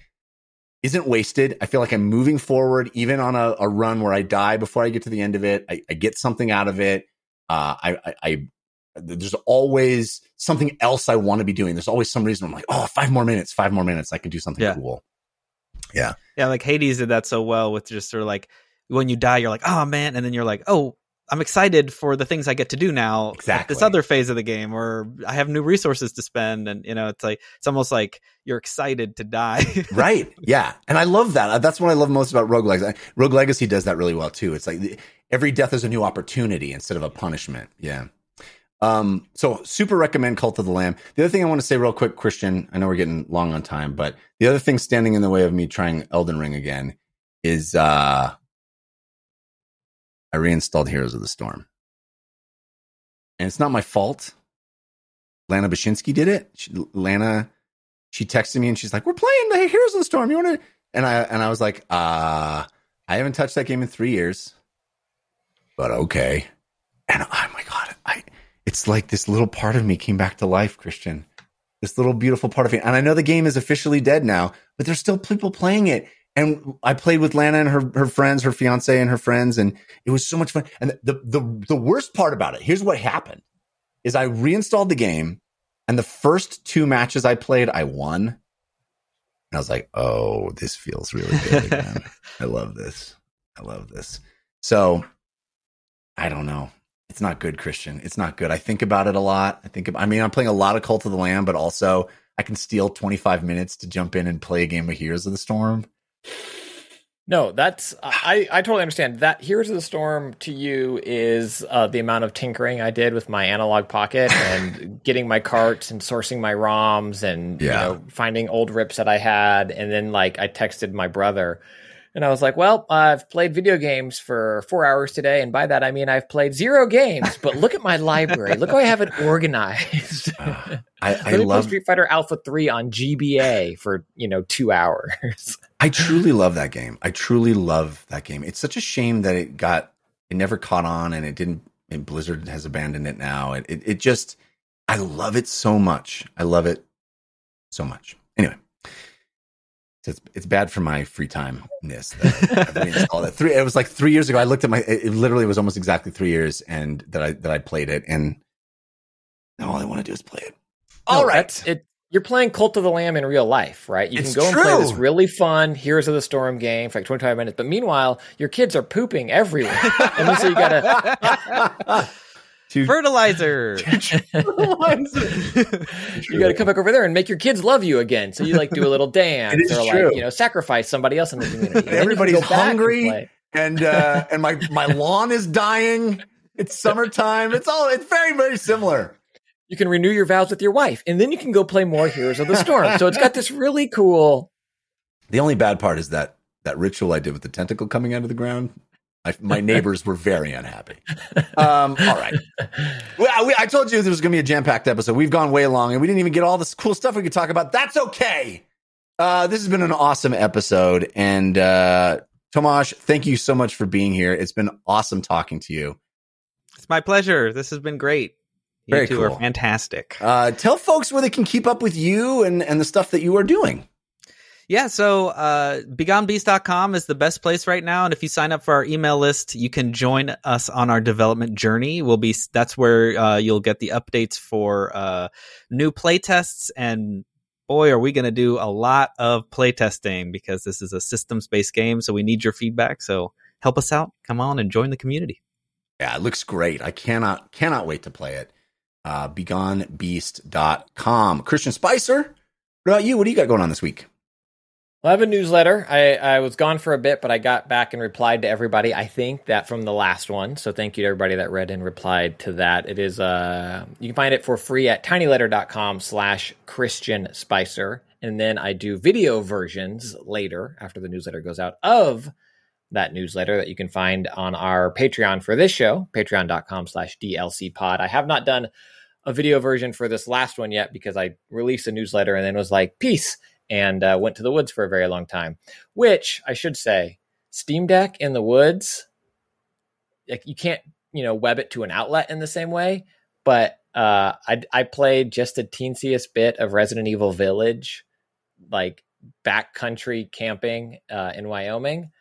isn't wasted. I feel like I'm moving forward, even on a, a run where I die before I get to the end of it. I, I get something out of it. Uh, I, I, I, there's always something else I want to be doing. There's always some reason I'm like, oh, five more minutes, five more minutes. I can do something Yeah. cool. Yeah. Yeah like hades did that so well with just sort of like when you die you're like oh man and then you're like oh i'm excited for the things i get to do now at Exactly. this other phase of the game or i have new resources to spend and you know it's like it's almost like you're excited to die right. Yeah. And I love that. That's what I love most about roguelikes. I- Rogue Legacy does that really well too. It's like every death is a new opportunity instead of a punishment. Yeah. Um, so super recommend Cult of the Lamb. The other thing I want to say real quick, Christian, I know we're getting long on time, but the other thing standing in the way of me trying Elden Ring again is, uh, I reinstalled Heroes of the Storm. And it's not my fault. Lana Bashinsky did it. She, Lana, she texted me and she's like, "We're playing the Heroes of the Storm. You want to?" And I and I was like, "Uh, I haven't touched that game in three years, but okay." And oh my god, I it's like this little part of me came back to life, Christian. This little beautiful part of me, and I know the game is officially dead now, but there's still people playing it. And I played with Lana and her her friends, her fiance and her friends, and it was so much fun. And the the the worst part about it, here's what happened: is I reinstalled the game, and the first two matches I played, I won. And I was like, oh, this feels really good again. I love this. I love this. So I don't know. It's not good, Christian. It's not good. I think about it a lot. I think, I mean, I'm playing a lot of Cult of the Lamb, but also I can steal 25 minutes to jump in and play a game of Heroes of the Storm. No, that's I, I totally understand that. Here's the Storm to you is uh, the amount of tinkering I did with my Analogue Pocket and getting my carts and sourcing my ROMs and Yeah. you know finding old rips that I had, and then like I texted my brother. And I was like, "Well, I've played video games for four hours today, and by that I mean I've played zero games. But look at my library. Look how I have it organized. Uh, I, I love Street Fighter Alpha Three on GBA for you know two hours. I truly love that game. I truly love that game. It's such a shame that it got it never caught on and it didn't and Blizzard has abandoned it now. It it, it just I love it so much. I love it so much. Anyway. It's, it's bad for my free time it. Three, it was like three years ago. I looked at my. It, it literally was almost exactly three years, and that I that I played it, and now all I want to do is play it. All No, right, it. You're playing Cult of the Lamb in real life, right? You It's can go and play this really fun Heroes of the Storm game for like 25 minutes, but meanwhile, your kids are pooping everywhere, and so you gotta To- fertilizer you gotta come back over there and make your kids love you again. So you like do a little dance It is or true. like you know sacrifice somebody else in the community. And then you can Everybody's go back and hungry. and uh and my my lawn is dying. It's summertime. It's all it's very very similar. You can renew your vows with your wife, and then you can go play more Heroes of the Storm. So it's got this really cool. The only bad part is that that ritual I did with the tentacle coming out of the ground, I, my neighbors were very unhappy. Um, all right. Well, we, I told you there was going to be a jam packed episode. We've gone way long and we didn't even get all this cool stuff we could talk about. That's okay. Uh, this has been an awesome episode. And uh, Tomáš, thank you so much for being here. It's been awesome talking to you. It's my pleasure. This has been great. You Very two cool. are fantastic. Uh, tell folks where they can keep up with you and, and the stuff that you are doing. Yeah, so uh, BegoneBeast.com is the best place right now, and if you sign up for our email list, you can join us on our development journey. We'll be that's where uh, you'll get the updates for uh, new playtests, and boy, are we going to do a lot of playtesting because this is a systems-based game, so we need your feedback. So help us out. Come on and join the community. Yeah, it looks great. I cannot cannot wait to play it. Uh, BegoneBeast.com. Christian Spicer, what about you? What do you got going on this week? Well, I have a newsletter. I, I was gone for a bit, but I got back and replied to everybody. I think that from the last one. So thank you to everybody that read and replied to that. It is uh you can find it for free at tinyletter.com slash Christian Spicer. And then I do video versions later after the newsletter goes out of that newsletter that you can find on our Patreon for this show, patreon.com slash DLC pod. I have not done a video version for this last one yet because I released a newsletter and then was like, peace and uh, went to the woods for a very long time. Which I should say, Steam Deck in the woods, like you can't you know web it to an outlet in the same way. But uh, I I played just a teensiest bit of Resident Evil Village, like backcountry camping uh, in Wyoming.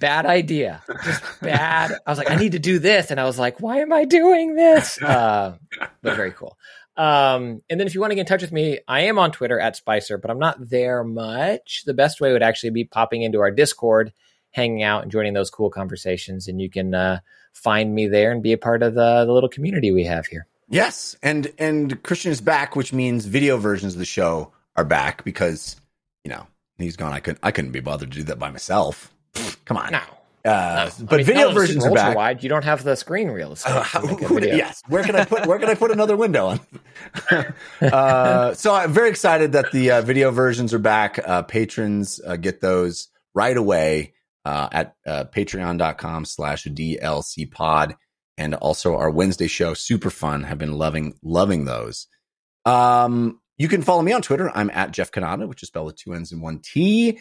Bad idea, just bad. I was like, I need to do this, and I was like, why am I doing this? Uh, but very cool. Um, and then if you want to get in touch with me, I am on Twitter at Spicer, but I'm not there much. The best way would actually be popping into our Discord, hanging out and joining those cool conversations. And you can uh, find me there and be a part of the, the little community we have here. Yes, and and Christian is back, which means video versions of the show are back because you know he's gone. I couldn't I couldn't be bothered to do that by myself. Come on, No. Uh, I but mean, video not on a versions are back. wide. You don't have the screen real estate. Uh, to how- who- yes. Where can I put Where can I put another window on? uh, so I'm very excited that the uh, video versions are back. Uh, patrons uh, get those right away uh, at uh, patreon.com slash DLC pod. And also our Wednesday show, super fun. Have been loving, loving those. Um, you can follow me on Twitter. I'm at Jeff Cannata, which is spelled with two N's and one T.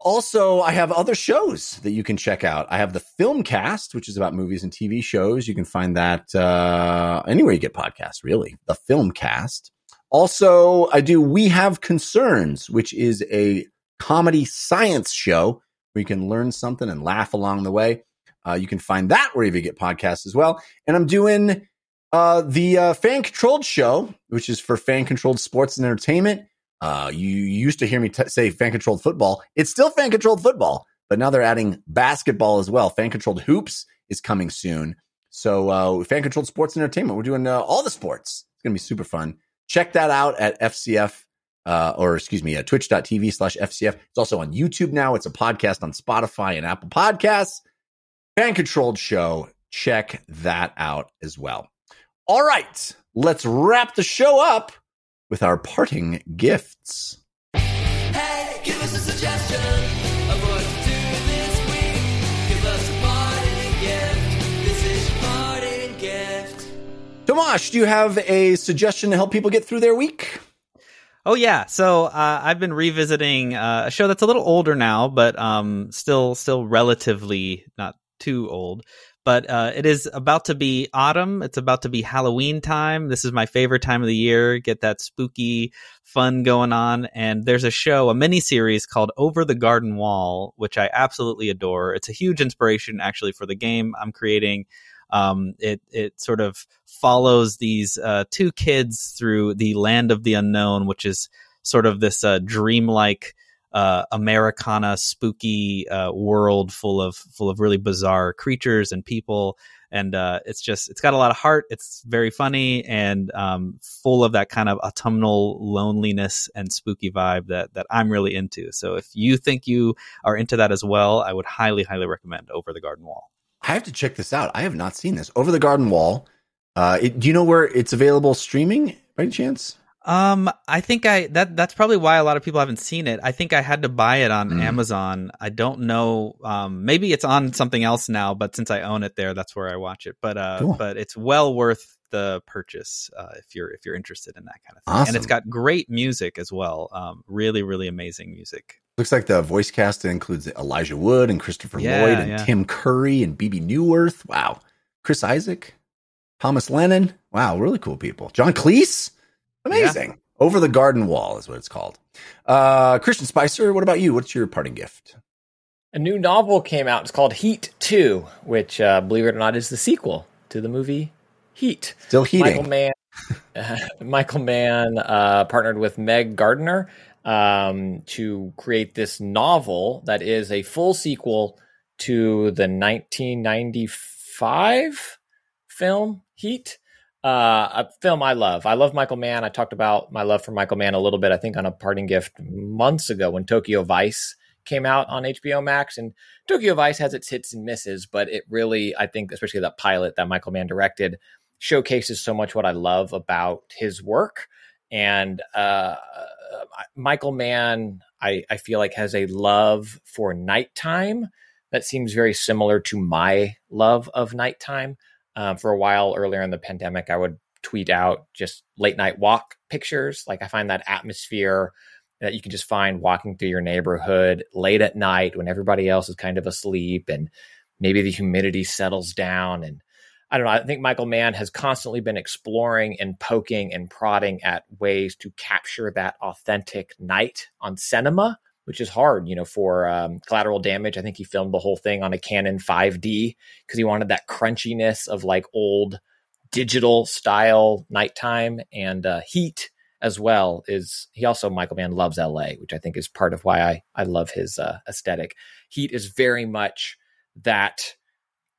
Also, I have other shows that you can check out. I have the film cast, which is about movies and TV shows. You can find that uh, anywhere you get podcasts, really. The film cast. Also, I do We Have Concerns, which is a comedy science show where you can learn something and laugh along the way. Uh, you can find that wherever you get podcasts as well. And I'm doing uh, the uh, fan controlled show, which is for fan controlled sports and entertainment. Uh, you used to hear me t- say fan controlled football. It's still fan controlled football, but now they're adding basketball as well. Fan controlled hoops is coming soon. So, uh, fan controlled sports entertainment. We're doing uh, all the sports. It's going to be super fun. Check that out at FCF, uh, or excuse me, at twitch.tv slash FCF. It's also on YouTube now. It's a podcast on Spotify and Apple Podcasts. Fan controlled show. Check that out as well. All right, let's wrap the show up with our parting gifts. Hey, give us a suggestion of what to do this week. Give us a parting gift. This is your parting gift. Tomáš, do you have a suggestion to help people get through their week? Oh yeah, so uh, I've been revisiting uh, a show that's a little older now, but um, still still relatively not too old. But uh, it is about to be autumn. It's about to be Halloween time. This is my favorite time of the year. Get that spooky fun going on. And there's a show, a mini series called Over the Garden Wall, which I absolutely adore. It's a huge inspiration actually for the game I'm creating. Um, it it sort of follows these uh, two kids through the land of the unknown, which is sort of this uh, dreamlike uh, Americana spooky uh, world full of full of really bizarre creatures and people. And uh, it's just it's got a lot of heart. It's very funny and um, full of that kind of autumnal loneliness and spooky vibe that that I'm really into. So if you think you are into that as well, I would highly highly recommend Over the Garden Wall. I have to check this out. I have not seen this. Over the Garden Wall. Uh, it, do you know where it's available streaming by any chance? Um, I think I that that's probably why a lot of people haven't seen it. I think I had to buy it on Mm. Amazon. I don't know. Um, maybe it's on something else now, but since I own it there, that's where I watch it. But uh, Cool. but it's well worth the purchase uh, if you're if you're interested in that kind of thing. And it's got great music as well. Um, really really amazing music. Looks like the voice cast includes Elijah Wood and Christopher Yeah, Lloyd and yeah. Tim Curry and Bebe Neuwirth. Wow. Chris Isaak, Thomas Lennon. Wow, really cool people. John Cleese. Amazing. Over the Garden Wall is what it's called. Uh, Christian Spicer, what about you? What's your parting gift? A new novel came out. It's called Heat 2, which, uh, believe it or not, is the sequel to the movie Heat. Still heating. Michael Mann, Michael Mann uh, partnered with Meg Gardiner um, to create this novel that is a full sequel to the 1995 film Heat. Uh, a film I love. I love Michael Mann. I talked about my love for Michael Mann a little bit, I think, on a parting gift months ago when Tokyo Vice came out on HBO Max. And Tokyo Vice has its hits and misses, but it really, I think, especially that pilot that Michael Mann directed, showcases so much what I love about his work. And uh, Michael Mann, I, I feel like, has a love for nighttime that seems very similar to my love of nighttime. Um, for a while earlier in the pandemic, I would tweet out just late night walk pictures. Like I find that atmosphere that you can just find walking through your neighborhood late at night when everybody else is kind of asleep and maybe the humidity settles down. And I don't know. I think Michael Mann has constantly been exploring and poking and prodding at ways to capture that authentic night on cinema, which is hard, you know, for um, collateral damage. I think he filmed the whole thing on a Canon 5D because he wanted that crunchiness of like old digital style nighttime and uh, heat as well is he also michael mann loves la which i think is part of why i, I love his uh, aesthetic heat is very much that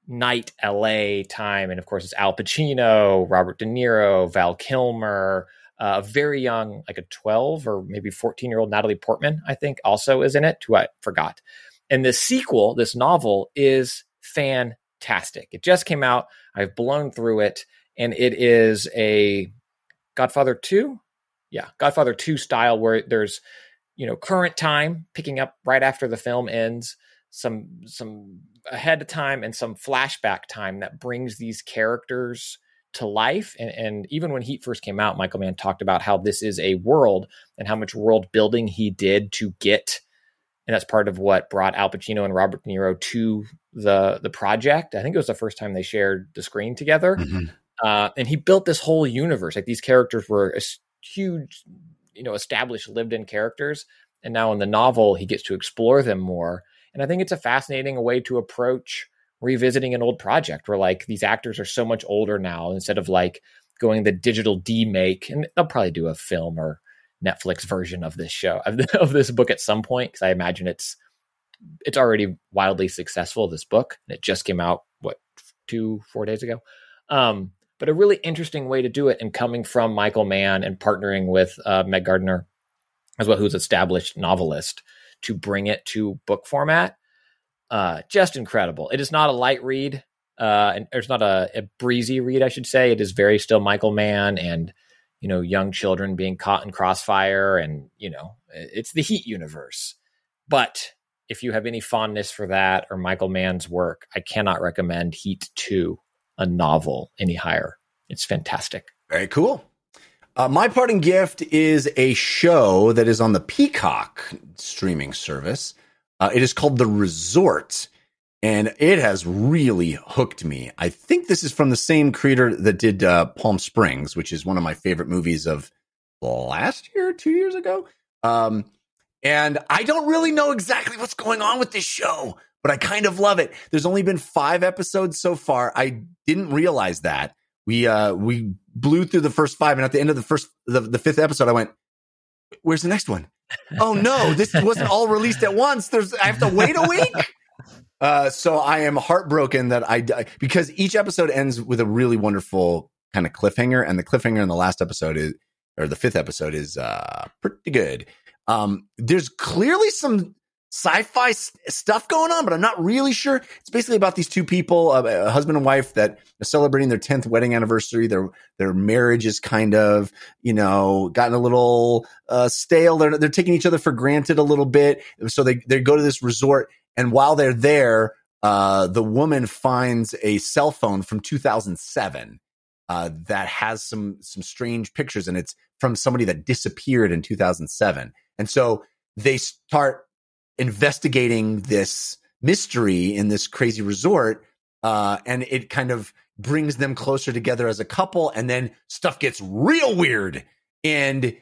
night la time and of course it's al pacino robert de niro val kilmer a very young like a 12 or maybe 14 year old natalie portman i think also is in it who i forgot. And this sequel this novel is fantastic. It just came out. I've blown through it and it is a godfather 2 yeah godfather 2 style where there's you know current time picking up right after the film ends some some ahead of time and some flashback time that brings these characters to life and, and even when heat first came out michael mann talked about how this is a world and how much world building he did to get and that's part of what brought al pacino and robert de niro to the the project i think it was the first time they shared the screen together Mhm. uh, and he built this whole universe. Like these characters were huge, you know, established, lived-in characters, and now in the novel he gets to explore them more. And I think it's a fascinating way to approach revisiting an old project, where like these actors are so much older now, instead of like going the digital demake, and they'll probably do a film or Netflix version of this show of, of this book at some point because I imagine it's it's already wildly successful. This book, and it just came out what two four days ago. Um, but a really interesting way to do it and coming from Michael Mann and partnering with uh, Meg Gardiner as well, who's established novelist to bring it to book format. Uh, just incredible. It is not a light read. Uh, and it's not a, a breezy read, I should say. It is very still Michael Mann and, you know, young children being caught in crossfire and, you know, it's the Heat universe. But if you have any fondness for that or Michael Mann's work, I cannot recommend Heat 2 a novel any higher. It's fantastic. Very cool. Uh, my parting gift is a show that is on the Peacock streaming service. Uh, it is called The Resort, and it has really hooked me. I think this is from the same creator that did uh, Palm Springs, which is one of my favorite movies of last year, two years ago. Um, and I don't really know exactly what's going on with this show, but I kind of love it. There's only been five episodes so far. I didn't realize that. We uh we blew through the first five, and at the end of the first the, the fifth episode, I went, "Where's the next one?" Oh no, this wasn't all released at once. There's I have to wait a week. Uh, so I am heartbroken that I because each episode ends with a really wonderful kind of cliffhanger, and the cliffhanger in the last episode is or the fifth episode is uh pretty good. Um, there's clearly some sci-fi stuff going on, but I'm not really sure. It's basically about these two people, uh, a husband and wife that are celebrating their 10th wedding anniversary. Their their marriage is kind of, you know, gotten a little uh, stale. They're they're taking each other for granted a little bit. So they they go to this resort, and while they're there, uh, the woman finds a cell phone from 2007 uh, that has some some strange pictures, and it's from somebody that disappeared in 2007. And so they start investigating this mystery in this crazy resort, uh, and it kind of brings them closer together as a couple. And then stuff gets real weird, and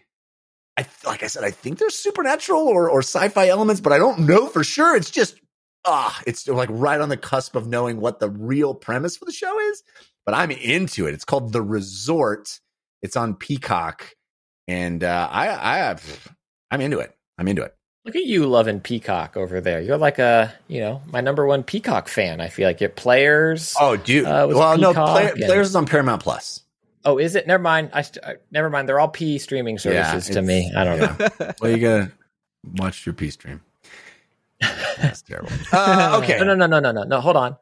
I like I said, I think there's supernatural or or sci-fi elements, but I don't know for sure. It's just ah, it's like right on the cusp of knowing what the real premise for the show is. But I'm into it. It's called The Resort. It's on Peacock, and uh, I I I'm into it. I'm into it. Look at you loving Peacock over there. You're like a, you know, my number one Peacock fan. I feel like your players. Oh, dude. Uh, with well, no, play, and- players is on Paramount Plus. Oh, is it? Never mind. I st- uh, never mind. They're all P streaming services to it's- me. I don't know. Well, you gotta watch your P stream. That's terrible. Uh, okay. No, no, no, no, no, no, no. Hold on.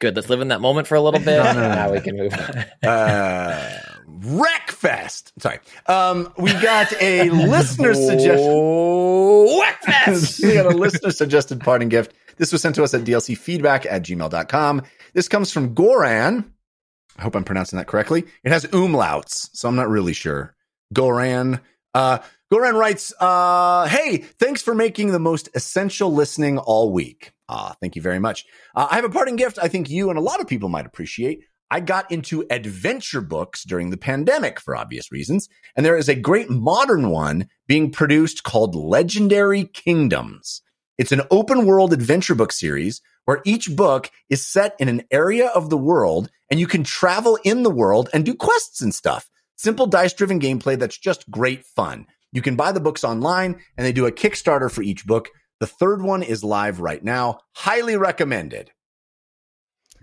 Good. Let's live in that moment for a little bit. No, no, no. Now we can move on. Uh, Wreckfest. Sorry. Um, we got a listener suggestion. Wreckfest. we got a listener suggested parting gift. This was sent to us at dlcfeedback at gmail.com. This comes from Goran. I hope I'm pronouncing that correctly. It has umlauts, so I'm not really sure. Goran. Uh, Goran writes, uh, Hey, thanks for making the most essential listening all week. Ah, thank you very much. Uh, I have a parting gift I think you and a lot of people might appreciate. I got into adventure books during the pandemic for obvious reasons, and there is a great modern one being produced called Legendary Kingdoms. It's an open world adventure book series where each book is set in an area of the world and you can travel in the world and do quests and stuff. Simple dice driven gameplay that's just great fun. You can buy the books online and they do a Kickstarter for each book. The third one is live right now. Highly recommended.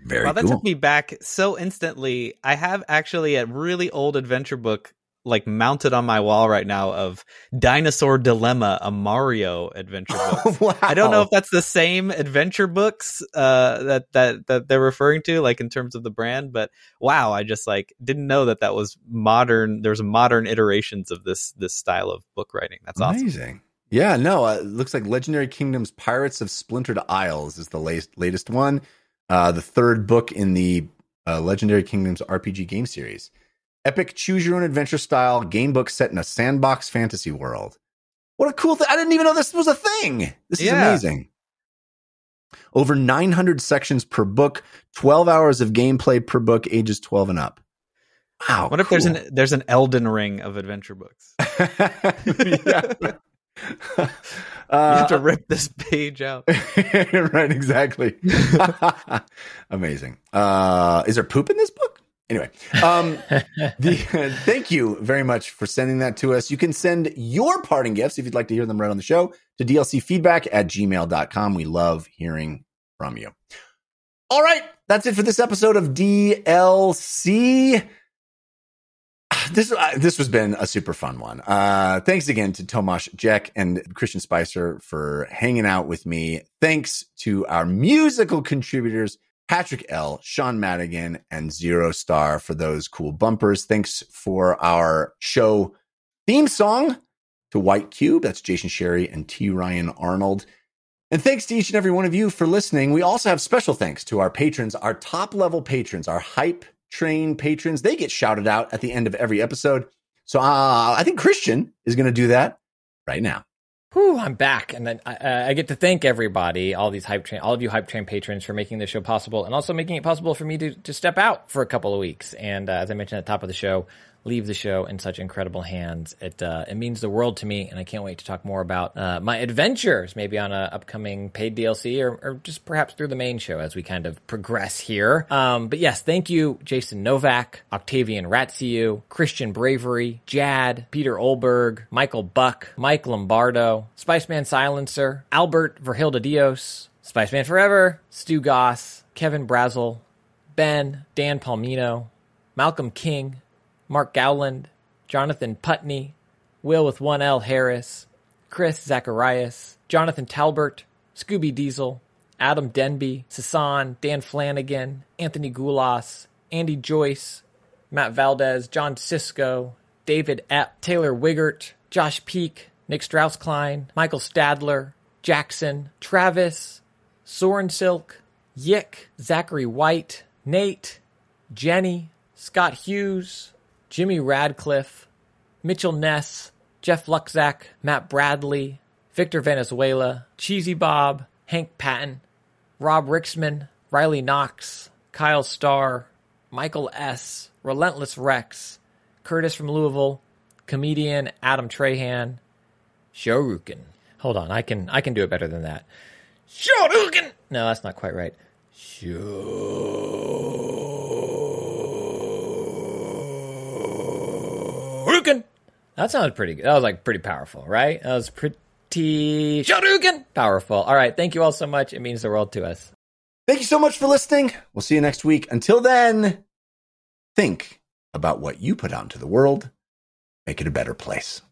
Very Wow, that cool. took me back so instantly. I have actually a really old adventure book like mounted on my wall right now of Dinosaur Dilemma, a Mario adventure book. wow. I don't know if that's the same adventure books uh, that that that they're referring to, like in terms of the brand. But wow, I just like didn't know that that was modern. There's modern iterations of this this style of book writing. That's awesome. Amazing. Yeah, no, uh, looks like Legendary Kingdoms Pirates of Splintered Isles is the latest, latest one. Uh, the third book in the uh, Legendary Kingdoms RPG game series. Epic choose your own adventure style game book set in a sandbox fantasy world. What a cool thing. I didn't even know this was a thing. This is Yeah. amazing. Over 900 sections per book, 12 hours of gameplay per book, ages 12 and up. Wow. What if there's an there's an Elden Ring of adventure books? yeah. You have to rip this page out. right, exactly. Amazing. Uh, is there poop in this book? Anyway, um, the, thank you very much for sending that to us. You can send your parting gifts if you'd like to hear them right on the show to dlcfeedback at gmail.com. We love hearing from you. All right, that's it for this episode of DLC. This uh, this has been a super fun one. Uh, thanks again to Tomáš Jech and Christian Spicer for hanging out with me. Thanks to our musical contributors, Patrick L, Sean Madigan, and Zero Star for those cool bumpers. Thanks for our show theme song to White Cube. That's Jason Sherry and T. Ryan Arnold. And thanks to each and every one of you for listening. We also have special thanks to our patrons, our top level patrons, our hype train patrons. They get shouted out at the end of every episode. So uh, I think Christian is going to do that right now. Whew, I'm back, and then I, uh, I get to thank everybody, all these hype train, all of you hype train patrons, for making this show possible, and also making it possible for me to to step out for a couple of weeks. And uh, as I mentioned at the top of the show, leave the show in such incredible hands. It uh, it means the world to me, and I can't wait to talk more about uh, my adventures, maybe on an upcoming paid DLC or, or just perhaps through the main show as we kind of progress here. Um, but yes, thank you, Jason Novak, Octavian Ratziu, Christian Bravery, Jad, Peter Olberg, Michael Buck, Mike Lombardo, Spiceman Silencer, Albert Verhilda Dios, Spiceman Forever, Stu Goss, Kevin Brazel, Ben, Dan Palmino, Malcolm King, Mark Gowland, Jonathan Putney, Will with one L Harris, Chris Zacharias, Jonathan Talbert, Scooby Diesel, Adam Denby, Sasan, Dan Flanagan, Anthony Goulas, Andy Joyce, Matt Valdez, John Cisco, David Epp, Taylor Wiggert, Josh Peak, Nick Strauss-Klein, Michael Stadler, Jackson, Travis, Soren Silk, Yick, Zachary White, Nate, Jenny, Scott Hughes, Jimmy Radcliffe, Mitchell Ness, Jeff Luxack, Matt Bradley, Victor Venezuela, Cheesy Bob, Hank Patton, Rob Rixman, Riley Knox, Kyle Starr, Michael S., Relentless Rex, Curtis from Louisville, comedian Adam Trahan, Shoryuken. Hold on, I can I can do it better than that. Shoryuken. No, that's not quite right. Shoryuken. That sounded pretty good. That was like pretty powerful, right? That was pretty Shoryuken powerful. All right, thank you all so much. It means the world to us. Thank you so much for listening. We'll see you next week. Until then, think about what you put out into the world. Make it a better place.